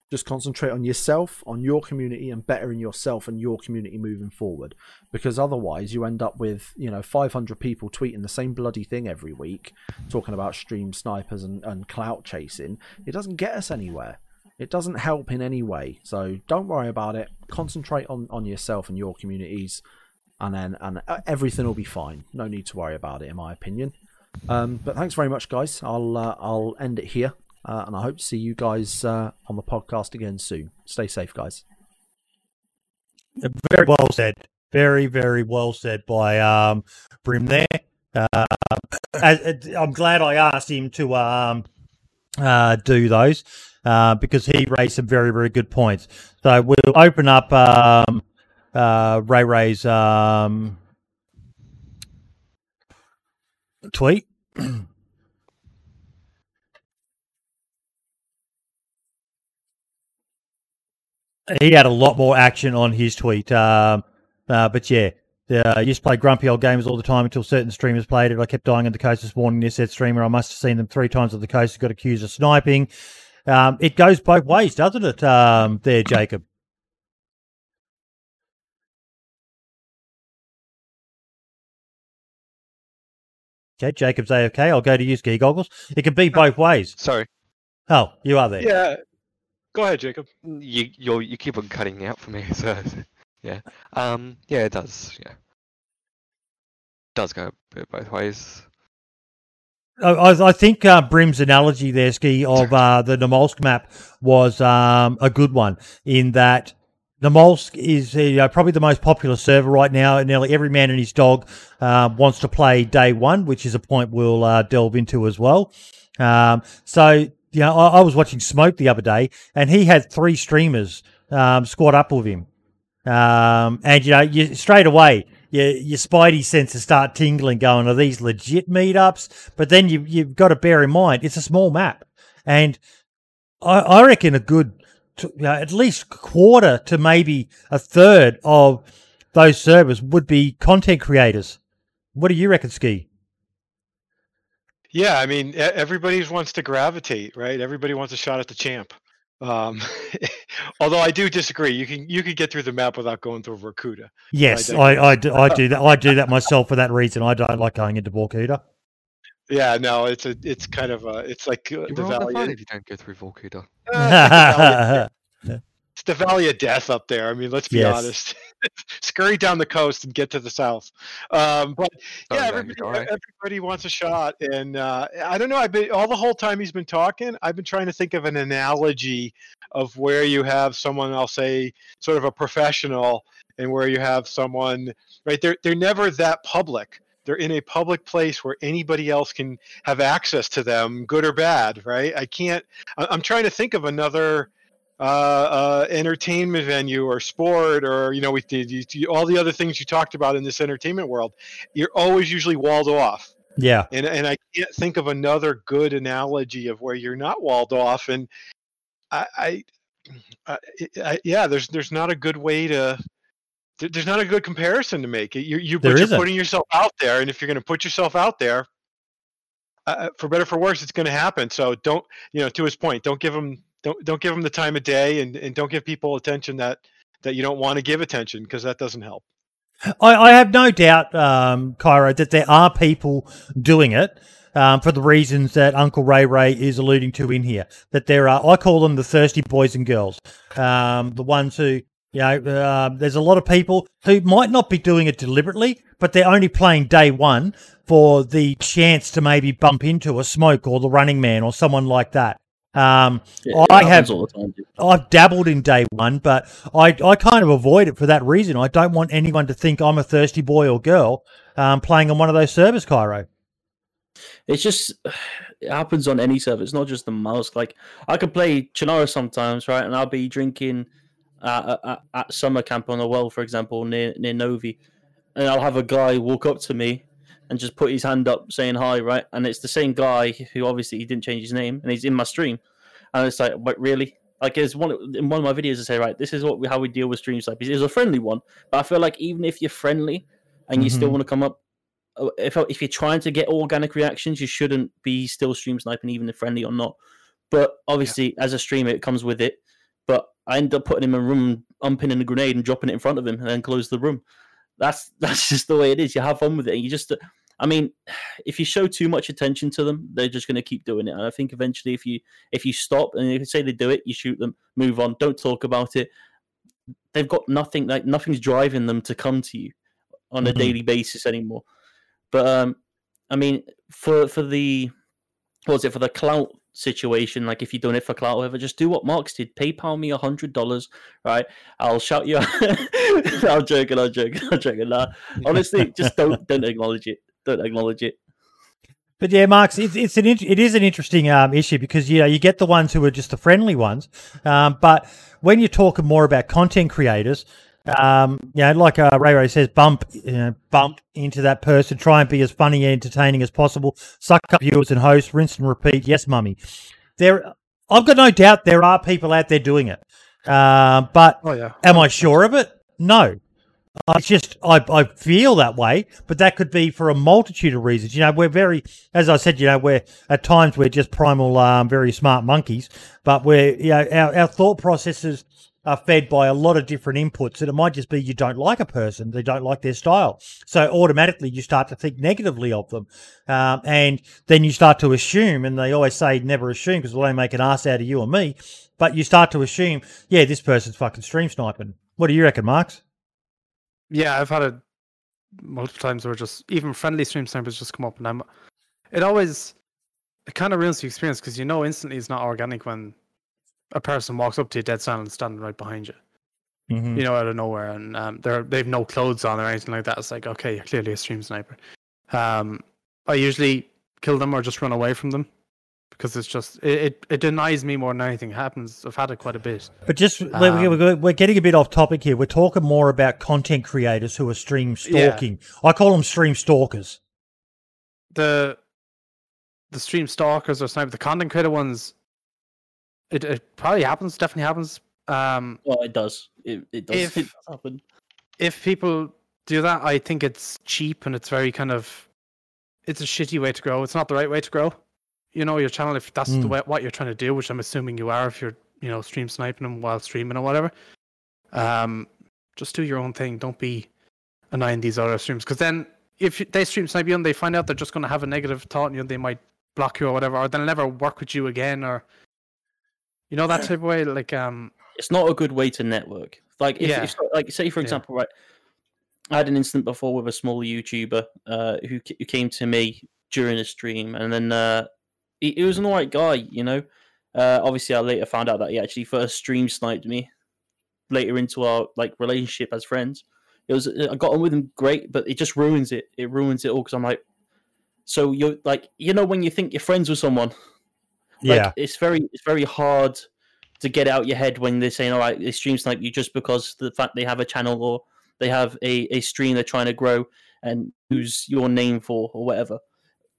Just concentrate on yourself, on your community, and bettering yourself and your community moving forward. Because otherwise, you end up with you know 500 people tweeting the same bloody thing every week, talking about stream snipers and, and clout chasing. It doesn't get us anywhere. It doesn't help in any way. So don't worry about it. Concentrate on on yourself and your communities, and then and uh, everything will be fine. No need to worry about it, in my opinion. Um, but thanks very much, guys. I'll uh, I'll end it here. Uh, and I hope to see you guys uh, on the podcast again soon. Stay safe, guys. Very well said. Very, very well said by um, Brim there. Uh, I'm glad I asked him to um, uh, do those because he raised some very, very good points. So we'll open up um, uh, Ray Ray's um, tweet. he had a lot more action on his tweet. Um, uh, but yeah, uh, I used to play grumpy old games all the time until certain streamers played it. I kept dying on the coast this morning. This said streamer, I must have seen them three times on the coast. Got accused of sniping. Um, it goes both ways, doesn't it? Um, there, Jacob. Okay, Jacob's AFK. I'll go to you, ski goggles. It can be both ways. Sorry. Oh, you are there. Yeah. Go ahead, Jacob. You you you keep on cutting out for me, so yeah. Um yeah it does, yeah. Does go both ways. I, I think uh, Brim's analogy there, Ski, of uh, the Namalsk map was um, a good one in that Namalsk is uh, probably the most popular server right now. Nearly every man and his dog uh, wants to play day one, which is a point we'll uh, delve into as well. Um, so you know, I, I, was watching Smoke the other day, and he had three streamers um, squad up with him, um, and you know, you straight away. Your, your spidey senses start tingling, going, "Are these legit meetups?" But then you you've got to bear in mind it's a small map, and I, I reckon a good, you know, at least quarter to maybe a third of those servers would be content creators. What do you reckon, Ski? Yeah, I mean, everybody wants to gravitate, right? Everybody wants a shot at the champ. Um, although I do disagree. You can you can get through the map without going through Vorkuta. Yes, I, I, I, do, I do that. I do that myself for that reason. I don't like going into Vorkuta. Yeah, no, it's a it's kind of a it's like uh, the valley. if you don't go through Vorkuta. Uh, it's the valley of death up there. I mean, let's be yes. honest. scurry down the coast and get to the south. Um, but oh, yeah, everybody, everybody, wants a shot, and uh, I don't know. I've been all the whole time he's been talking. I've been trying to think of an analogy of where you have someone, I'll say, sort of a professional, and where you have someone right. They're they're never that public. They're in a public place where anybody else can have access to them, good or bad. Right? I can't. I'm trying to think of another uh, uh, entertainment venue or sport or you know we did all the other things you talked about in this entertainment world you're always usually walled off yeah and and i can't think of another good analogy of where you're not walled off and i i, I, I yeah there's there's not a good way to there's not a good comparison to make. You you but you're putting yourself out there and if you're going to put yourself out there uh, for better for worse it's going to happen. So don't you know to his point don't give them don't don't give them the time of day and, and don't give people attention that that you don't want to give attention because that doesn't help. I, I have no doubt, um, Cairo, that there are people doing it um, for the reasons that Uncle Ray Ray is alluding to in here. That there are, I call them the thirsty boys and girls, um, the ones who, you know, uh, there's a lot of people who might not be doing it deliberately, but they're only playing day one for the chance to maybe bump into a smoke or the running man or someone like that. Um, Yeah, I have all the time. I've dabbled in day one, but I, I kind of avoid it for that reason. I don't want anyone to think I'm a thirsty boy or girl um, playing on one of those servers, Cairo. It's just it happens on any server. It's not just the mouse. Like I could play Chernarus sometimes, right? And I'll be drinking uh, at, at summer camp on the well, for example, near near Novi, and I'll have a guy walk up to me and just put his hand up saying hi, right? And it's the same guy who obviously he didn't change his name, and he's in my stream, and it's like, but really. Like it's one in one of my videos, I say, right, this is what we, how we deal with stream snipers. It's a friendly one, but I feel like even if you're friendly and you still Mhm. want to come up, uh, if if you're trying to get organic reactions, you shouldn't be still stream sniping, even if friendly or not. But obviously, as a streamer, it comes with it. But I end up putting him in a room, unpinning a grenade and dropping it in front of him, and then close the room. That's that's just the way it is. You have fun with it. You just, I mean, if you show too much attention to them, they're just going to keep doing it. And I think eventually, if you if you stop and if you say they do it, you shoot them, move on, don't talk about it. They've got nothing like nothing's driving them to come to you on a Mhm. daily basis anymore. But um, I mean, for for the what was it for the clout situation? Like, if you're doing it for clout, or whatever, just do what Marks did. PayPal me a hundred dollars, right? I'll shout you. I'm joking. I'm joking. I'm joking. Nah, honestly, just don't don't acknowledge it. Don't acknowledge it. But yeah, Marks, it's, it's an it is an interesting um, issue because you know you get the ones who are just the friendly ones, um, but when you're talking more about content creators, um, you know, like uh, Ray Ray says, bump you know, bump into that person, try and be as funny and entertaining as possible, suck up viewers and hosts, rinse and repeat. Yes, mummy. There, I've got no doubt there are people out there doing it, uh, but Oh yeah. Am I sure of it? No. It's just I, I feel that way, but that could be for a multitude of reasons. You know, we're very, as I said, you know, we're at times we're just primal, um, very smart monkeys, but we're, you know, our, our thought processes are fed by a lot of different inputs, and it might just be you don't like a person, they don't like their style, so automatically you start to think negatively of them, um, and then you start to assume, and they always say never assume because they'll only make an ass out of you or me, but you start to assume, yeah, this person's fucking stream sniping. What do you reckon, Marks? Yeah, I've had it multiple times where just even friendly stream snipers just come up and I'm it always it kind of ruins the experience because you know instantly it's not organic when a person walks up to you dead silent standing right behind you. Mm-hmm. You know, out of nowhere and um they're they've no clothes on or anything like that. It's like, okay, you're clearly a stream sniper. Um I usually kill them or just run away from them because it's just it, it, it denies me more than anything. Happens. I've had it quite a bit. But just we're, Um, we're, getting a bit off topic here. We're talking more about content creators who are stream Yeah. stalking. I call them stream stalkers. the the stream stalkers or sniper the content creator ones it, it probably happens definitely happens um Well, it does. It, it does. If- it does happen. if people do that i think it's cheap and it's very kind of it's a shitty way to grow it's not the right way to grow you know your channel if that's the Mm. way what you're trying to do which i'm assuming you are if you're you know stream sniping them while streaming or whatever um just do your own thing don't be annoying these other streams because then if they stream snipe you and they find out they're just going to have a negative thought and you they might block you or whatever or they'll never work with you again or you know that type of way like um it's not a good way to network. Like if, Yeah. if like say for Yeah. example, right, I had an incident before with a small YouTuber uh, who, who came to me during a stream, and then uh, he, he was an alright guy, you know. Uh, obviously, I later found out that he actually first stream sniped me later into our like relationship as friends. It was I got on with him great, but it just ruins it. It ruins it all because I'm like, so you're like, you know, when you think you're friends with someone, like, Yeah. it's very it's very hard to get out your head when they're saying, oh, "All right, they stream snipe you just because the fact they have a channel or they have a, a stream they're trying to grow and use your name for or whatever."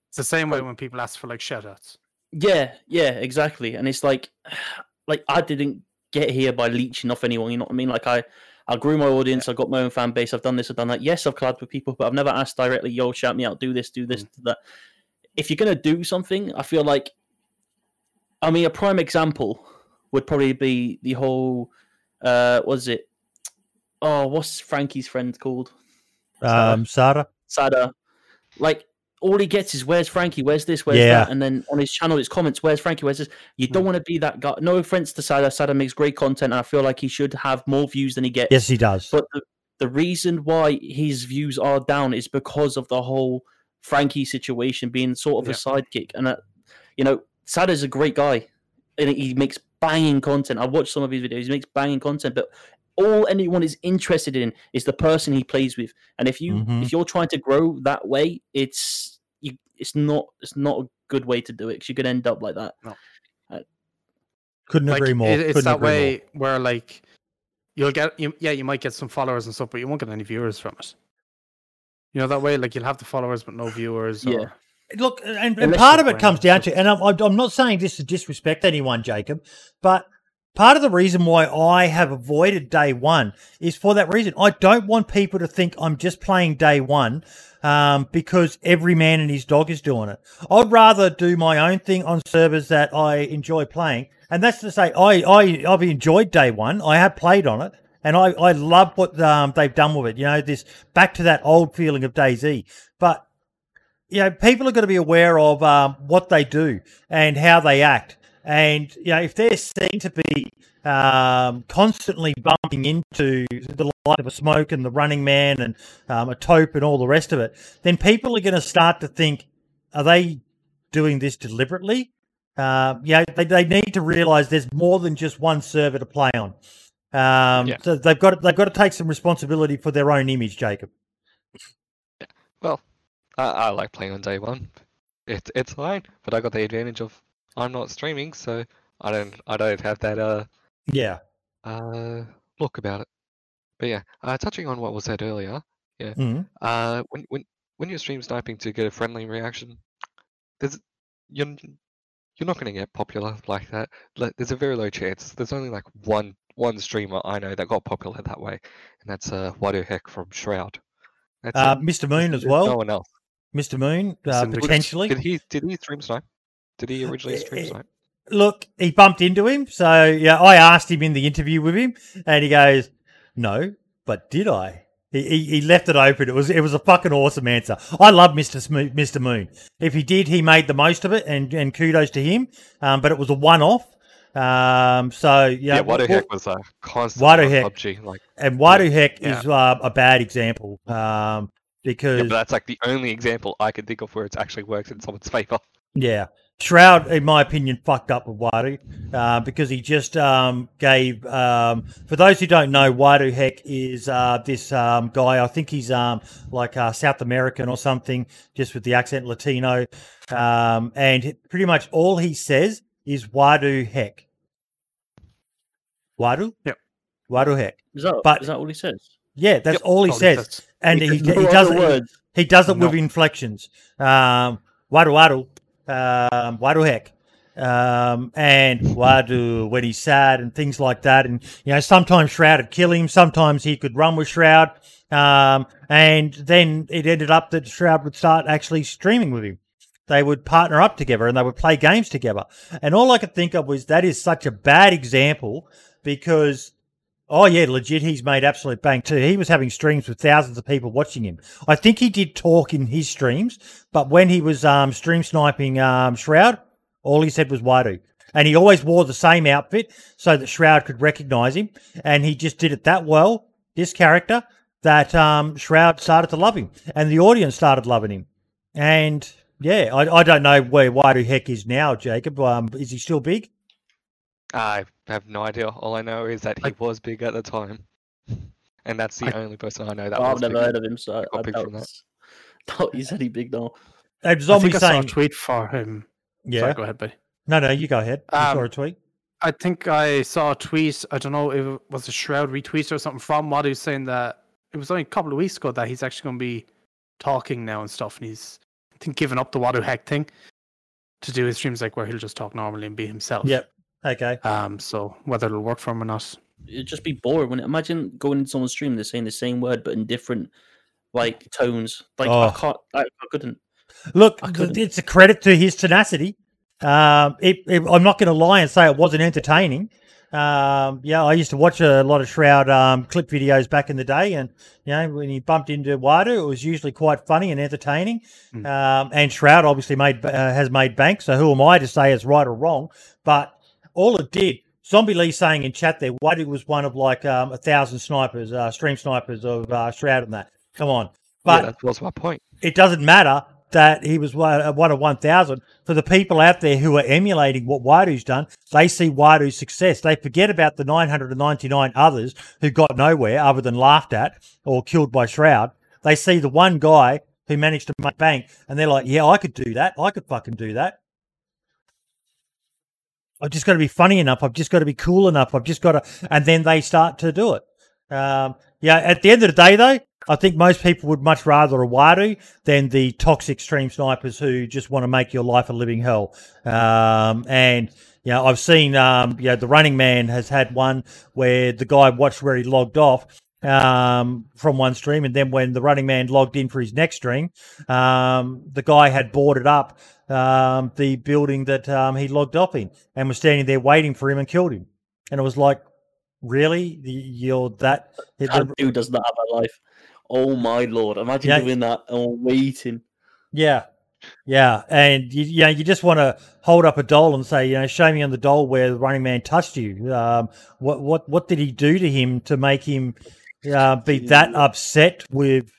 it's the same way when people ask for like shoutouts Yeah, yeah, exactly. And it's like, like I didn't get here by leeching off anyone. You know what I mean? Like I, I grew my audience. I got my own fan base. I've done this. I've done that. Yes, I've collabed with people, but I've never asked directly, "Yo, shout me out. Do this. Do this. Mm. Do that." If you're gonna do something, I feel like, I mean, a prime example would probably be the whole, uh, what is it? Oh, what's Frankie's friend called? Um, Sada. Sada. Like all he gets is where's Frankie, where's this, where's Yeah. that, and then on his channel, his comments, where's Frankie, where's this. You don't want to be that guy. No offense to Sada. Sada makes great content, and I feel like he should have more views than he gets. Yes, he does. But the, the reason why his views are down is because of the whole Frankie situation being sort of a sidekick. And, uh, you know, Sada's a great guy and he makes banging content. I watched some of his videos, he makes banging content, but all anyone is interested in is the person he plays with. And if you Mhm. if you're trying to grow that way, it's you it's not it's not a good way to do it because you could end up like that. No. Couldn't Like, agree more. it- it's Couldn't that agree more. way where like you'll get you, yeah you might get some followers and stuff, but you won't get any viewers from it. You know that way, like you'll have the followers but no viewers. Yeah. Look, and, and part of it comes down to, and I'm, I'm not saying this to disrespect anyone, Jacob, but part of the reason why I have avoided day one is for that reason. I don't want people to think I'm just playing day one um, because every man and his dog is doing it. I'd rather do my own thing on servers that I enjoy playing, and that's to say, I, I I've enjoyed day one. I have played on it. And I, I love what um, they've done with it. You know, this back to that old feeling of DayZ. But you know, people are going to be aware of um, what they do and how they act. And, you know, if they're seen to be um, constantly bumping into the light of a smoke and the running man and um, a taupe and all the rest of it, then people are going to start to think, are they doing this deliberately? Uh, yeah, they, they need to realize there's more than just one server to play on. Um, Yeah. So they've got they've got to take some responsibility for their own image, Jacob. Well, I, I like playing on day one. It's it's fine, but I got the advantage of I'm not streaming, so I don't I don't have that uh Yeah. uh look about it. But yeah, uh, touching on what was said earlier, yeah. Mhm. Uh, when when when you're stream sniping to get a friendly reaction, there's you're you're not going to get popular like that. Like, there's a very low chance. There's only like one one streamer I know that got popular that way, and that's uh Wadu Hek from Shroud. That's Uh. Mr. Moon as well. No one else. Mr. Moon, uh, potentially. Did he did he stream snipe? Did he originally stream Eh, snipe? Look, he bumped into him. So, yeah, I asked him in the interview with him, and he goes, No, but did I? He, he, he left it open. It was it was a fucking awesome answer. I love Mr. Smo- Mr. Moon. If he did, he made the most of it, and, and kudos to him. Um, but it was a one off. Um, so yeah, Yeah, Wadu Hek was uh, constant Wadu Hek. PUBG. Like, and Wadu Hek Yeah. is uh, a bad example um, because yeah, but that's like the only example I can think of where it's actually worked in someone's favor. Yeah. Shroud, in my opinion, fucked up with Wadu uh, because he just um, gave. Um, for those who don't know, Wadu Hek is uh, this um, guy. I think he's um, like uh, South American or something, just with the accent Latino. Um, and pretty much all he says is Wadu Hek. Wadu? Yep. Wadu Hek. Is that But- is that all he says? Yeah, that's Yep, all he all he says. And he, He he, does it. words. He does it with inflections. Um, wadu wadu, um, wadu hek, um, and wadu when he's sad and things like that. And you know, sometimes Shroud would kill him. Sometimes he could run with Shroud. Um, and then it ended up that Shroud would start actually streaming with him. They would partner up together and they would play games together. And all I could think of was that is such a bad example because Oh yeah, legit. He's made absolute bank too. He was having streams with thousands of people watching him. I think he did talk in his streams, but when he was um, stream sniping um, Shroud, all he said was Wadu, and he always wore the same outfit so that Shroud could recognize him. And he just did it that well, this character, that um, Shroud started to love him, and the audience started loving him. And yeah, I, I don't know where Wadu Hek is now, Jacob. Um, is he still big? I have no idea. All I know is that he was big at the time, and that's the only person I know that Oh, was I've never big. heard of him, so I, got I big doubt, from that. doubt he's any big now. And I Zombie think I saw a tweet for him. yeah. Sorry, go ahead, buddy. No, no, you go ahead. You saw Um, a tweet. I think I saw a tweet. I don't know if it was a Shroud retweet or something from Wadu saying that it was only a couple of weeks ago that he's actually going to be talking now and stuff, and he's I think giving up the Wadu Hek thing to do his streams like where he'll just talk normally and be himself. Yep. Okay. Um. So whether it'll work for him or not, It'd just be boring. When imagine going into someone's stream, they're saying the same word but in different like tones. Like I Oh. can't, I, I couldn't. Look, I couldn't. it's a credit to his tenacity. Um, it, it, I'm not going to lie and say it wasn't entertaining, Um, yeah, I used to watch a lot of Shroud um, clip videos back in the day, and you know when he bumped into Wadu, it was usually quite funny and entertaining. Mm. Um, and Shroud obviously made uh, has made bank, so who am I to say it's right or wrong? But all it did, Zombie Lee saying in chat there, Wadu was one of like um, a thousand snipers, uh, stream snipers of uh, Shroud and that. Come on, but yeah, that was my point. it doesn't matter that he was one, uh, one of 1,000. For the people out there who are emulating what Wadu's done, they see Wadu's success. They forget about the 999 others who got nowhere other than laughed at or killed by Shroud. They see the one guy who managed to make bank and they're like, yeah, I could do that. I could fucking do that. I've just got to be funny enough. I've just got to be cool enough. I've just got to, and then they start to do it. Um, yeah, at the end of the day, though, I think most people would much rather a Wadu than the toxic stream snipers who just want to make your life a living hell. Um, and you know, I've seen, um, you know, the Running Man has had one where the guy watched where he logged off um, from one stream, and then when the Running Man logged in for his next stream, um, the guy had boarded up um, the building that um, he logged off in and was standing there waiting for him and killed him. And it was like, really, you're that? That dude does not have a life. Oh my lord! Imagine Yeah. doing that and waiting. Yeah. Yeah. And you, you know, you just want to hold up a doll and say, you know, show me on the doll where the running man touched you. Um, what, what, what did he do to him to make him uh, be that upset with?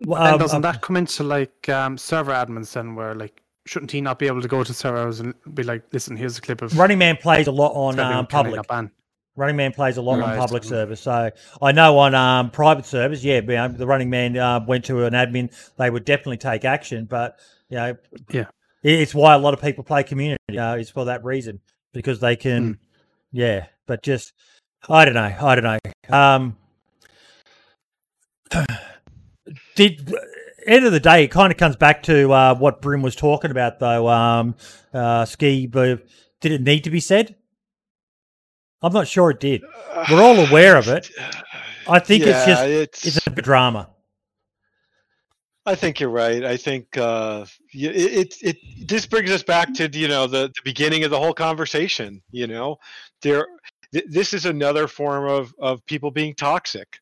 Then um, doesn't um, that come into like um, server admins then, where like shouldn't he not be able to go to servers and be like, listen, here's a clip of Running Man plays a lot on um, public. Running Man plays a lot on public servers. So I know on um, private servers, yeah, um, the Running Man uh, went to an admin. They would definitely take action, but you know, Yeah. it's why a lot of people play community. Uh, it's for that reason because they can, Mm. yeah. But just, I don't know. I don't know. Um, did end of the day, it kind of comes back to uh, what Brim was talking about, though. Um, uh, ski, but did it need to be said? I'm not sure it did. We're all aware of it. I think it's just it's- it's a drama. I think you're right. I think uh, it, it it this brings us back to you know the, the beginning of the whole conversation. You know, there th- this is another form of of people being toxic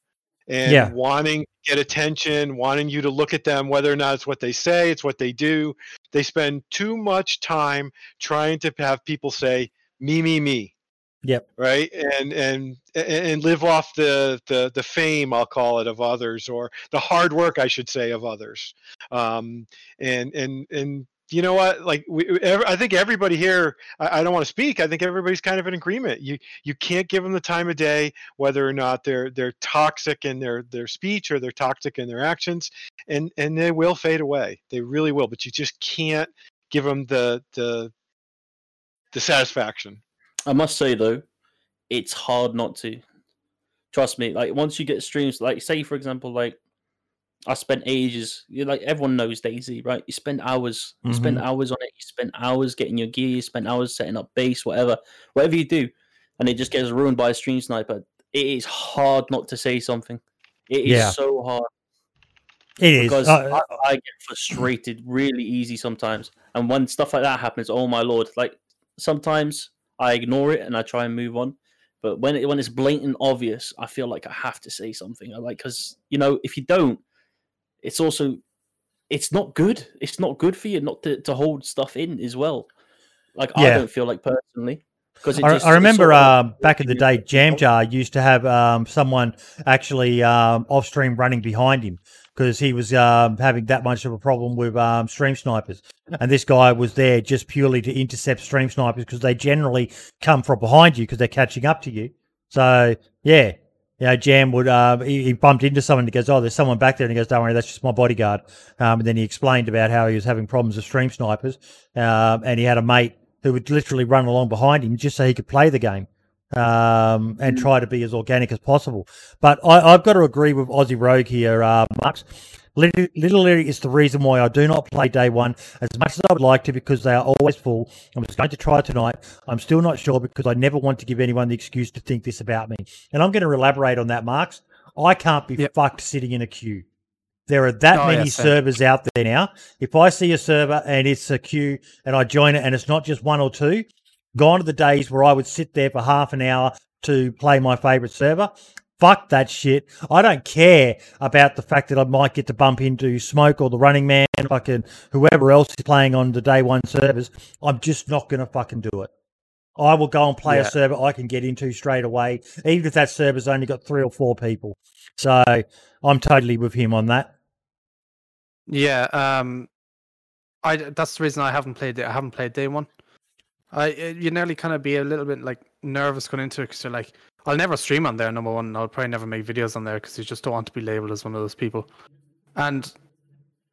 and Yeah. wanting get attention, wanting you to look at them, whether or not it's what they say, it's what they do. They spend too much time trying to have people say me, me, me Yep. right and and and live off the the the fame i'll call it of others or the hard work i should say of others um and and and you know what like we i think everybody here I, I don't want to speak i think everybody's kind of in agreement you you can't give them the time of day whether or not they're they're toxic in their their speech or they're toxic in their actions and and they will fade away they really will but you just can't give them the the the satisfaction I must say though, it's hard not to. Trust me. Like once you get streams, like say for example, like I spent ages. Like everyone knows DayZ, right? You spend hours. You spend Mhm. hours on it. You spend hours getting your gear. You spend hours setting up base, whatever, whatever you do, and it just gets ruined by a stream sniper. It is hard not to say something. It is Yeah. so hard It is. because Uh, I, I get frustrated really easy sometimes, and when stuff like that happens, oh my lord! Like sometimes I ignore it and I try and move on, but when it when it's blatant obvious, I feel like I have to say something. I like because you know if you don't, it's also it's not good. It's not good for you not to, to hold stuff in as well. Like I don't feel like personally because I, I remember um, back in the day, Jam Jar used to have um, someone actually um, off stream running behind him because he was um, having that much of a problem with um, stream snipers. And this guy was there just purely to intercept stream snipers because they generally come from behind you because they're catching up to you. So, yeah. You know, Jam would, uh, he, he bumped into someone and he goes, Oh, there's someone back there. And he goes, Don't worry, that's just my bodyguard. Um, and then he explained about how he was having problems with stream snipers. Um, and he had a mate who would literally run along behind him just so he could play the game um, and try to be as organic as possible. But I, I've got to agree with Aussie Rogue here, uh, Marks. Lit- Literally, is the reason why I do not play day one as much as I would like to because they are always full. I was going to try tonight. I'm still not sure because I never want to give anyone the excuse to think this about me. And I'm going to elaborate on that, Marks. I can't be fucked sitting in a queue. There are that Oh, many yeah, servers out there now. If I see a server and it's a queue and I join it and it's not just one or two, Gone are the days where I would sit there for half an hour to play my favorite server. Fuck that shit. I don't care about the fact that I might get to bump into Smoke or the Running Man, fucking whoever else is playing on the day one servers. I'm just not going to fucking do it. I will go and play Yeah. a server I can get into straight away, even if that server's only got three or four people. So I'm totally with him on that. Yeah, um, I that's the reason I haven't played it. I haven't played day one. I uh, you nearly kind of be a little bit like nervous going into it because you're like, I'll never stream on there. Number one, I'll probably never make videos on there because you just don't want to be labeled as one of those people. And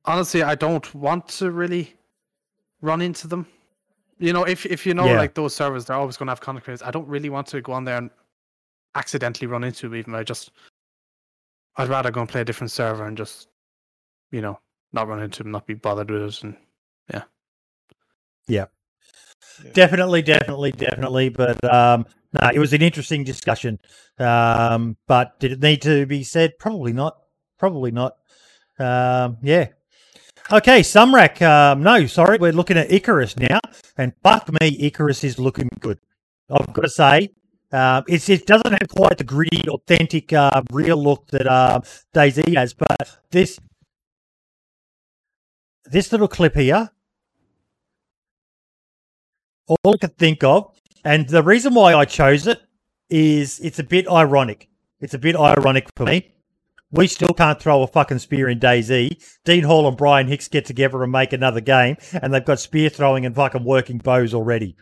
honestly, I don't want to really run into them. You know, if if you know Yeah. like those servers, they're always going to have content creators. I don't really want to go on there and accidentally run into them. Even I just, I'd rather go and play a different server and just, you know, not run into them, not be bothered with it, and Definitely, definitely, definitely. But um, no, it was an interesting discussion. Um, but did it need to be said? Probably not. Probably not. Um, yeah. Okay, Sumrak. Um, no, sorry, we're looking at Icarus now, and fuck me, Icarus is looking good. I've got to say, it's it doesn't have quite the gritty, authentic, uh, real look that um, DayZ has, but this this little clip here all I could think of. And the reason why I chose it is it's a bit ironic. It's a bit ironic for me. We still can't throw a fucking spear in DayZ. Dean Hall and Brian Hicks get together and make another game, and they've got spear throwing and fucking working bows already.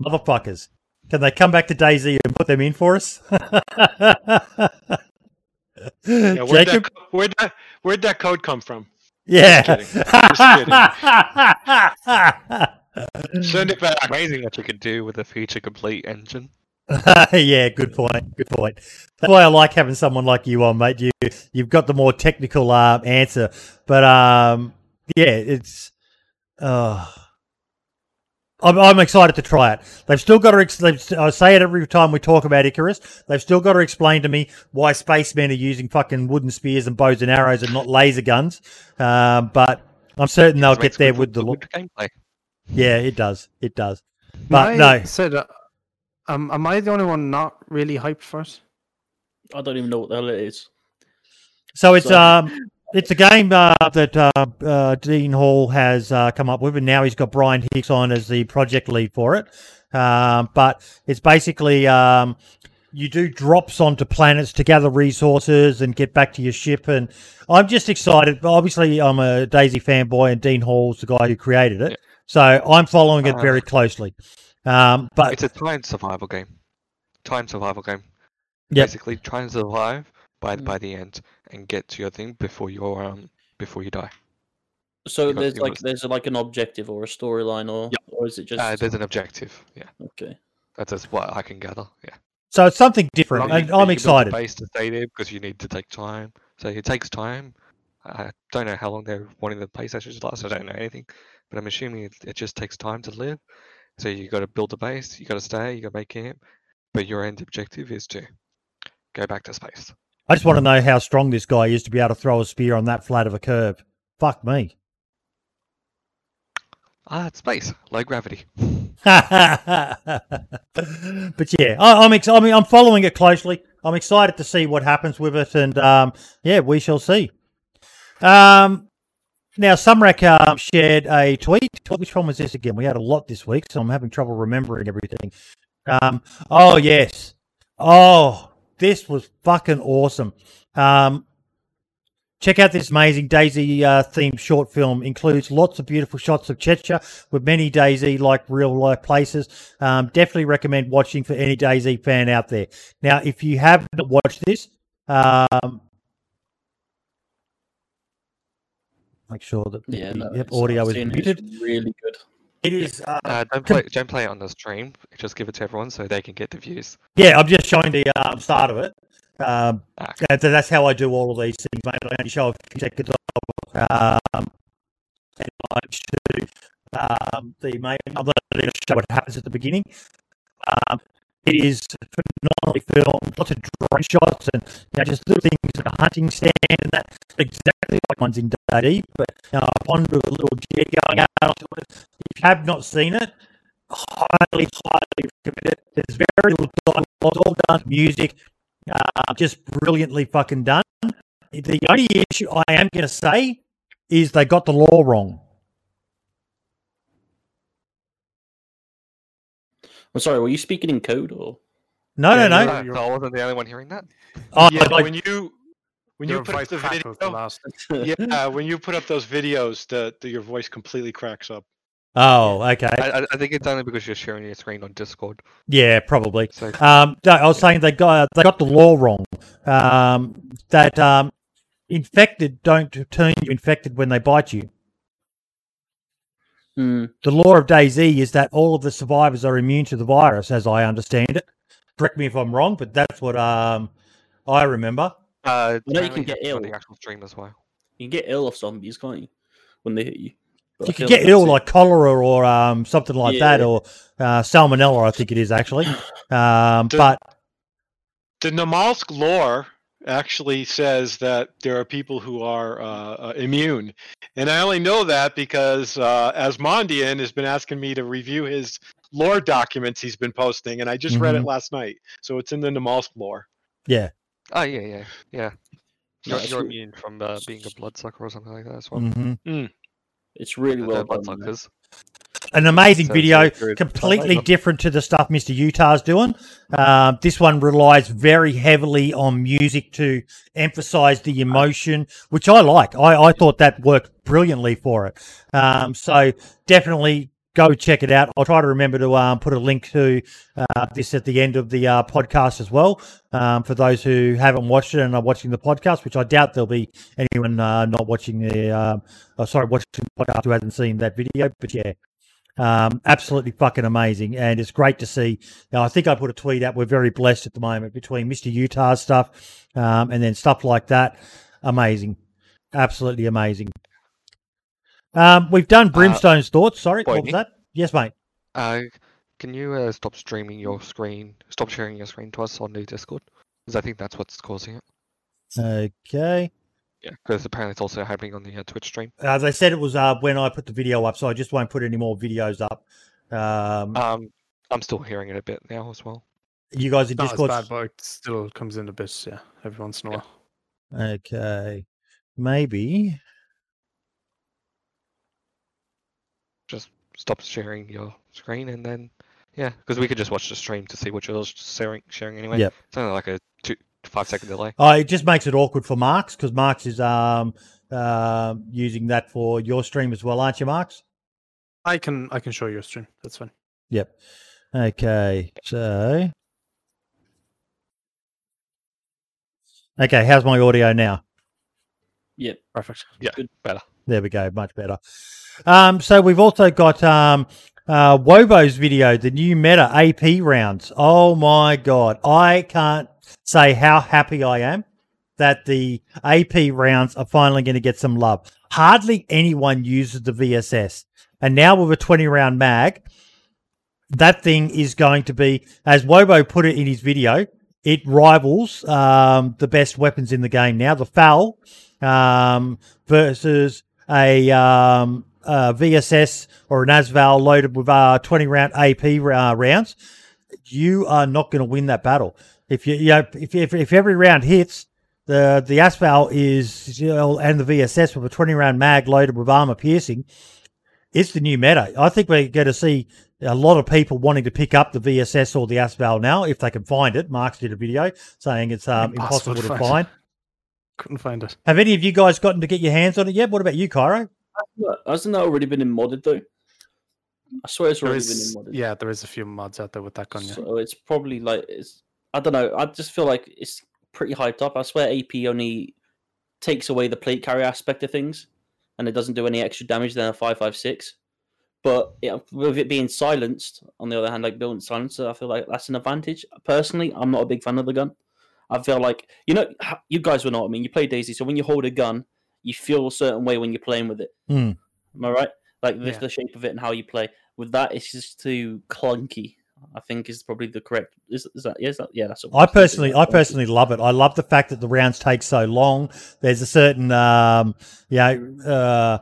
Motherfuckers. Can they come back to DayZ and put them in for us? Yeah, where'd, Jacob? that, where'd, that, where'd that code come from? Yeah. Just kidding. Just Send it back. Amazing what you can do with a feature complete engine. yeah, good point. Good point. That's why I like having someone like you on, mate. You you've got the more technical um, answer, but um, yeah, it's. Uh, I'm, I'm excited to try it. They've still got to. I say it every time we talk about Icarus. They've still got to explain to me why spacemen are using fucking wooden spears and bows and arrows and not laser guns. Um, but I'm certain they'll get there with the good look. gameplay. Yeah, it does. It does. But I no, said, uh, um, am I the only one not really hyped for it? I don't even know what the hell it is. So it's So- um it's a game uh, that uh, uh, Dean Hall has uh, come up with, and now he's got Brian Hicks on as the project lead for it. Um, but it's basically um, you do drops onto planets to gather resources and get back to your ship. And I'm just excited. Obviously, I'm a DayZ fanboy, and Dean Hall's the guy who created it, Yeah. so I'm following it Uh, very closely. Um, but It's a time survival game. Time survival game. Yep. Basically, try and survive by Mm. by the end and get to your thing before you're um before you die. So Because there's like was- there's like an objective or a storyline, or Yeah. or is it just Uh, there's an objective. Yeah, okay? that's just what I can gather. Yeah. so it's something different, Long and you- I'm you build excited. Base to stay there because you need to take time. So it takes time. I don't know how long they're wanting the play sessions to last. I don't know anything, but I'm assuming it, it just takes time to live. So you got to build a base. You got to stay. You got to make camp. But your end objective is to go back to space. I just want to know how strong this guy is to be able to throw a spear on that flat of a curve. Fuck me. Ah, it's space, low gravity. but yeah, I, I'm ex- I mean, I'm following it closely. I'm excited to see what happens with it, and um, yeah, we shall see. Um, now, Sumrak um, shared a tweet. Which one was this again? We had a lot this week, so I'm having trouble remembering everything. Um, oh yes, oh this was fucking awesome. Um, Check out this amazing DayZ uh, themed short film. Includes lots of beautiful shots of Chechnya with many DayZ like real life places. Um, definitely recommend watching for any DayZ fan out there. Now, if you haven't watched this, um, make sure that the Yeah, no, yep, audio is muted. Really good. It is. Uh, Uh, don't play, don't play it on the stream. Just give it to everyone so they can get the views. Yeah, I'm just showing the um, start of it. Um, Ah. and so that's how I do all of these things, mate. I only show a few seconds of um, and I to um, the main. I'm not going to show what happens at the beginning. Um, it is phenomenally filmed, lots of drone shots and you know, just little things like a hunting stand and that exactly like one's in DD, but you know, a pond with a little jet going out. If you have not seen it, highly, highly recommend it. There's very little dialogue, all done music, uh, just brilliantly fucking done. The only issue I am going to say is they got the law wrong. I'm sorry, were you speaking in code or? No, Yeah, no, you're no. Uh, I wasn't the only one hearing that. Oh, yeah, I- when you when you put up the crackles the last. yeah, when you put up those videos, the, the your voice completely cracks up. oh, okay. I, I- I think it's only because you're sharing your screen on Discord. Yeah, probably. So Um, I was saying they got they got the law wrong. Um, that um, infected don't turn you infected when they bite you. Hmm. The law of DayZ is that all of the survivors are immune to the virus, as I understand it. Correct me if I'm wrong, but that's what um I remember. uh, You know you can get ill. the actual stream as well. You can get ill of zombies, can't you? When they hit you. But You feel could get like ill like cholera or um something like that, or uh, salmonella. I think it is actually. Um, The- but The Namalsk lore actually says that there are people who are uh, uh, immune, and I only know that because uh, Asmondian has been asking me to review his lore documents he's been posting, and I just read it Mhm. last night. So it's in the Namalsk lore. yeah, Oh yeah, yeah, yeah. You're, you're immune from uh, being a bloodsucker or something like that as well. hmm It's really well done. bloodsuckers. An amazing So- video, completely different to the stuff Mr. Utah's doing. Um, this one relies very heavily on music to emphasize the emotion, which I like. I, I thought that worked brilliantly for it. Um, so definitely go check it out. I'll try to remember to um, put a link to uh, this at the end of the uh, podcast as well um, for those who haven't watched it and are watching the podcast, which I doubt there'll be anyone uh, not watching the, um, oh, sorry, watching the podcast who hasn't seen that video. But yeah, um, absolutely fucking amazing, and it's great to see. Now, I think I put a tweet out. We're very blessed at the moment between Mister Utah's stuff um, and then stuff like that. Amazing, absolutely amazing. Um, we've done Brimstone's thoughts. Sorry, what was that? Yes, mate. Uh, can you uh, stop streaming your screen? Stop sharing your screen to us on the Discord, because I think that's what's causing it. Okay. Yeah, because apparently it's also happening on the uh, Twitch stream. Uh, they said it was uh, when I put the video up, so I just won't put any more videos up. Um, Um, I'm still hearing it a bit now as well. you guys in Not Discord? bad, but it still comes in a bit, yeah, every once in a while. Okay, maybe. Just stop sharing your screen, and then yeah, because we could just watch the stream to see what you're sharing. Sharing anyway. Yeah, It's only like a two five second delay. Oh, it just makes it awkward for Marks because Marks is um um using that for your stream as well, aren't you, Marks? I can I can show your stream. That's fine. Yep. Okay, so okay, how's my audio now? Yep. Perfect. Yeah, Good. better. There we go, much better. Um, so we've also got um, uh, Wobo's video, the new meta AP rounds. Oh my god, I can't say how happy I am that the AP rounds are finally going to get some love. Hardly anyone uses the VSS, and now with a twenty round mag, that thing is going to be, as Wobo put it in his video, it rivals um, the best weapons in the game now. The FAL um, versus a, um, VSS or an ASVAL loaded with uh, 20 round AP uh, rounds, you are not going to win that battle. If you, you know, if, if, if every round hits, the the ASVAL is you know, and the VSS with a 20 round mag loaded with armor piercing, it's the new meta. I think we're going to see a lot of people wanting to pick up the VSS or the ASVAL now if they can find it. Mark's did a video saying it's um, Impossible impossible to to find. find. Couldn't find it. Have any of you guys gotten to get your hands on it yet? What about you, Cairo? Hasn't that already been in modded though? I swear it's already is, been in modded. yeah, there is a few mods out there with that gun. Yeah. So it's probably like it's. I don't know. I just feel like it's pretty hyped up. I swear AP only takes away the plate carry aspect of things, and it doesn't do any extra damage than a five five six. But yeah, with it being silenced, on the other hand, like building silencer, I feel like that's an advantage. Personally, I'm not a big fan of the gun. I feel like you know, you guys will know what I mean. You play DayZ, so when you hold a gun, you feel a certain way when you're playing with it. Hmm. Am I right? Like the, Yeah. the shape of it and how you play. With that, it's just too clunky. I think is probably the correct. Is, is that? Yeah, that, yeah. That's. what I personally, I personally love it. I love the fact that the rounds take so long. There's a certain, um, you know, uh,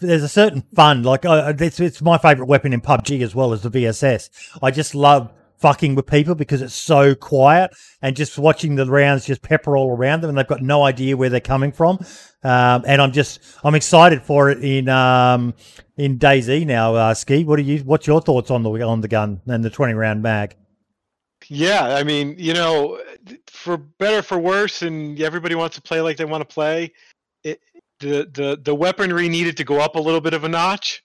there's a certain fun. Like uh, it's it's my favorite weapon in PUBG as well as the VSS. I just love fucking with people because it's so quiet and just watching the rounds just pepper all around them and they've got no idea where they're coming from. Um, and I'm just I'm excited for it in um, in DayZ now. Uh, Ski, what are you? What's your thoughts on the on the gun and the 20 round mag? Yeah, I mean, you know, for better for worse, and everybody wants to play like they want to play. It, the the the weaponry needed to go up a little bit of a notch.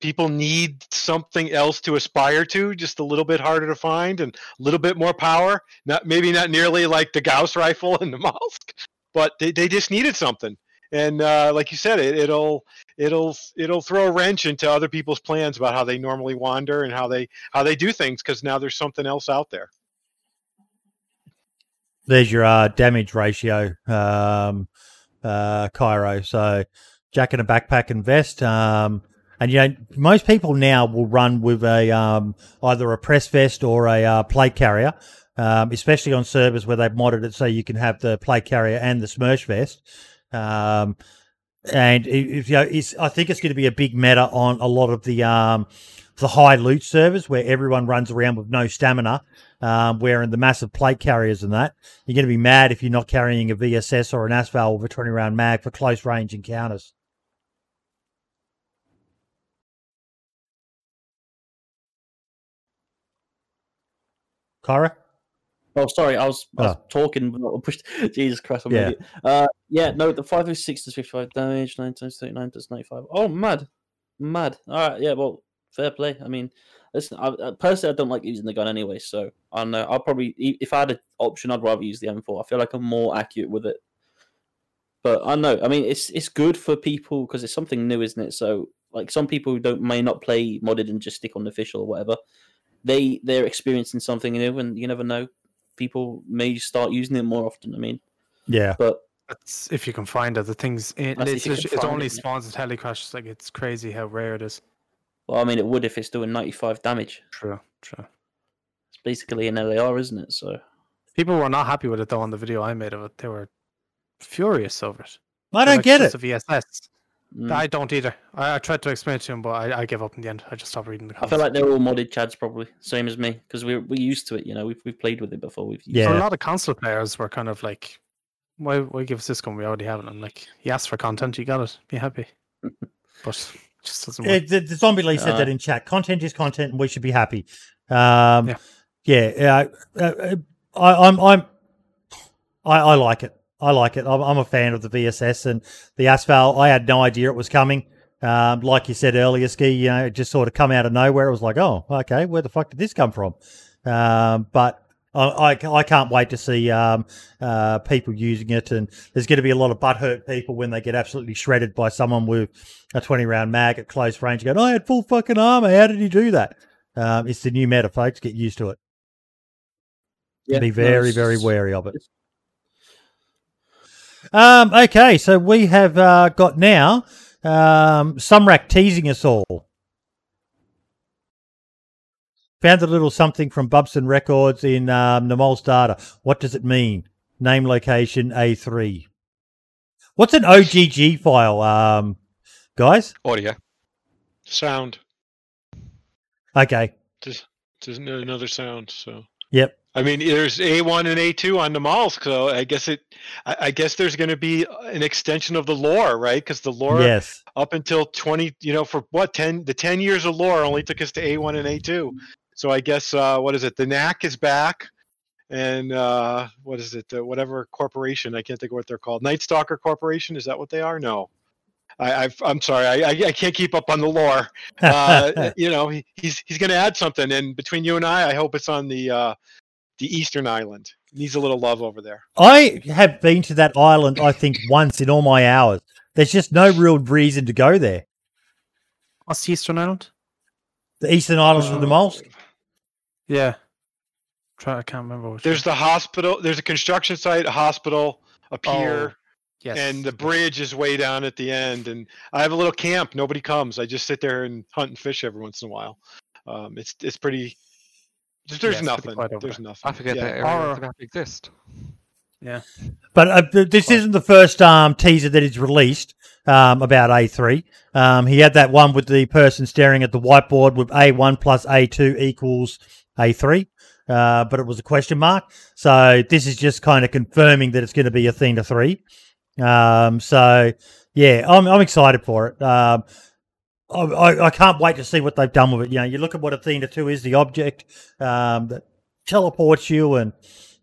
People need something else to aspire to, just a little bit harder to find and a little bit more power. Not maybe not nearly like the Gauss rifle and the Malsk, but they, they just needed something. And uh, like you said, it, it'll it'll it'll throw a wrench into other people's plans about how they normally wander and how they how they do things because now there's something else out there. There's your uh, damage ratio, um, uh, Cairo. So jacket and backpack and vest. Um, and you know, most people now will run with a um, either a press vest or a uh, plate carrier, um, especially on servers where they've modded it so you can have the plate carrier and the Smersh vest. Um, and you know, I think it's going to be a big meta on a lot of the um, the high loot servers where everyone runs around with no stamina, um, wearing the massive plate carriers and that. You're going to be mad if you're not carrying a VSS or an ASVAL with a 20 round mag for close range encounters. Kyra? Oh, sorry, I was, I was Oh. talking, I pushed. Jesus Christ, I'm Yeah. Uh, yeah, no, the 506 does 55 damage, 9 times 39 does 95. Oh, mad. Mad. All right, yeah, well, fair play. I mean, listen, I, personally, I don't like using the gun anyway, so I don't know. I'll probably, if I had an option, I'd rather use the M4. I feel like I'm more accurate with it. But I know, I mean, it's it's good for people because it's something new, isn't it? So, like, some people who don't may not play modded and just stick on official or whatever, they they're experiencing something new, and you never know people may start using it more often. I mean, Yeah. but That's if you can find it. The things it, That's if it's, you it find only it, yeah. spawns at helicrashes. Like it's crazy how rare it is. well, I mean, it would if it's doing 95 damage. True, true. It's basically an LAR, isn't it? So People were not happy with it though on the video I made of it. They were furious over it. I don't like, get it. just A VSS. Mm. I don't either. I, I tried to explain it to him, but I, I gave up in the end. I just stopped reading the I comments. feel like they're all modded chads, probably same as me, because we're we're used to it. You know, we've we've played with it before. We've used Yeah. So a lot of console players were kind of like, "Why, why give us this gun? We already have it." I'm like, "You asked for content, you got it. Be happy." But it just doesn't work. It, the, the zombie Lee said Uh, that in chat. Content is content, and we should be happy. Um, Yeah. yeah, uh, uh, I, I'm, I'm, I, I like it. I like it. I'm, I'm a fan of the VSS and the ASVAL. I had no idea it was coming. Um, like you said earlier, ski. You know, it just sort of come out of nowhere. It was like, oh, okay, where the fuck did this come from? Um, but I, I, I can't wait to see um, uh, people using it, and there's going to be a lot of butthurt people when they get absolutely shredded by someone with a 20 round mag at close range. Going, I had full fucking armor. How did he do that? Um, it's the new meta, folks. Get used to it. Yeah, be very, it's very wary of it. Um, okay, so we have uh, got now um, Sumrak teasing us all. Found a little something from Bubson Records in um, Namalsk data. What does it mean? Name, location, A3. What's an OGG file, um, guys? Audio. Sound. Okay. Just, just another sound. So. Yep. I mean, there's A1 and A2 on the malls, so I guess it. I, I guess there's going to be an extension of the lore, right? Because the lore Yes. up until 20, you know, for what 10? The 10 years of lore only took us to A1 and A2. So I guess uh, what is it? The knack is back, and uh, what is it? Uh, whatever corporation I can't think of what they're called. Night Stalker Corporation is that what they are? No. I, I've, I'm sorry, I, I, I can't keep up on the lore. Uh, you know, he, he's he's going to add something, and between you and I, I hope it's on the uh, the Eastern Island. Needs a little love over there. I have been to that island, I think, once in all my hours. There's just no real reason to go there. What's the Eastern Island? The Eastern Islands from the Uh, Yeah. Try. I can't remember. Which There's the hospital. There's a construction site, a hospital, a pier, yes. and the bridge is way down at the end. And I have a little camp. Nobody comes. I just sit there and hunt and fish every once in a while. Um, it's it's pretty. There's, there's it's nothing. There's there. nothing. I forget Yeah. that area Or- of the map exists. Yeah. But uh, this isn't the first um, teaser that is released. um, about A3. Um, he had that one with the person staring at the whiteboard with A1 plus A2 equals A3. Uh, but it was a question mark. So this is just kind of confirming that it's going to be Athena 3. Um, so, yeah, I'm, I'm excited for it. I, I, can't wait to see what they've done with it. You know, you look at what Athena 2 is, the object um, that teleports you, and,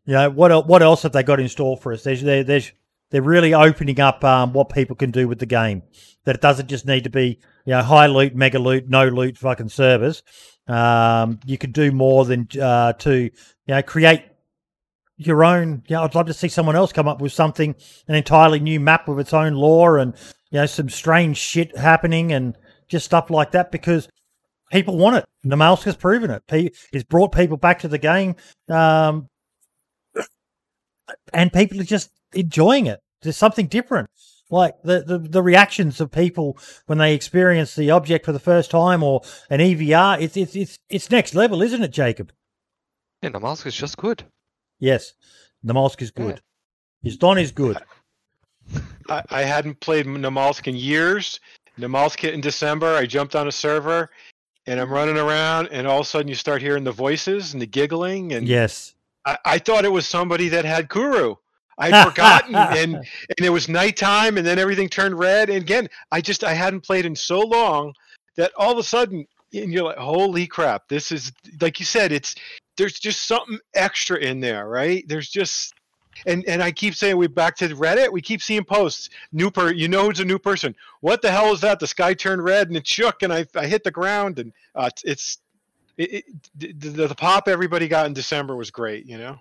you know, what, what else have they got in store for us? There's, there, there's, they're really opening up um, what people can do with the game. That it doesn't just need to be, you know, high loot, mega loot, no loot fucking servers. Um, you can do more than uh, to, you know, create your own. You know, I'd love to see someone else come up with something, an entirely new map with its own lore and, you know, some strange shit happening and just stuff like that because people want it. Namalsk's proven it. He, he's brought people back to the game. Um, and people are just enjoying it. There's something different. Like the, the, the reactions of people when they experience the object for the first time or an EVR, it's it's it's it's next level, isn't it, Jacob? Yeah, Namalsk is just good. Yes. The Namalsk is good. His Don is good. I, I hadn't played Namalsk in years. Namalsk hit in December. I jumped on a server and I'm running around, and all of a sudden you start hearing the voices and the giggling. And Yes. I, I thought it was somebody that had Kuru. I'd forgotten, and and it was nighttime, and then everything turned red. And again, I just I hadn't played in so long that all of a sudden, and you're like, holy crap! This is like you said, it's there's just something extra in there, right? There's just and and I keep saying we back to Reddit. We keep seeing posts. New per, you know who's a new person? What the hell is that? The sky turned red and it shook, and I I hit the ground, and uh, it's it, it, the, the pop everybody got in December was great. You know,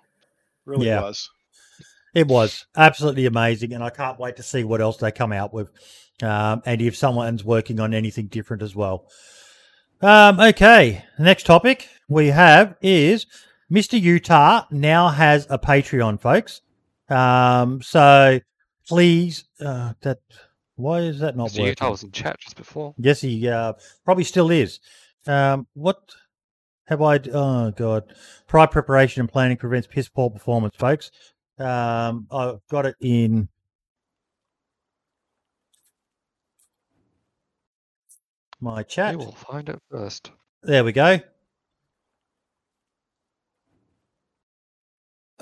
really Yeah. was. It was absolutely amazing, and I can't wait to see what else they come out with, um, and if someone's working on anything different as well. Um, okay, the next topic we have is Mr. Utah now has a Patreon, folks. Um, so please, uh, that why is that not Mr. working? Utah was in chat just before. Yes, he uh, probably still is. Um, what have I? Oh God! Prior preparation and planning prevents piss poor performance, folks. Um, I've got it in. My chat. You will find it first. There we go.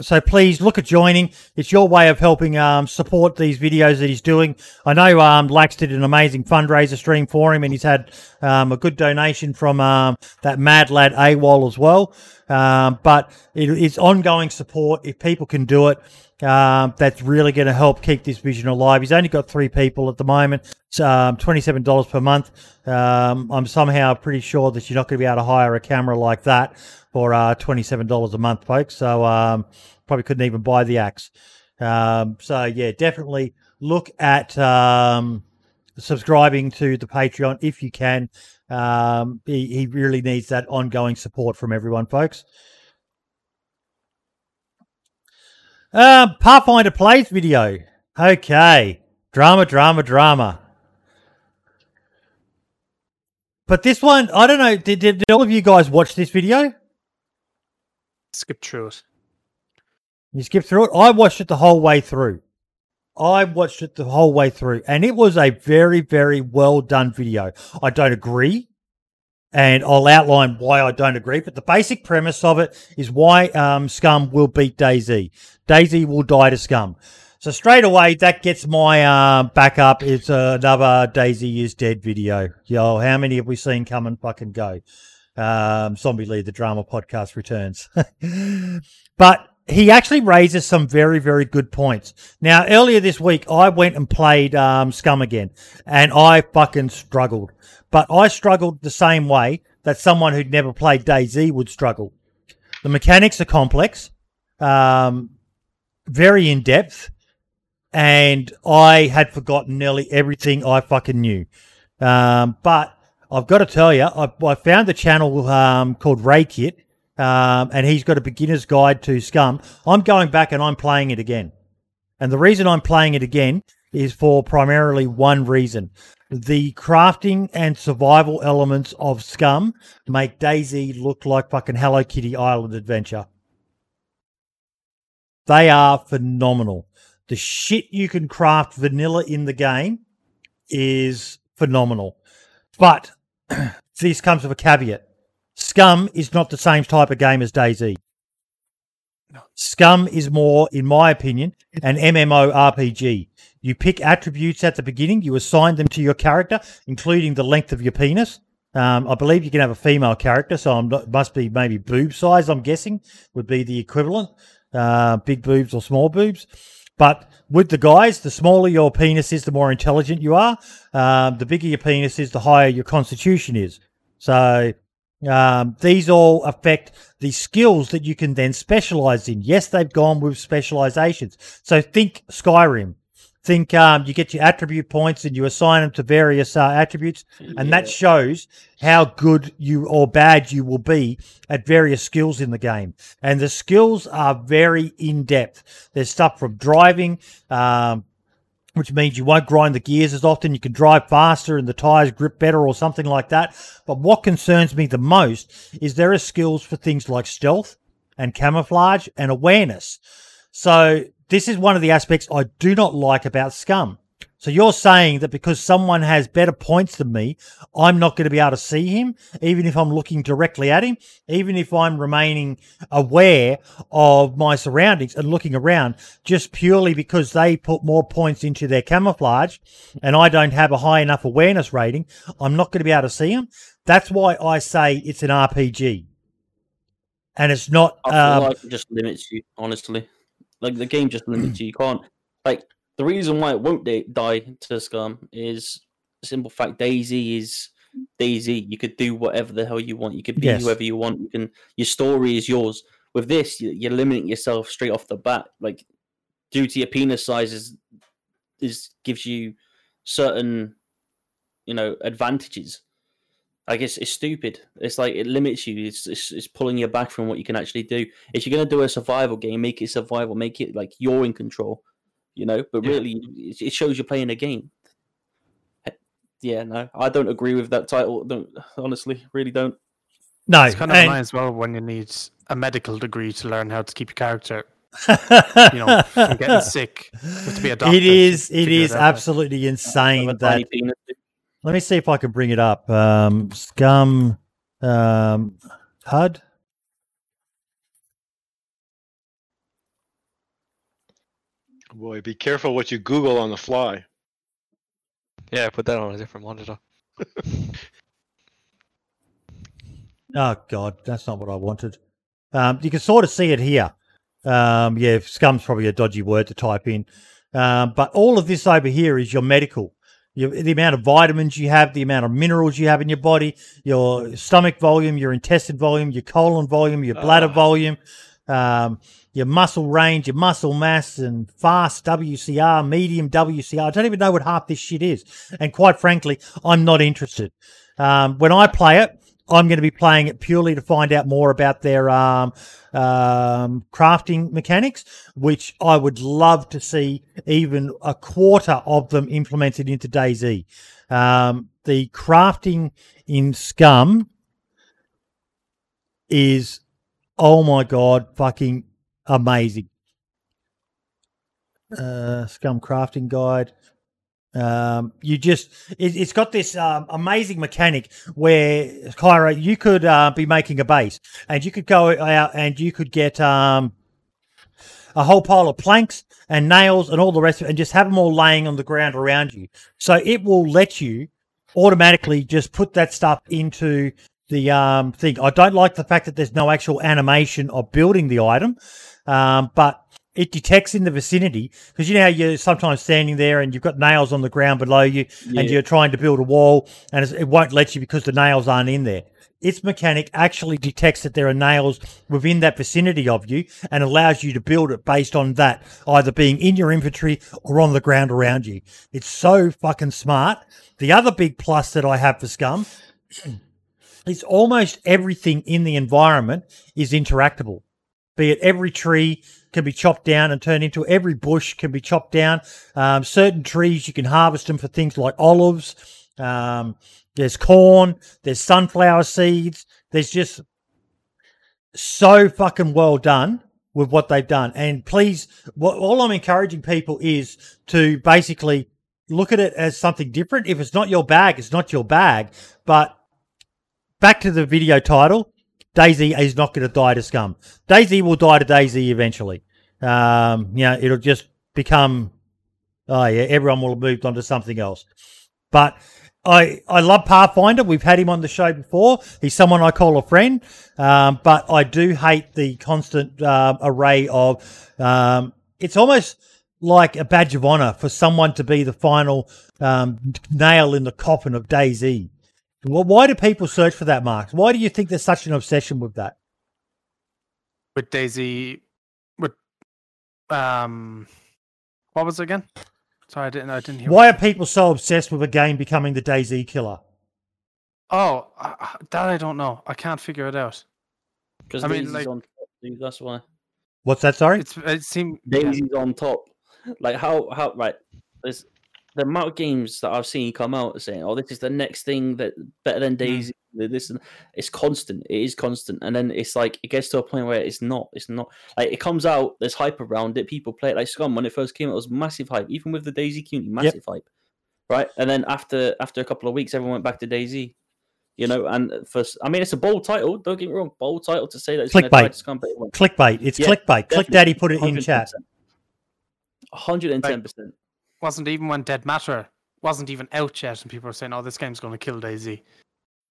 So please look at joining. It's your way of helping um, support these videos that he's doing. I know um, Lax did an amazing fundraiser stream for him, and he's had um, a good donation from um, that mad lad AWOL as well. Um, but it, it's ongoing support. If people can do it, um, that's really going to help keep this vision alive. He's only got three people at the moment. It's um, twenty-seven dollars per month. Um, I'm somehow pretty sure that you're not going to be able to hire a camera like that for uh, twenty-seven dollars a month, folks. So um, probably couldn't even buy the axe. Um, so yeah, definitely look at subscribing to the Patreon if you can. Um, he, he really needs that ongoing support from everyone, folks. Um, Pathfinder plays video. Okay, drama, drama, drama. But this one, I don't know. Did, did, did all of you guys watch this video? Skip through it. You skip through it. I watched it the whole way through. I watched it the whole way through, and it was a very, very well done video. I don't agree, and I'll outline why I don't agree. But the basic premise of it is why um, Scum will beat DayZ. DayZ will die to Scum. So straight away, that gets my uh, back up. It's another DayZ is dead video. Yo, how many have we seen come and fucking go? Um, Zombie Lead, the drama podcast returns. but he actually raises some very, very good points. Now, earlier this week, I went and played um, Scum again, and I fucking struggled. But I struggled the same way that someone who'd never played DayZ would struggle. The mechanics are complex, um, very in depth, and I had forgotten nearly everything I fucking knew. Um, but I've got to tell you, I, I found a channel um, called Raykit, um, and he's got a beginner's guide to Scum. I'm going back and I'm playing it again. And the reason I'm playing it again is for primarily one reason. The crafting and survival elements of Scum make DayZ look like fucking Hello Kitty Island Adventure. They are phenomenal. The shit you can craft vanilla in the game is phenomenal. But this comes with a caveat. Scum is not the same type of game as DayZ. Scum is more, in my opinion, an MMO RPG. You pick attributes at the beginning, you assign them to your character, including the length of your penis. Um, I believe you can have a female character, so I'm not, must be maybe boob size. I'm guessing would be the equivalent, uh, big boobs or small boobs. But with the guys, the smaller your penis is, the more intelligent you are. Um, the bigger your penis is, the higher your constitution is. So um, these all affect the skills that you can then specialize in. Yes, they've gone with specializations. So think Skyrim. Think um, you get your attribute points and you assign them to various uh, attributes, and that shows how good you or bad you will be at various skills in the game. And the skills are very in depth. There's stuff from driving, um, which means you won't grind the gears as often. You can drive faster and the tires grip better or something like that. But what concerns me the most is there are skills for things like stealth and camouflage and awareness. So this is one of the aspects I do not like about Scum. So you're saying that because someone has better points than me, I'm not going to be able to see him, even if I'm looking directly at him, even if I'm remaining aware of my surroundings and looking around, just purely because they put more points into their camouflage and I don't have a high enough awareness rating, I'm not going to be able to see him. That's why I say it's an RPG. And it's not. I feel Um, like it just limits you, honestly. Like the game just limits you. You can't like the reason why it won't da- die to Scum is simple fact DayZ is DayZ. You could do whatever the hell you want. You could be Yes. whoever you want. You can. Your story is yours. With this, you- you're limiting yourself straight off the bat. Like due to your penis size is is gives you certain you know advantages. I guess it's stupid. It's like it limits you. It's, it's it's pulling you back from what you can actually do. If you're gonna do a survival game, make it survival. Make it like you're in control, you know. But Yeah. really, it it shows you're playing a game. Yeah, no, I don't agree with that title. Don't honestly, really don't. no, It's kind of and- annoying as well when you need a medical degree to learn how to keep your character you know, from getting sick. To be a doctor It is. It is. It figure is absolutely insane that. Let me see if I can bring it up. Um, scum, um, HUD. Boy, be careful what you Google on the fly. Yeah, put that on a different monitor. Oh God, that's not what I wanted. Um, you can sort of see it here. Um, yeah, scum's probably a dodgy word to type in. Um, but all of this over here is your medical. Your, the amount of vitamins you have, the amount of minerals you have in your body, your stomach volume, your intestine volume, your colon volume, your bladder Ah. volume, um, your muscle range, your muscle mass, and fast WCR, medium WCR. I don't even know what half this shit is. And quite frankly, I'm not interested. Um, when I play it, I'm going to be playing it purely to find out more about their um, um, crafting mechanics, which I would love to see even a quarter of them implemented into DayZ. Um, the crafting in Scum is, oh my god, fucking amazing. Uh, Scum crafting guide. Um, you just it, it's got this um, amazing mechanic where Kyra, you could uh, be making a base and you could go out and you could get um, a whole pile of planks and nails and all the rest of it and just have them all laying on the ground around you. So it will let you automatically just put that stuff into the um, thing. I don't like the fact that there's no actual animation of building the item, um, but it detects in the vicinity because you know you're sometimes standing there and you've got nails on the ground below you and you're trying to build a wall and it won't let you because the nails aren't in there. Its mechanic actually detects that there are nails within that vicinity of you and allows you to build it based on that, either being in your inventory or on the ground around you. It's so fucking smart. The other big plus that I have for Scum is almost everything in the environment is interactable. Be it every tree can be chopped down and turned into every bush can be chopped down. Um, certain trees you can harvest them for things like olives. Um, there's corn. There's sunflower seeds. There's just so fucking well done with what they've done. And please, what, all I'm encouraging people is to basically look at it as something different. If it's not your bag, it's not your bag. But back to the video title, DayZ is not going to die to Scum. DayZ will die to DayZ eventually. Um, you know, it'll just become, oh yeah, everyone will have moved on to something else. But I, I love Pathfinder. We've had him on the show before. He's someone I call a friend. Um, but I do hate the constant uh, array of. Um, it's almost like a badge of honor for someone to be the final um, nail in the coffin of DayZ. Well, why do people search for that, Mark? Why do you think there's such an obsession with that? With DayZ, with um, what was it again? Sorry, I didn't. I didn't hear. Why are people so obsessed with a game becoming the DayZ killer? Oh, uh, that I don't know. I can't figure it out. Because I mean, DayZ's like- on top, that's why. What's that? Sorry. It's it seemed yeah. Daisy's on top. Like how how right? There's the amount of games that I've seen come out saying, "Oh, this is the next thing that better than mm. DayZ." This and it's constant. It is constant, and then it's like it gets to a point where it's not. It's not like it comes out. There's hype around it. People play it like Scum when it first came. It was massive hype, even with the DayZ community, massive hype, right? And then after after a couple of weeks, everyone went back to DayZ. You know, and first, I mean, it's a bold title. Don't get me wrong, bold title to say that it's Clickbait. Scum, but it. Clickbait. It's Yeah, clickbait. Click. Daddy put it in chat. 110 percent. Wasn't even when Dead Matter wasn't even out yet, and people were saying, "Oh, this game's going to kill DayZ."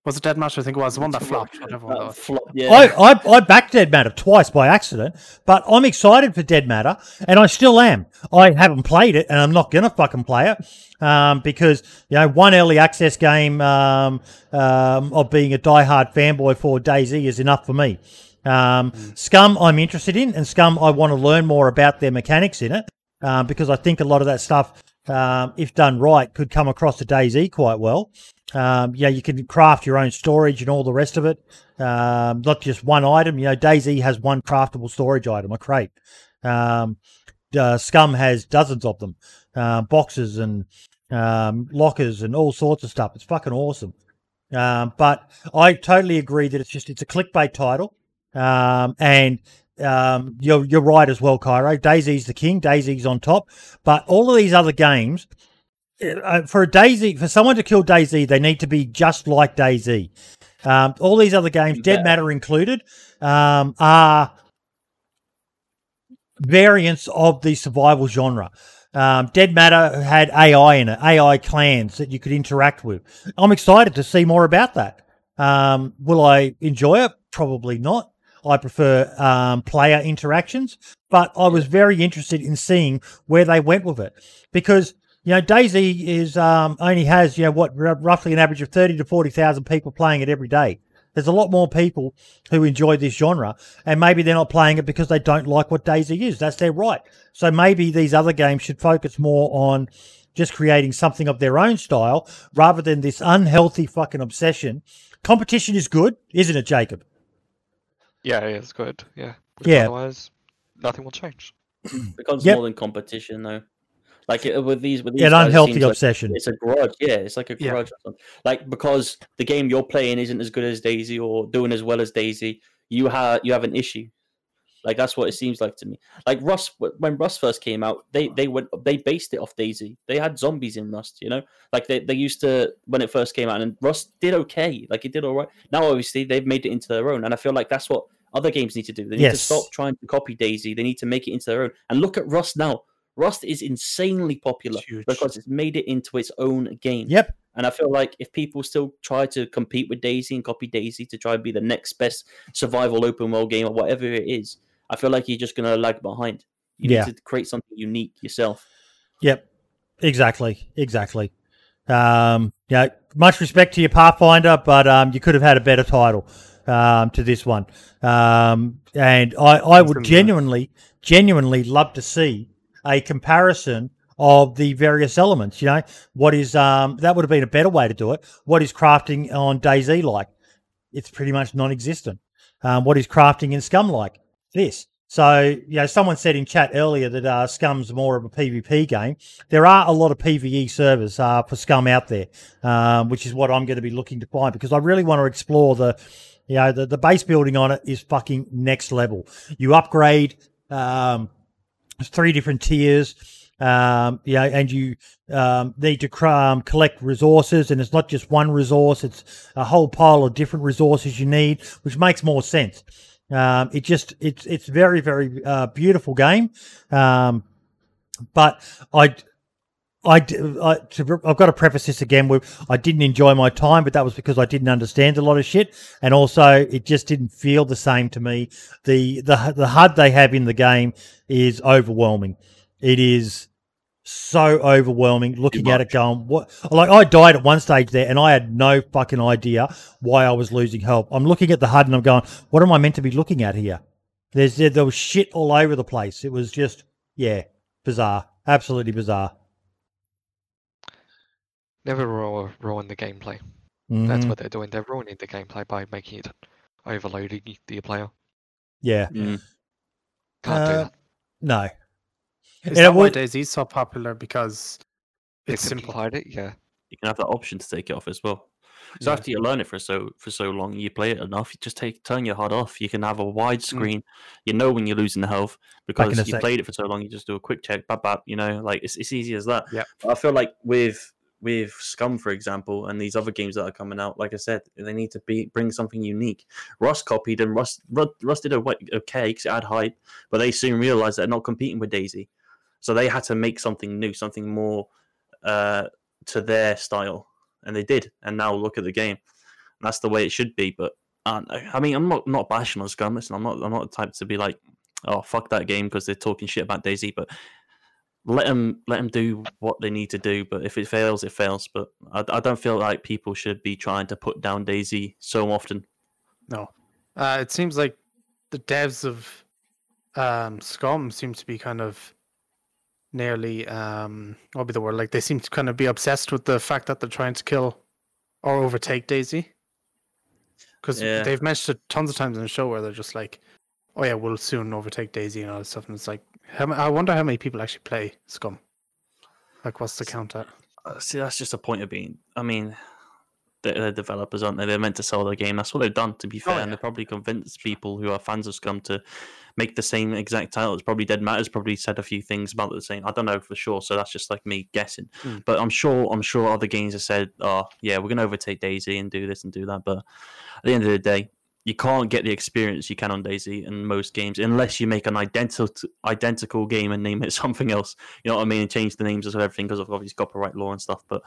Was it Dead Matter? I think it was the one that flopped. Whatever one was. Flop, yeah. I, I, I backed Dead Matter twice by accident, but I'm excited for Dead Matter, and I still am. I haven't played it, and I'm not gonna fucking play it um, because you know one early access game um, um, of being a diehard fanboy for DayZ is enough for me. Um, Scum, I'm interested in, and Scum, I want to learn more about their mechanics in it um, because I think a lot of that stuff, um, if done right, could come across to DayZ quite well. Um, yeah, you can craft your own storage and all the rest of it. Um, not just one item. You know, DayZ has one craftable storage item, a crate. Um, uh, Scum has dozens of them, uh, boxes and um, lockers and all sorts of stuff. It's fucking awesome. But I totally agree that it's just it's a clickbait title, and um, you're you're right as well, Cairo. DayZ's the king. DayZ's on top. But all of these other games, uh, for a DayZ, for someone to kill DayZ, they need to be just like DayZ. Um, all these other games, Dead Matter included, um, are variants of the survival genre. Um, Dead Matter had AI in it, AI clans that you could interact with. I'm excited to see more about that. Um, will I enjoy it? Probably not. I prefer um, player interactions, but I was very interested in seeing where they went with it because you know DayZ is um, only has you know what r- roughly an average of thirty to forty thousand people playing it every day. There's a lot more people who enjoy this genre, and maybe they're not playing it because they don't like what DayZ is. That's their right. So maybe these other games should focus more on just creating something of their own style rather than this unhealthy fucking obsession. Competition is good, isn't it, Jacob? Yeah, yeah, it's good. Yeah. Yeah. Otherwise, nothing will change. becomes Yep. more than competition though. Like it, with these, with these An guys, it unhealthy like obsession. it's a grudge. Yeah, it's like a Yeah. grudge. or. Like because the game you're playing isn't as good as DayZ or doing as well as DayZ, you have you have an issue. Like that's what it seems like to me. Like Rust, when Rust first came out, they they went they based it off DayZ. They had zombies in Rust, you know. Like they, they used to when it first came out, and Rust did okay. Like it did all right. Now obviously they've made it into their own, and I feel like that's what other games need to do. They need to stop trying to copy DayZ. They need to make it into their own. And look at Rust now. Rust is insanely popular It's because it's made it into its own game. Yep. And I feel like if people still try to compete with DayZ and copy DayZ to try and be the next best survival open world game or whatever it is, I feel like you're just going to lag behind. You Yeah. need to create something unique yourself. Yep, exactly, exactly. Um, yeah, much respect to your Pathfinder, but um, you could have had a better title um, to this one. Um, and I, I would genuinely, genuinely love to see a comparison of the various elements. You know, what is um, that would have been a better way to do it. What is crafting on DayZ like? It's pretty much non-existent. Um, what is crafting in Scum like? This. So, you know, someone said in chat earlier that uh, Scum's more of a PvP game. There are a lot of PvE servers uh, for Scum out there, um, which is what I'm going to be looking to find because I really want to explore the, you know, the, the base building on it is fucking next level. You upgrade um, three different tiers. Um, yeah, and you um, need to cr- um, collect resources, and it's not just one resource; it's a whole pile of different resources you need, which makes more sense. Um, it just it's it's very very uh, beautiful game, um, but I. I, I to, I've got to preface this again with I didn't enjoy my time, but that was because I didn't understand a lot of shit, and also it just didn't feel the same to me. the the The HUD they have in the game is overwhelming. It is so overwhelming looking at it going what like i died at one stage there and i had no fucking idea why i was losing help i'm looking at the hud and i'm going what am i meant to be looking at here there's there, there was shit all over the place it was just yeah bizarre absolutely bizarre Never ru- ruin the gameplay. That's Mhm. what they're doing. They're ruining the gameplay by making it overloading the player. yeah Can't do Uh, that. no Is And that it why would- DayZ's so popular? Because They it's simple. simplified it, yeah. You can have that option to take it off as well. So Yeah. after you learn it for so for so long, you play it enough, you just take turn your HUD off. You can have a wide mm. screen. You know when you're losing the health because you sec. played it for so long. You just do a quick check, bap bap. You know, like it's it's easy as that. Yeah. I feel like with with Scum, for example, and these other games that are coming out, like I said, they need to be bring something unique. Rust copied and Rust Rust, Rust did a okay because it had hype, but they soon realized they're not competing with DayZ, so they had to make something new, something more uh, to their style, and they did. And now look at the game. And that's the way it should be. But uh, I mean, I'm not not bashing on Scum. Listen, I'm not I'm not the type to be like, oh fuck that game because they're talking shit about DayZ. But let them let them do what they need to do. But if it fails, it fails. But I, I don't feel like people should be trying to put down DayZ so often. No. Uh, it seems like the devs of um, Scum seem to be kind of nearly um, what would be the word? Like they seem to kind of be obsessed with the fact that they're trying to kill or overtake DayZ. Because Yeah. they've mentioned it tons of times in the show where they're just like, "Oh yeah, we'll soon overtake DayZ and all this stuff." And it's like, how, I wonder how many people actually play Scum. Like, what's the count at? Uh, See, that's just a point of being. I mean, they're, they're developers, aren't they? They're meant to sell their game. That's what they've done, to be fair. And they probably convinced people who are fans of Scum to make the same exact title. It's probably Dead Matters probably said a few things about the same. I don't know for sure, so that's just like me guessing. Mm. But I'm sure, I'm sure other games have said, "Oh, yeah, we're gonna overtake DayZ and do this and do that." But at the end of the day, you can't get the experience you can on DayZ in most games unless you make an identical identical game and name it something else. You know what I mean? And change the names of everything because of obviously copyright law and stuff. But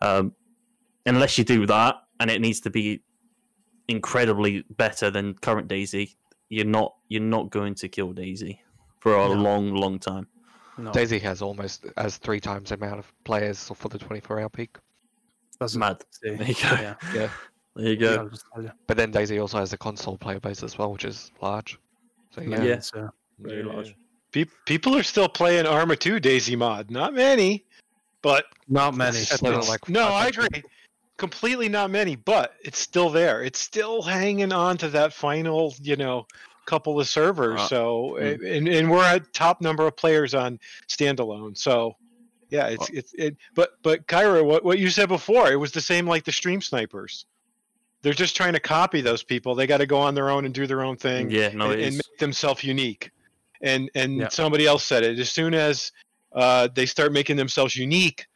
um, unless you do that, and it needs to be incredibly better than current DayZ, you're not you're not going to kill DayZ for a No. long, long time. No, DayZ has almost as three times the amount of players for the 24 hour peak. doesn't Mad. There you go. Yeah, Yeah. There you go. I'll just tell you. But then DayZ also has a console player base as well, which is large. So yeah. Yeah. it's, uh, Very large. Pe- people are still playing Arma 2 DayZ mod. Not many, but not many. It's It's- still like no, I agree. Completely not many, but it's still there. It's still hanging on to that final, you know, couple of servers. Uh, so, mm. uh, and, and we're at top number of players on standalone. So, yeah, it's it's it. But but Kyra, what what you said before, it was the same like the stream snipers. They're just trying to copy those people. They got to go on their own and do their own thing Yeah, no, and, and make themselves unique. And and Yeah. somebody else said it. As soon as uh, they start making themselves unique,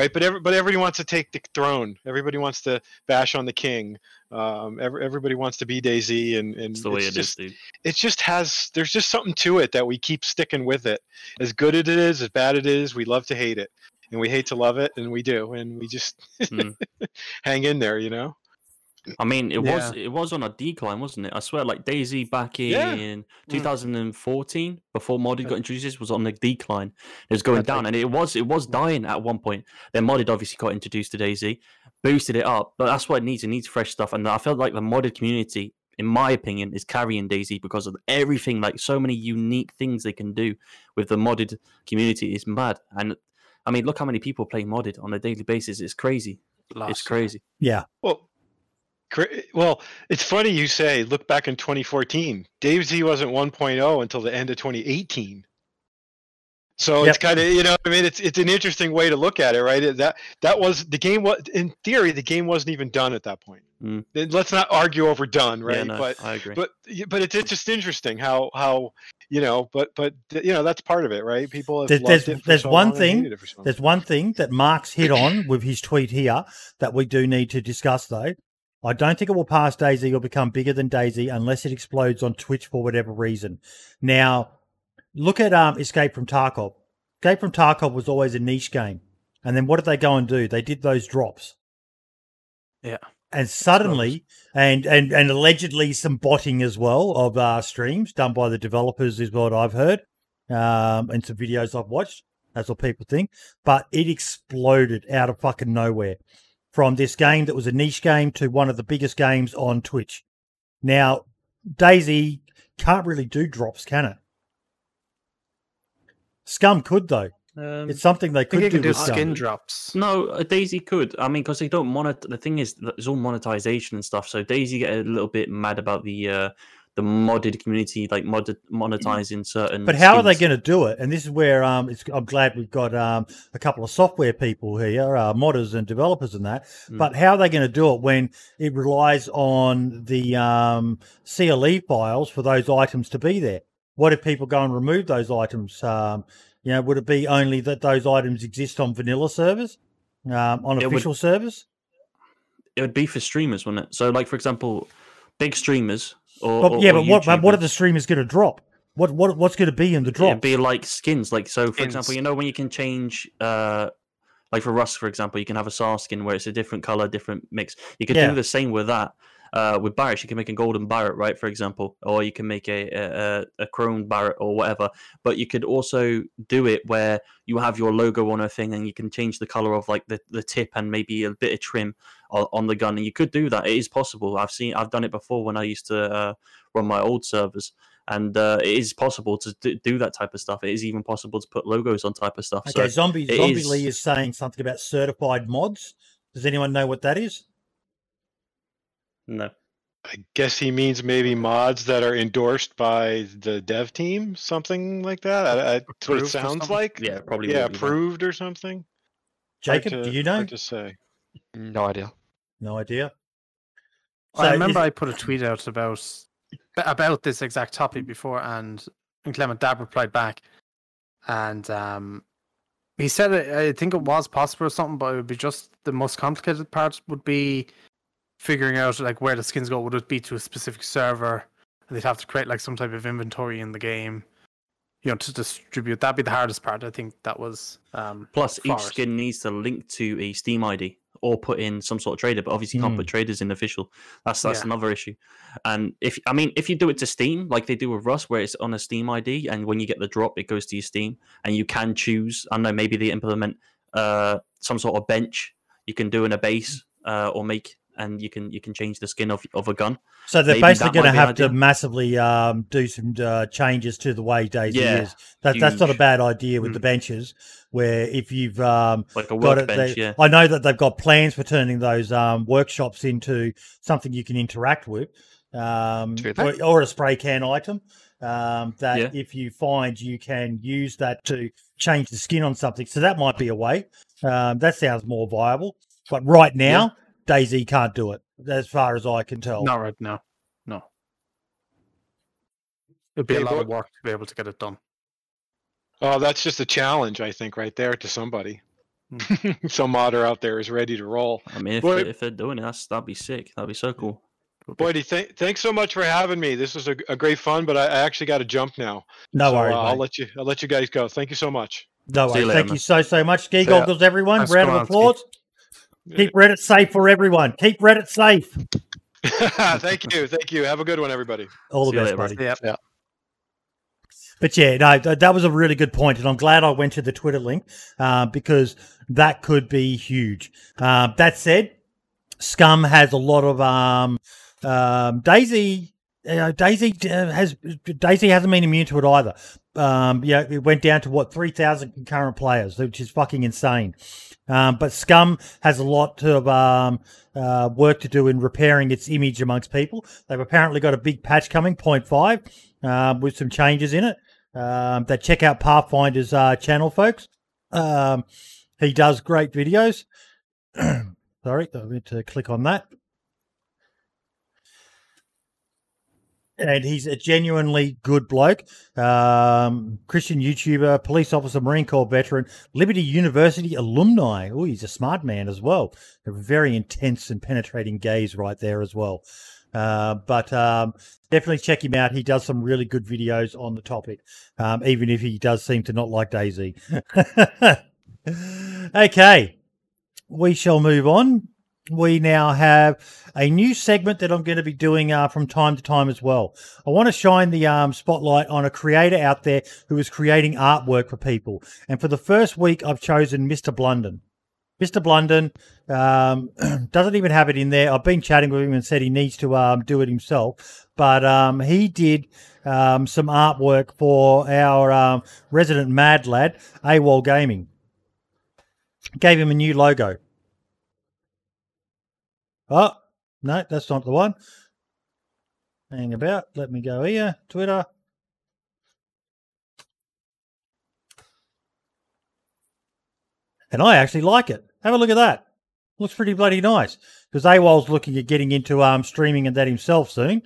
right? But every, but everybody wants to take the throne. Everybody wants to bash on the king. Um, every, everybody wants to be DayZ, and and It's the way it's it is, just dude. it just has there's just something to it that we keep sticking with it. As good as it is, as bad it is, we love to hate it, and we hate to love it, and we do, and we just Mm. hang in there, you know. I mean, it was it was on a decline, wasn't it? I swear, like DayZ back Yeah. in Mm. 2014, before modded got introduced, was on the decline. It was going down, and it was it was dying at one point. Then modded obviously got introduced to DayZ, boosted it up, but that's what it needs. It needs fresh stuff, and I felt like the modded community, in my opinion, is carrying DayZ because of everything. Like so many unique things they can do with the modded community is mad. And I mean, look how many people play modded on a daily basis. It's crazy. It's Lots. crazy. Yeah. Well, cra- well, it's funny you say look back in 2014. DayZ wasn't 1.0 until the end of 2018. So it's kind of you know I mean it's it's an interesting way to look at it, right? That that was the game was in theory the game wasn't even done at that point. Mm. let's not argue over done, right? Yeah, no, but I agree. but but it's, it's just interesting how how you know, but but you know that's part of it, right? People have There's, there's, it for there's so one thing. so. There's one thing that Mark's hit on with his tweet here that we do need to discuss, though. I don't think it will pass DayZ or become bigger than DayZ unless it explodes on Twitch for whatever reason. Now, look at um, Escape from Tarkov. Escape from Tarkov was always a niche game, and then what did they go and do? They did those drops. Yeah. and suddenly and and and allegedly some botting as well of uh streams done by the developers is what i've heard um and some videos i've watched that's what people think but it exploded out of fucking nowhere from this game that was a niche game to one of the biggest games on twitch now DayZ can't really do drops can it scum could though Um, it's something they I think could you do do with skin drops. No, uh, DayZ could. I mean, because they don't monitor. The thing is, it's all monetization and stuff. So DayZ get a little bit mad about the uh, the modded community, like modded monetizing certain. But how are they going to do it? And this is where um, it's, I'm glad we've got um, a couple of software people here, uh, modders and developers and that. Mm. But how are they going to do it when it relies on the um, CLE files for those items to be there? What if people go and remove those items? Um, you know, would it be only that those items exist on vanilla servers, um, on It would- official servers? It would be for streamers, wouldn't it? So, like for example, big streamers. Or, But, or- yeah, or but what, but what are YouTubers. the streamers going to drop? What what what's going to be in the drop? It'd be like skins. Like so, for example, you know when you can change, uh, like for Rust, for example, you can have a SAR skin where it's a different color, different mix. You could Yeah. do the same with that. Uh, with Barrett, you can make a golden Barrett, right? For example, or you can make a a, a a chrome Barrett or whatever. But you could also do it where you have your logo on a thing, and you can change the color of like the, the tip and maybe a bit of trim on, on the gun. And you could do that. It is possible. I've seen. I've done it before when I used to uh, run my old servers and uh, it is possible to do, do that type of stuff. It is even possible to put logos on type of stuff. Okay, so Zombie Zombie is- Lee is saying something about certified mods. Does anyone know what that is? no, I guess he means maybe mods that are endorsed by the dev team, something like that. I, I, that's what it sounds like. yeah, probably yeah, will be that. approved or something. Jacob, to- do you know? Hard to say. No idea. No idea. I remember I put a tweet out about about this exact topic before, and, and Clement Dab replied back, and um, he said it, I think it was possible or something, but it would be just the most complicated part would be figuring out like where the skins go. Would it be to a specific server? And they'd have to create like some type of inventory in the game, you know, to distribute. That'd be the hardest part. I think that was um, Plus, each Forest. skin needs to link to a Steam ID or put in some sort of trader, but obviously you can't Hmm. put traders in official. That's that's Yeah. another issue. And if I mean, if you do it to Steam, like they do with Rust, where it's on a Steam ID, and when you get the drop, it goes to your Steam, and you can choose. I don't know maybe they implement uh, some sort of bench you can do in a base uh, or make, and you can you can change the skin of of a gun. So they're Maybe basically going to might be an have to massively um, do some uh, changes to the way DayZ Yeah, is. That, that's not a bad idea with the Mm. benches, where if you've um, Like a got it, workbench, they, yeah. I know that they've got plans for turning those um, workshops into something you can interact with, um, or, or a spray can item. Um, that Yeah. if you find you can use that to change the skin on something, so that might be a way. Um, that sounds more viable. But right now, DayZ can't do it, as far as I can tell. not right now. No, it'd be Hey, a lot of work to be able to get it done. Oh, that's just a challenge, I think, right there to somebody. Hmm. Some modder out there is ready to roll. I mean, if, Boy- they, if they're doing it, that's that'd be sick. That'd be so cool. Boydie, th- thanks so much for having me. This was a, a great fun, but I, I actually got to jump now. No so, worries. uh, I'll let you. I'll let you guys go. Thank you so much. No See you worries. later, Thank you so, so much. Ski goggles, everyone. Thanks, Round of come Ski. applause. Keep Reddit safe for everyone. Keep Reddit safe. thank you. Thank you. Have a good one, everybody. All the See best, buddy. bud. Yeah. But yeah, no, th- that was a really good point, and I'm glad I went to the Twitter link uh, because that could be huge. Uh, that said, Scum has a lot of um, um, DayZ. Uh, DayZ uh, has DayZ hasn't been immune to it either. Um, yeah, it went down to what three thousand concurrent players, which is fucking insane. Um, but Scum has a lot of um, uh, work to do in repairing its image amongst people. They've apparently got a big patch coming, 0.5, um, with some changes in it. Um, that check out Pathfinder's uh, channel, folks. Um, he does great videos. Sorry, I meant to click on that. And he's a genuinely good bloke. Um, Christian YouTuber, police officer, Marine Corps veteran, Liberty University alumni. Oh, he's a smart man as well. A very intense and penetrating gaze right there as well. Uh, but um, definitely check him out. He does some really good videos on the topic, um, even if he does seem to not like DayZ. okay, we shall move on. We now have a new segment that I'm going to be doing uh, from time to time as well. I want to shine the um, spotlight on a creator out there who is creating artwork for people. And for the first week, I've chosen Mr. Blunden. Mr. Blunden um, doesn't even have it in there. I've been chatting with him and said he needs to um, do it himself. But um, he did um, some artwork for our um, resident mad lad, AWOL Gaming. Gave him a new logo. Oh, no, that's not the one. Hang about. Let me go here. Twitter. And I actually like it. Have a look at that. Looks pretty bloody nice. Because AWOL's looking at getting into um, streaming and that himself soon.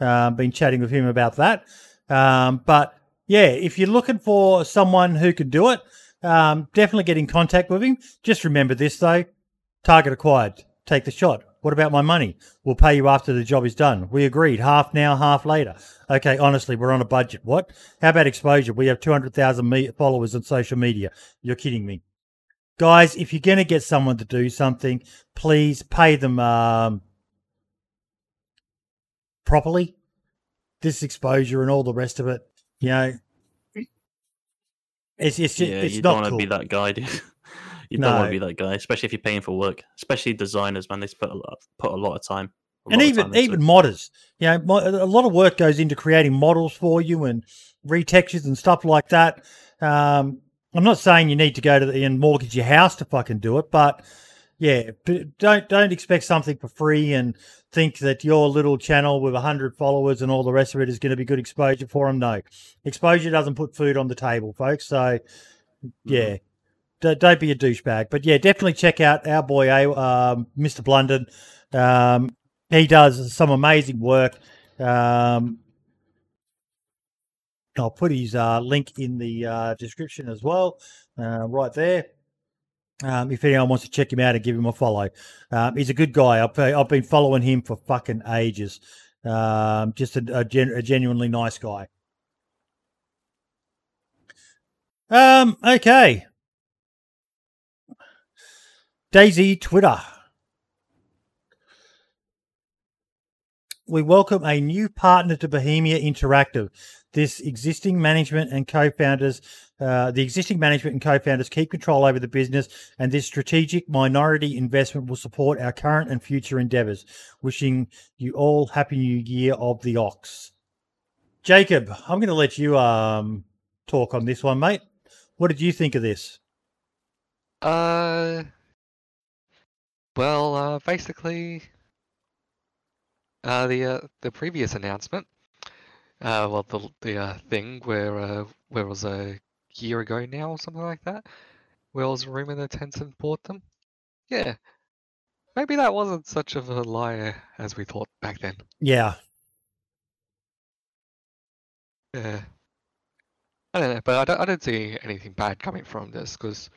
Um, been chatting with him about that. Um, but yeah, if you're looking for someone who can do it, um, definitely get in contact with him. Just remember this though target acquired. Take the shot. What about my money? We'll pay you after the job is done. We agreed. Half now, half later. Okay, honestly, we're on a budget. What? How about exposure? We have 200,000 me- followers on social media. You're kidding me guys, if you're going to get someone to do something, please pay them um, properly. This exposure and all the rest of it, you know, it's it's just, yeah, it's you not don't want to cool. be that guy. dude. you don't want to be that guy, especially if you're paying for work. Especially designers, man. They put a lot, put a lot of time. and even time even modders, you know, a lot of work goes into creating models for you and retextures and stuff like that. Um, I'm not saying you need to go to the and mortgage your house to fucking do it, but yeah, don't don't expect something for free and think that your little channel with hundred followers and all the rest of it is going to be good exposure for them. No, exposure doesn't put food on the table, folks. So yeah. D- don't be a douchebag, but yeah, definitely check out our boy, A- um, Mr. Blunden. Um, he does some amazing work. Um, I'll put his uh, link in the uh, description as well, uh, right there. Um, if anyone wants to check him out and give him a follow, um, he's a good guy. I've, I've been following him for fucking ages. Um, just a, a, gen- a genuinely nice guy. Um, okay. DayZ Twitter. We welcome a new partner to Bohemia Interactive. This existing management and co-founders, uh, the existing management and co-founders keep control over the business, and this strategic minority investment will support our current and future endeavors. Wishing you all happy new year of the ox. Jacob, I'm going to let you um talk on this one, mate. What did you think of this? Uh, well, uh, basically, uh, the uh, the previous announcement, uh, well, the the uh, thing where uh, where it was a year ago now or something like that, where it was rumored that Tencent bought them. Yeah, maybe that wasn't such of a lie as we thought back then. Yeah, Yeah. I don't know, but I don't, I don't see anything bad coming from this because,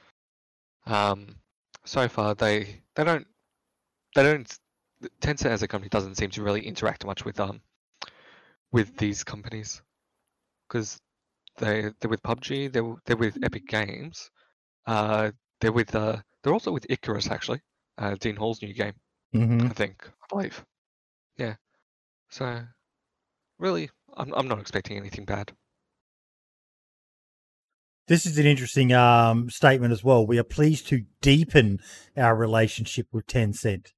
um, so far they they don't they don't Tencent as a company doesn't seem to really interact much with um with these companies because they they're with PUBG they're they're with Epic Games, uh they're with uh they're also with Icarus actually, uh Dean Hall's new game hmm I think I believe, yeah. So really, I'm I'm not expecting anything bad. This is an interesting um, statement as well. We are pleased to deepen our relationship with Tencent.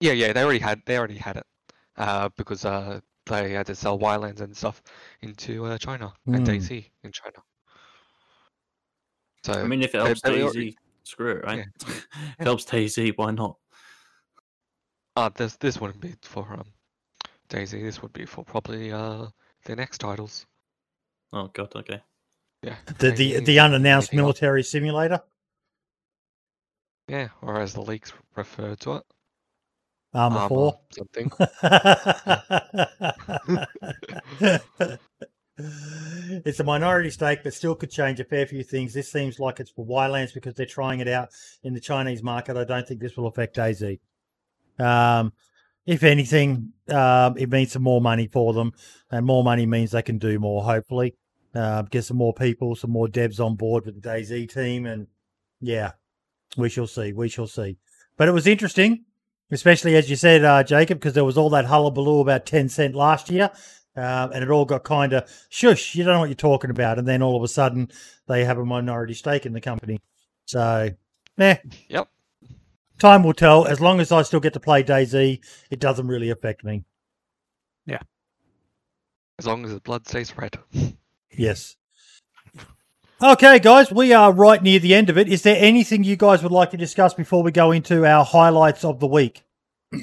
Yeah, yeah, they already had they already had it, uh, because uh they had to sell Ylands and stuff into uh, China and Mm. DayZ in China. So I mean, if it helps they DayZ, already- screw it, right? if it helps DayZ, why not? uh, this this wouldn't be for um DayZ. This would be for probably uh their next titles. Oh god, okay. Yeah. The the, the unannounced military simulator. Yeah, or as the leaks refer to it, Arma Arma four. something. it's a minority stake, but still could change a fair few things. This seems like it's for Ylands because they're trying it out in the Chinese market. I don't think this will affect DayZ. Um, if anything, um, it means some more money for them, and more money means they can do more. Hopefully, uh, get some more people, some more devs on board with the DayZ team, and yeah, we shall see. We shall see. But it was interesting, especially as you said, uh, Jacob, because there was all that hullabaloo about Tencent last year, um, and it all got kind of shush. You don't know what you're talking about, and then all of a sudden they have a minority stake in the company. So, eh. Yep. Time will tell. As long as I still get to play DayZ, it doesn't really affect me. Yeah. As long as the blood stays red. Yes. Okay, guys, we are right near the end of it. Is there anything you guys would like to discuss before we go into our highlights of the week?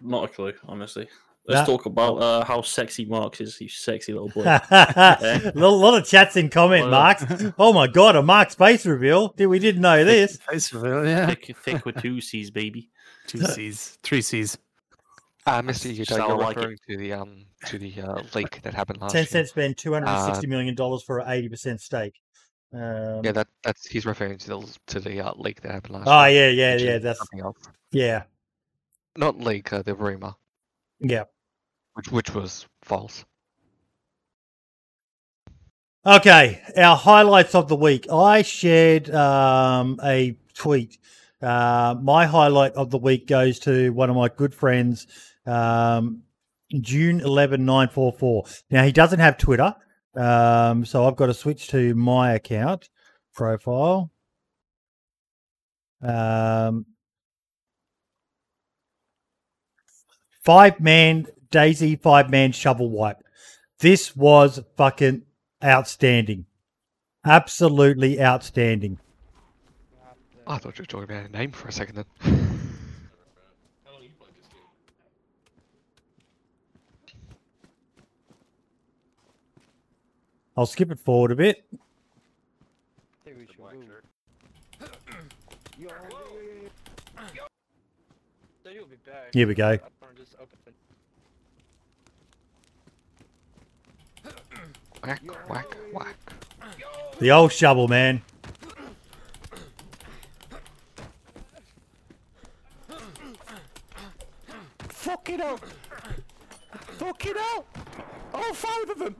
Not a clue, honestly. Let's That- talk about uh, how sexy Marks is. You sexy little boy. a lot of chats in comment, Marks. Oh my god, a Mark space reveal. Did we didn't know this? Face reveal, yeah. thick, thick with two C's, baby. Two C's, three C's. Uh, Mr. Yuto, you're like it. referring to the um to the uh, leak that happened last Tencent year. spent two hundred and Uh, sixty million dollars for an eighty percent stake. Um, Yeah, that that's he's referring to the to the uh, leak that happened last year. oh year. yeah, yeah, yeah. That's something else. yeah, Not leak, uh, the rumor, yeah. which which was false. Okay, our highlights of the week. I shared um, a tweet. Uh, my highlight of the week goes to one of my good friends, um, June eleven nine four four. Now he doesn't have Twitter, um, so I've got to switch to my account profile. Um, five man DayZ, five man shovel wipe. This was fucking outstanding. Absolutely outstanding. I thought you were talking about a name for a second then. I'll skip it forward a bit. Here we go. whack, whack, whack. The old shovel, man. Fucking Fuck it hell! Oh, five of them!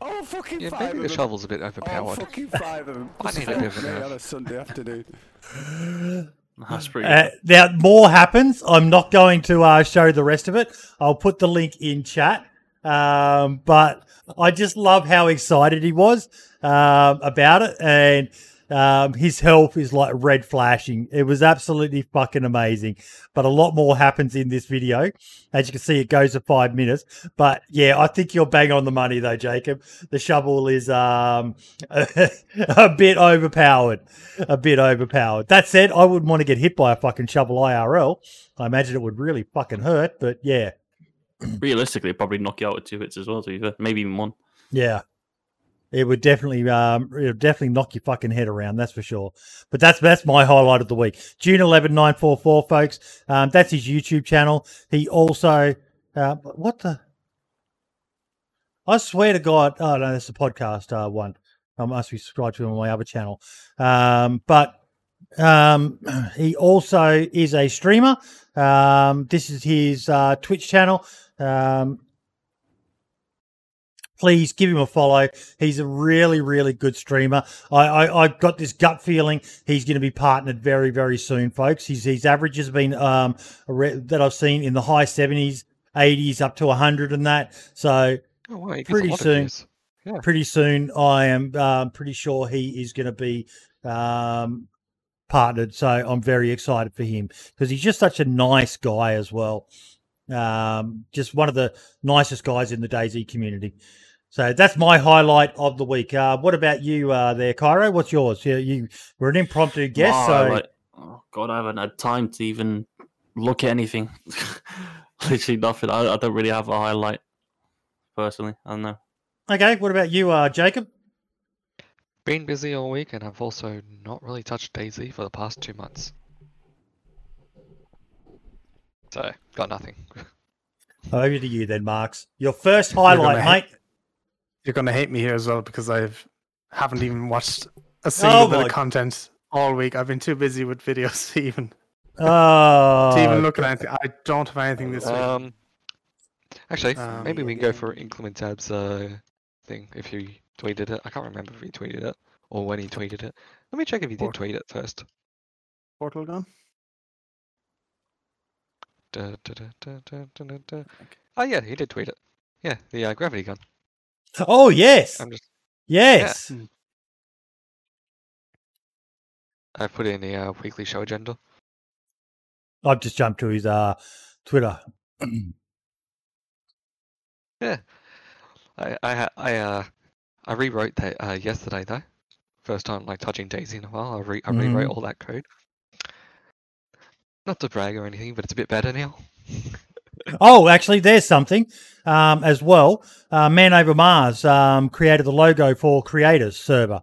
Oh, fucking Yeah, five maybe of the them! shovel's a bit overpowered. Oh, overpowered. fucking five of them! I need a bit of a Me on a Sunday afternoon. That's pretty. Uh, now, more happens. I'm not going to uh, show the rest of it. I'll put the link in chat. Um, but I just love how excited he was um, about it. And um, his health is like red flashing. It was absolutely fucking amazing. But a lot more happens in this video. As you can see, it goes for five minutes. But yeah, I think you're bang on the money though, Jacob. The shovel is um, a bit overpowered. A bit overpowered. That said, I wouldn't want to get hit by a fucking shovel IRL. I imagine it would really fucking hurt. But yeah, Realistically, it'd probably knock you out with two hits as well. To be fair. maybe even one. yeah. It would definitely, um, it would definitely knock your fucking head around. That's for sure. But that's that's my highlight of the week. June eleven nine four four, folks. Um, that's his YouTube channel. He also, uh, what the? I swear to God, oh no, that's the podcast uh, one. I must be subscribed to him on my other channel. Um, but um, he also is a streamer. Um, this is his uh, Twitch channel. Um, please give him a follow. He's a really, really good streamer. I, I, I got this gut feeling he's going to be partnered very, very soon, folks. His his average has been um that I've seen in the high seventies, eighties, up to hundred and that. So Oh, wow, he gets a pretty soon. Yeah. pretty soon, I am um, pretty sure he is going to be um, partnered. So I'm very excited for him because he's just such a nice guy as well. Um, just one of the nicest guys in the DayZ community. So that's my highlight of the week. Uh, what about you uh, there, Cairo? What's yours? You, you were an impromptu guest, Wow, so like, oh god, I haven't had time to even look at anything. Literally nothing. I, I don't really have a highlight personally. I don't know. okay. What about you, uh, Jacob? Been busy all week, and I've also not really touched DayZ for the past two months. So, got nothing. Over to you then, Marks. Your first highlight, mate. You're gonna hate me here as well because I've haven't even watched a single bit Oh my- of content all week. I've been too busy with videos to even Oh, to even look at anything. I don't have anything this week. Um, actually, Um, maybe we can go for InclementDab's uh, thing if he tweeted it. I can't remember if he tweeted it or when he tweeted it. Let me check if he did tweet it first. Portal gun. Da, da, da, da, da, da, da, da. Oh yeah, he did tweet it. Yeah, the uh, gravity gun. Oh yes, I'm just yes. I put in the uh, weekly show agenda. I've just jumped to his uh, Twitter. Yeah, I I I uh I rewrote that uh, yesterday though. First time like touching DayZ in a while. I re I rewrote Mhm. all that code. Not to brag or anything, but it's a bit better now. Oh, actually, there's something um, as well. Uh, Man Over Mars um, created the logo for Creators server,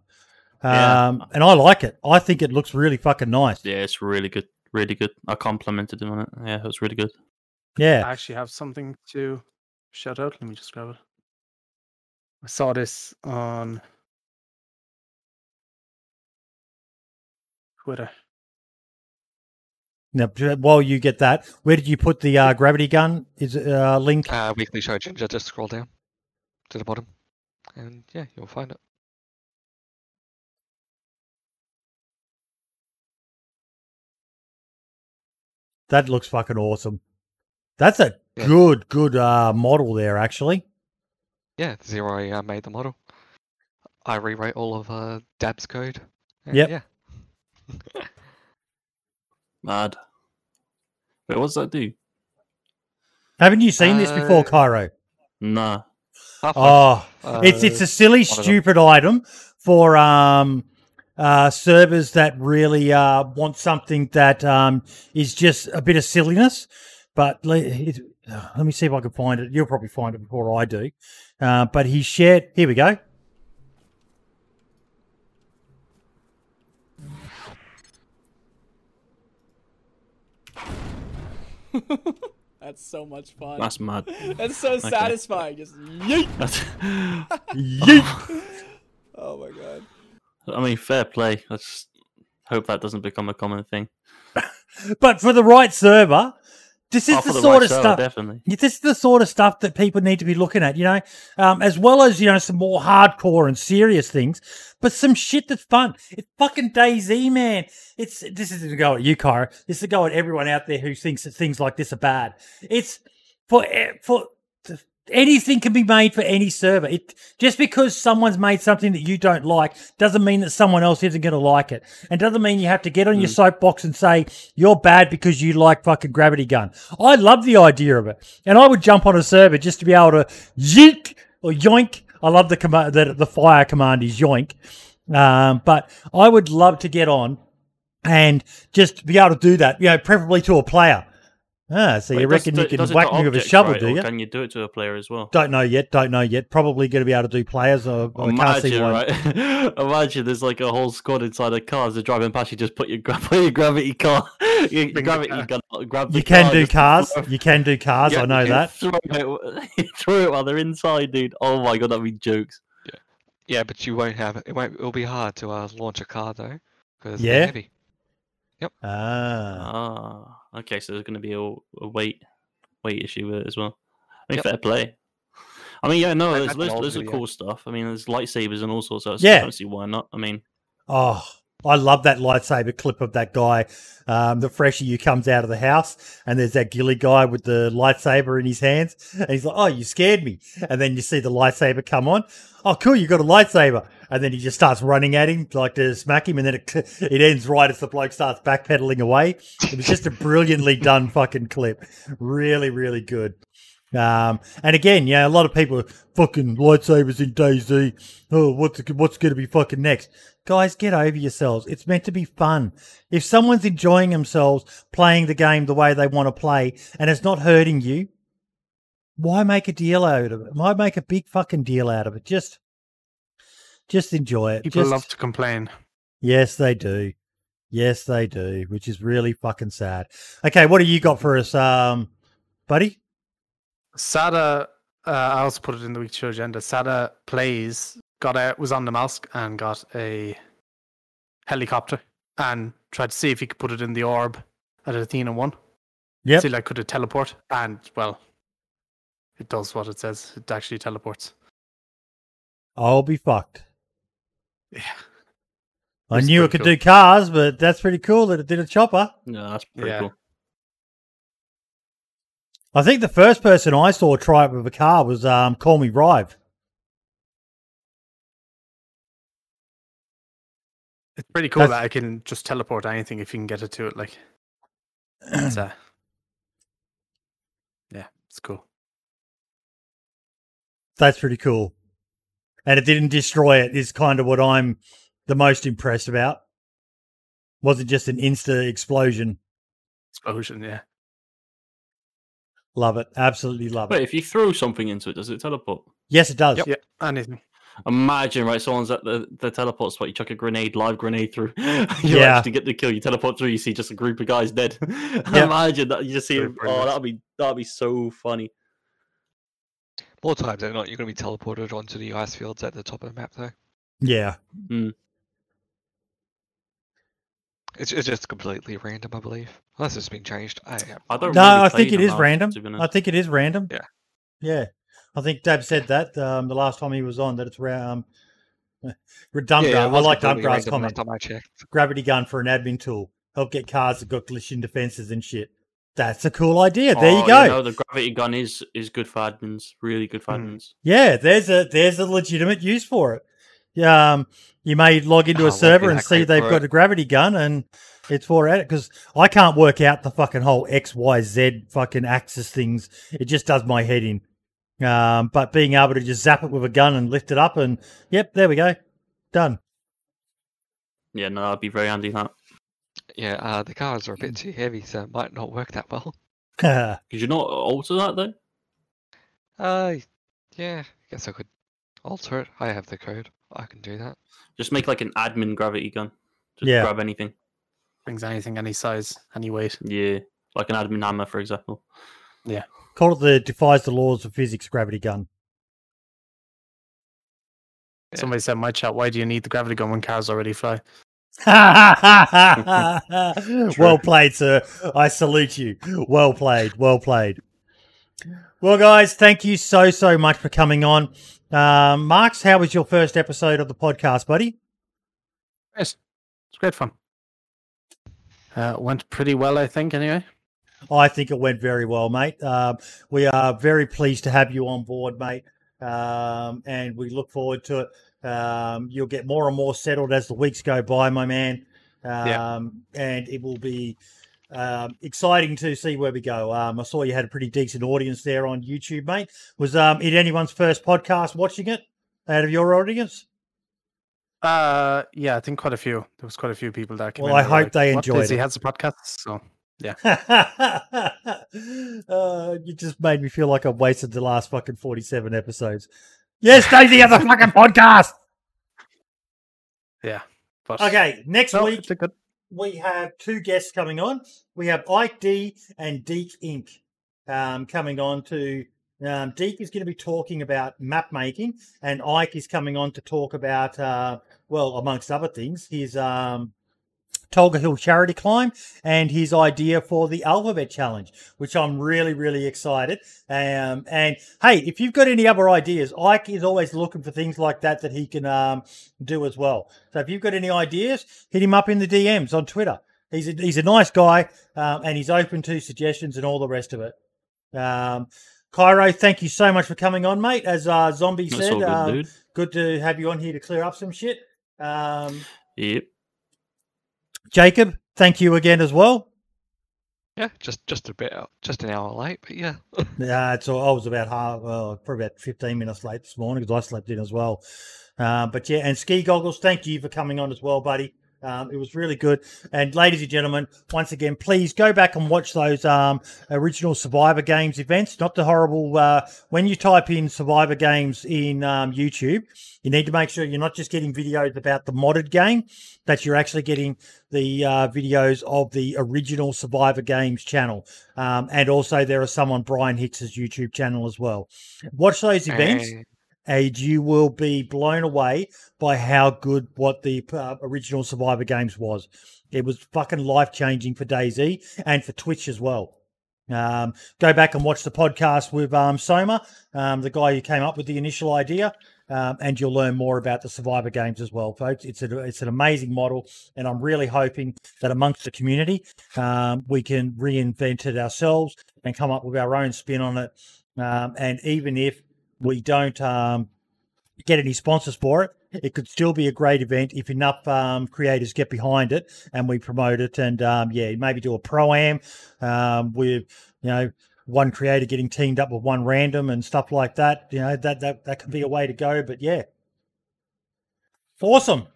Yeah. um, and I like it. I think it looks really fucking nice. Yeah, it's really good. Really good. I complimented him on it. Yeah, it was really good. Yeah, I actually have something to shout out. Let me just grab it. I saw this on Twitter. Now, while you get that, where did you put the uh, gravity gun? Is it uh, link? Uh, weekly show agenda. Just scroll down to the bottom, and yeah, you'll find it. That looks fucking awesome. That's a Yeah. good, good uh, model there, actually. Yeah, Zero uh, made the model. I rewrote all of uh, Dab's code. Yep. Yeah. Mad. Wait, what does that do? Haven't you seen this before, Uh, Cairo? Nah. Oh, it's it's a silly, of them. stupid item for um, uh, servers that really uh, want something that um, is just a bit of silliness. But le- it, uh, let me see if I can find it. You'll probably find it before I do. Uh, but he shared. Here we go. That's so much fun. That's mad. That's so Okay. satisfying. Just yeet. Yeet. Oh. oh my god. I mean, fair play. I just hope that doesn't become a common thing. But for the right server, this is Oh, the the sort right of server, stuff. definitely. This is the sort of stuff that people need to be looking at, you know, um, as well as you know some more hardcore and serious things, but some shit that's fun. It's fucking DayZ, man. It's this is to go at you, Kyra. This is to go at everyone out there who thinks that things like this are bad. It's for e- for anything can be made for any server. It just because someone's made something that you don't like doesn't mean that someone else isn't going to like it, and doesn't mean you have to get on your soapbox and say you're bad because you like fucking Gravity Gun. I love the idea of it, and I would jump on a server just to be able to yeet or yoink. I love the command that the fire command is yoink, um, but I would love to get on and just be able to do that. You know, preferably to a player. Ah, so Wait, you does- reckon you can whack got me with a shovel, right, do or you? Can you do it to a player as well? Don't know yet. Don't know yet. Probably going to be able to do players. Or, I can't see Imagine, right? Imagine there's like a whole squad inside a car as they're driving past. You just put your, put your gravity car, your the gravity car. gun, grab the You can car, do cars. throw- You can do cars. Yeah, I know you that. Throw it, throw it while they're inside, dude. Oh my god, that'd be jokes. Yeah, yeah, but you won't have it. It won't. It'll be hard to uh, launch a car though, because Yeah? they're heavy. Ah, Ah, okay. So there's going to be a, a weight weight issue with it as well. I mean, Yep. fair play. I mean, yeah, no, I- there's that's loads, loads of cool stuff. I mean, there's lightsabers and all sorts of. Yeah. I don't see why not. I mean, oh, I love that lightsaber clip of that guy. Um, the freshie who comes out of the house, and there's that gilly guy with the lightsaber in his hands, and he's like, "Oh, you scared me!" And then you see the lightsaber come on. Oh, cool, you got a lightsaber, and then he just starts running at him like to smack him, and then it it ends right as the bloke starts backpedaling away. It was just a brilliantly done fucking clip. Really, really good. Um, and again, yeah, a lot of people fucking lightsabers in DayZ. Oh, what's what's going to be fucking next? Guys, get over yourselves. It's meant to be fun. If someone's enjoying themselves playing the game the way they want to play and it's not hurting you, why make a deal out of it? Why make a big fucking deal out of it? Just, just enjoy it. People Just- love to complain. Yes, they do. Yes, they do, which is really fucking sad. Okay, what do you got for us, um, buddy? Sada, uh, I also put it in the week show agenda. Sada plays, got out, was on Namalsk and got a helicopter and tried to see if he could put it in the orb at Athena 1. Yeah, See, like, could it teleport? And, well, it does what it says. It actually teleports. I'll be fucked. Yeah. I It's knew it pretty could do cars, but that's pretty cool that it did a chopper. Yeah, that's pretty Yeah. cool. I think the first person I saw try it with a car was um, Call Me Rive. It's pretty cool That's- that I can just teleport anything if you can get it to it. Like, it's, uh, yeah, it's cool. That's pretty cool. And it didn't destroy it is kind of what I'm the most impressed about. Wasn't just an insta explosion. Explosion, yeah. Love it. Absolutely love Wait, it. if you throw something into it, does it teleport? Yes, it does. Yeah, anything. Imagine, right? Someone's at the, the teleport spot. You chuck a grenade, live grenade through. you Yeah. actually get the kill. You teleport through. You see just a group of guys dead. Imagine that. You just see. Very Oh, that'd be that'd be so funny. More times than not, you're going to be teleported onto the ice fields at the top of the map, though. Yeah. It's, it's just completely random, I believe. Unless it's been changed. I I don't. No, really I think it is them random. I think it is random. Yeah. Yeah. I think Dab said that um, the last time he was on that it's um, redundant. Yeah, it I like completely Dumpgrass random comment. Last time I checked. Gravity gun for an admin tool. Help get cars that got glitching defenses and shit. That's a cool idea. There Oh, you go. know, the gravity gun is is good for admins. Really good for Hmm. admins. Yeah, there's a there's a legitimate use for it. Yeah, um, you may log into Oh, a it server and see they've got it. a gravity gun and it's for it because I can't work out the fucking whole X Y Z fucking axis things. It just does my head in. Um, but being able to just zap it with a gun and lift it up and yep, there we go, done. Yeah, no, that'd be very handy. That Yeah, uh, the cars are a bit too heavy, so it might not work that well. could you not alter that though? Uh, yeah, I guess I could alter it. I have the code. I can do that. Just make like an admin gravity gun. Just Yeah. grab anything. Brings anything, any size, any weight. Yeah, like an admin hammer, for example. Yeah. Call it the defies the laws of physics gravity gun. Yeah. Somebody said in my chat, why do you need the gravity gun when cars already fly? well played, sir. I salute you. Well played. Well played. Well, guys, thank you so, so much for coming on. Um, Marks, how was your first episode of the podcast, buddy? Yes, it's great fun. Uh, went pretty well, I think, anyway. I think it went very well, mate. Um, we are very pleased to have you on board, mate. Um, and we look forward to it. Um, you'll get more and more settled as the weeks go by, my man. Um, Yeah. And it will be um, exciting to see where we go. Um, I saw you had a pretty decent audience there on YouTube, mate. Was um, it anyone's first podcast watching it out of your audience? Uh, yeah, I think quite a few. There was quite a few people that came Well, I hope like, they enjoyed DayZ He has a podcast, so uh, you just made me feel like I've wasted the last fucking 47 episodes. Yes, DayZ has a fucking podcast. yeah. But Okay, next no, week good. we have two guests coming on. We have Ike D and Deek Inc. Um, coming on to. Um, Deek is going to be talking about map making, and Ike is coming on to talk about, uh, well, amongst other things, his um, Tolga Hill charity climb and his idea for the Alphabet Challenge, which I'm really, really excited. Um, and hey, if you've got any other ideas, Ike is always looking for things like that that he can um, do as well. So if you've got any ideas, hit him up in the DMs on Twitter. He's a, he's a nice guy um, and he's open to suggestions and all the rest of it. Um, Cairo, thank you so much for coming on, mate. As uh, Zombie That's said, good, um, good to have you on here to clear up some shit. Um, Yep. Jacob, thank you again as well. Yeah, just just a bit, just an hour late, but yeah. Yeah, it's all, I was about half, well, probably about 15 minutes late this morning because I slept in as well. Uh, but yeah, and Ski Goggles, thank you for coming on as well, buddy. Um, it was really good. And ladies and gentlemen, once again, please go back and watch those um, original Survivor Games events. Not the horrible. Uh, when you type in Survivor Games in um, YouTube, you need to make sure you're not just getting videos about the modded game, that you're actually getting the uh, videos of the original Survivor Games channel. Um, and also, there are some on Brian Hicks's YouTube channel as well. Watch those events. And you will be blown away by how good what the uh, original Survivor Games was. It was fucking life changing for DayZ and for Twitch as well. Um, go back and watch the podcast with um, Soma, um, the guy who came up with the initial idea, um, and you'll learn more about the Survivor Games as well, folks. It's a, it's an amazing model, and I'm really hoping that amongst the community, um, we can reinvent it ourselves and come up with our own spin on it. Um, and even if we don't um, get any sponsors for it, it could still be a great event if enough um, creators get behind it and we promote it. And um, yeah, maybe do a pro am um, with you know one creator getting teamed up with one random and stuff like that. You know that that that could be a way to go. But yeah, awesome.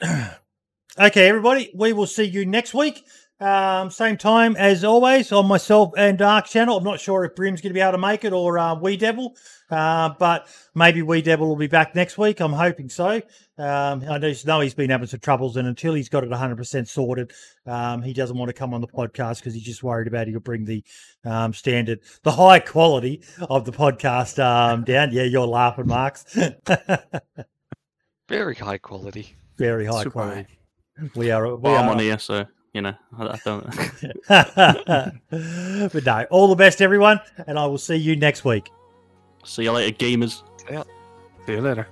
okay, everybody, we will see you next week. Um, same time as always on myself and Dark channel. I'm not sure if Brim's going to be able to make it or uh, Wee Devil, uh, but maybe Wee Devil will be back next week. I'm hoping so. Um, I just know he's been having some troubles, and until he's got it 100% sorted, um, he doesn't want to come on the podcast because he's just worried about he'll bring the um, standard, the high quality of the podcast um, down. Yeah, you're laughing, Marks. Very high quality. Very high Super quality. We are. We Well, I'm are on here, so you know I, I don't. but no, all the best, everyone, and I will see you next week. See you later, gamers. Yeah. See you later.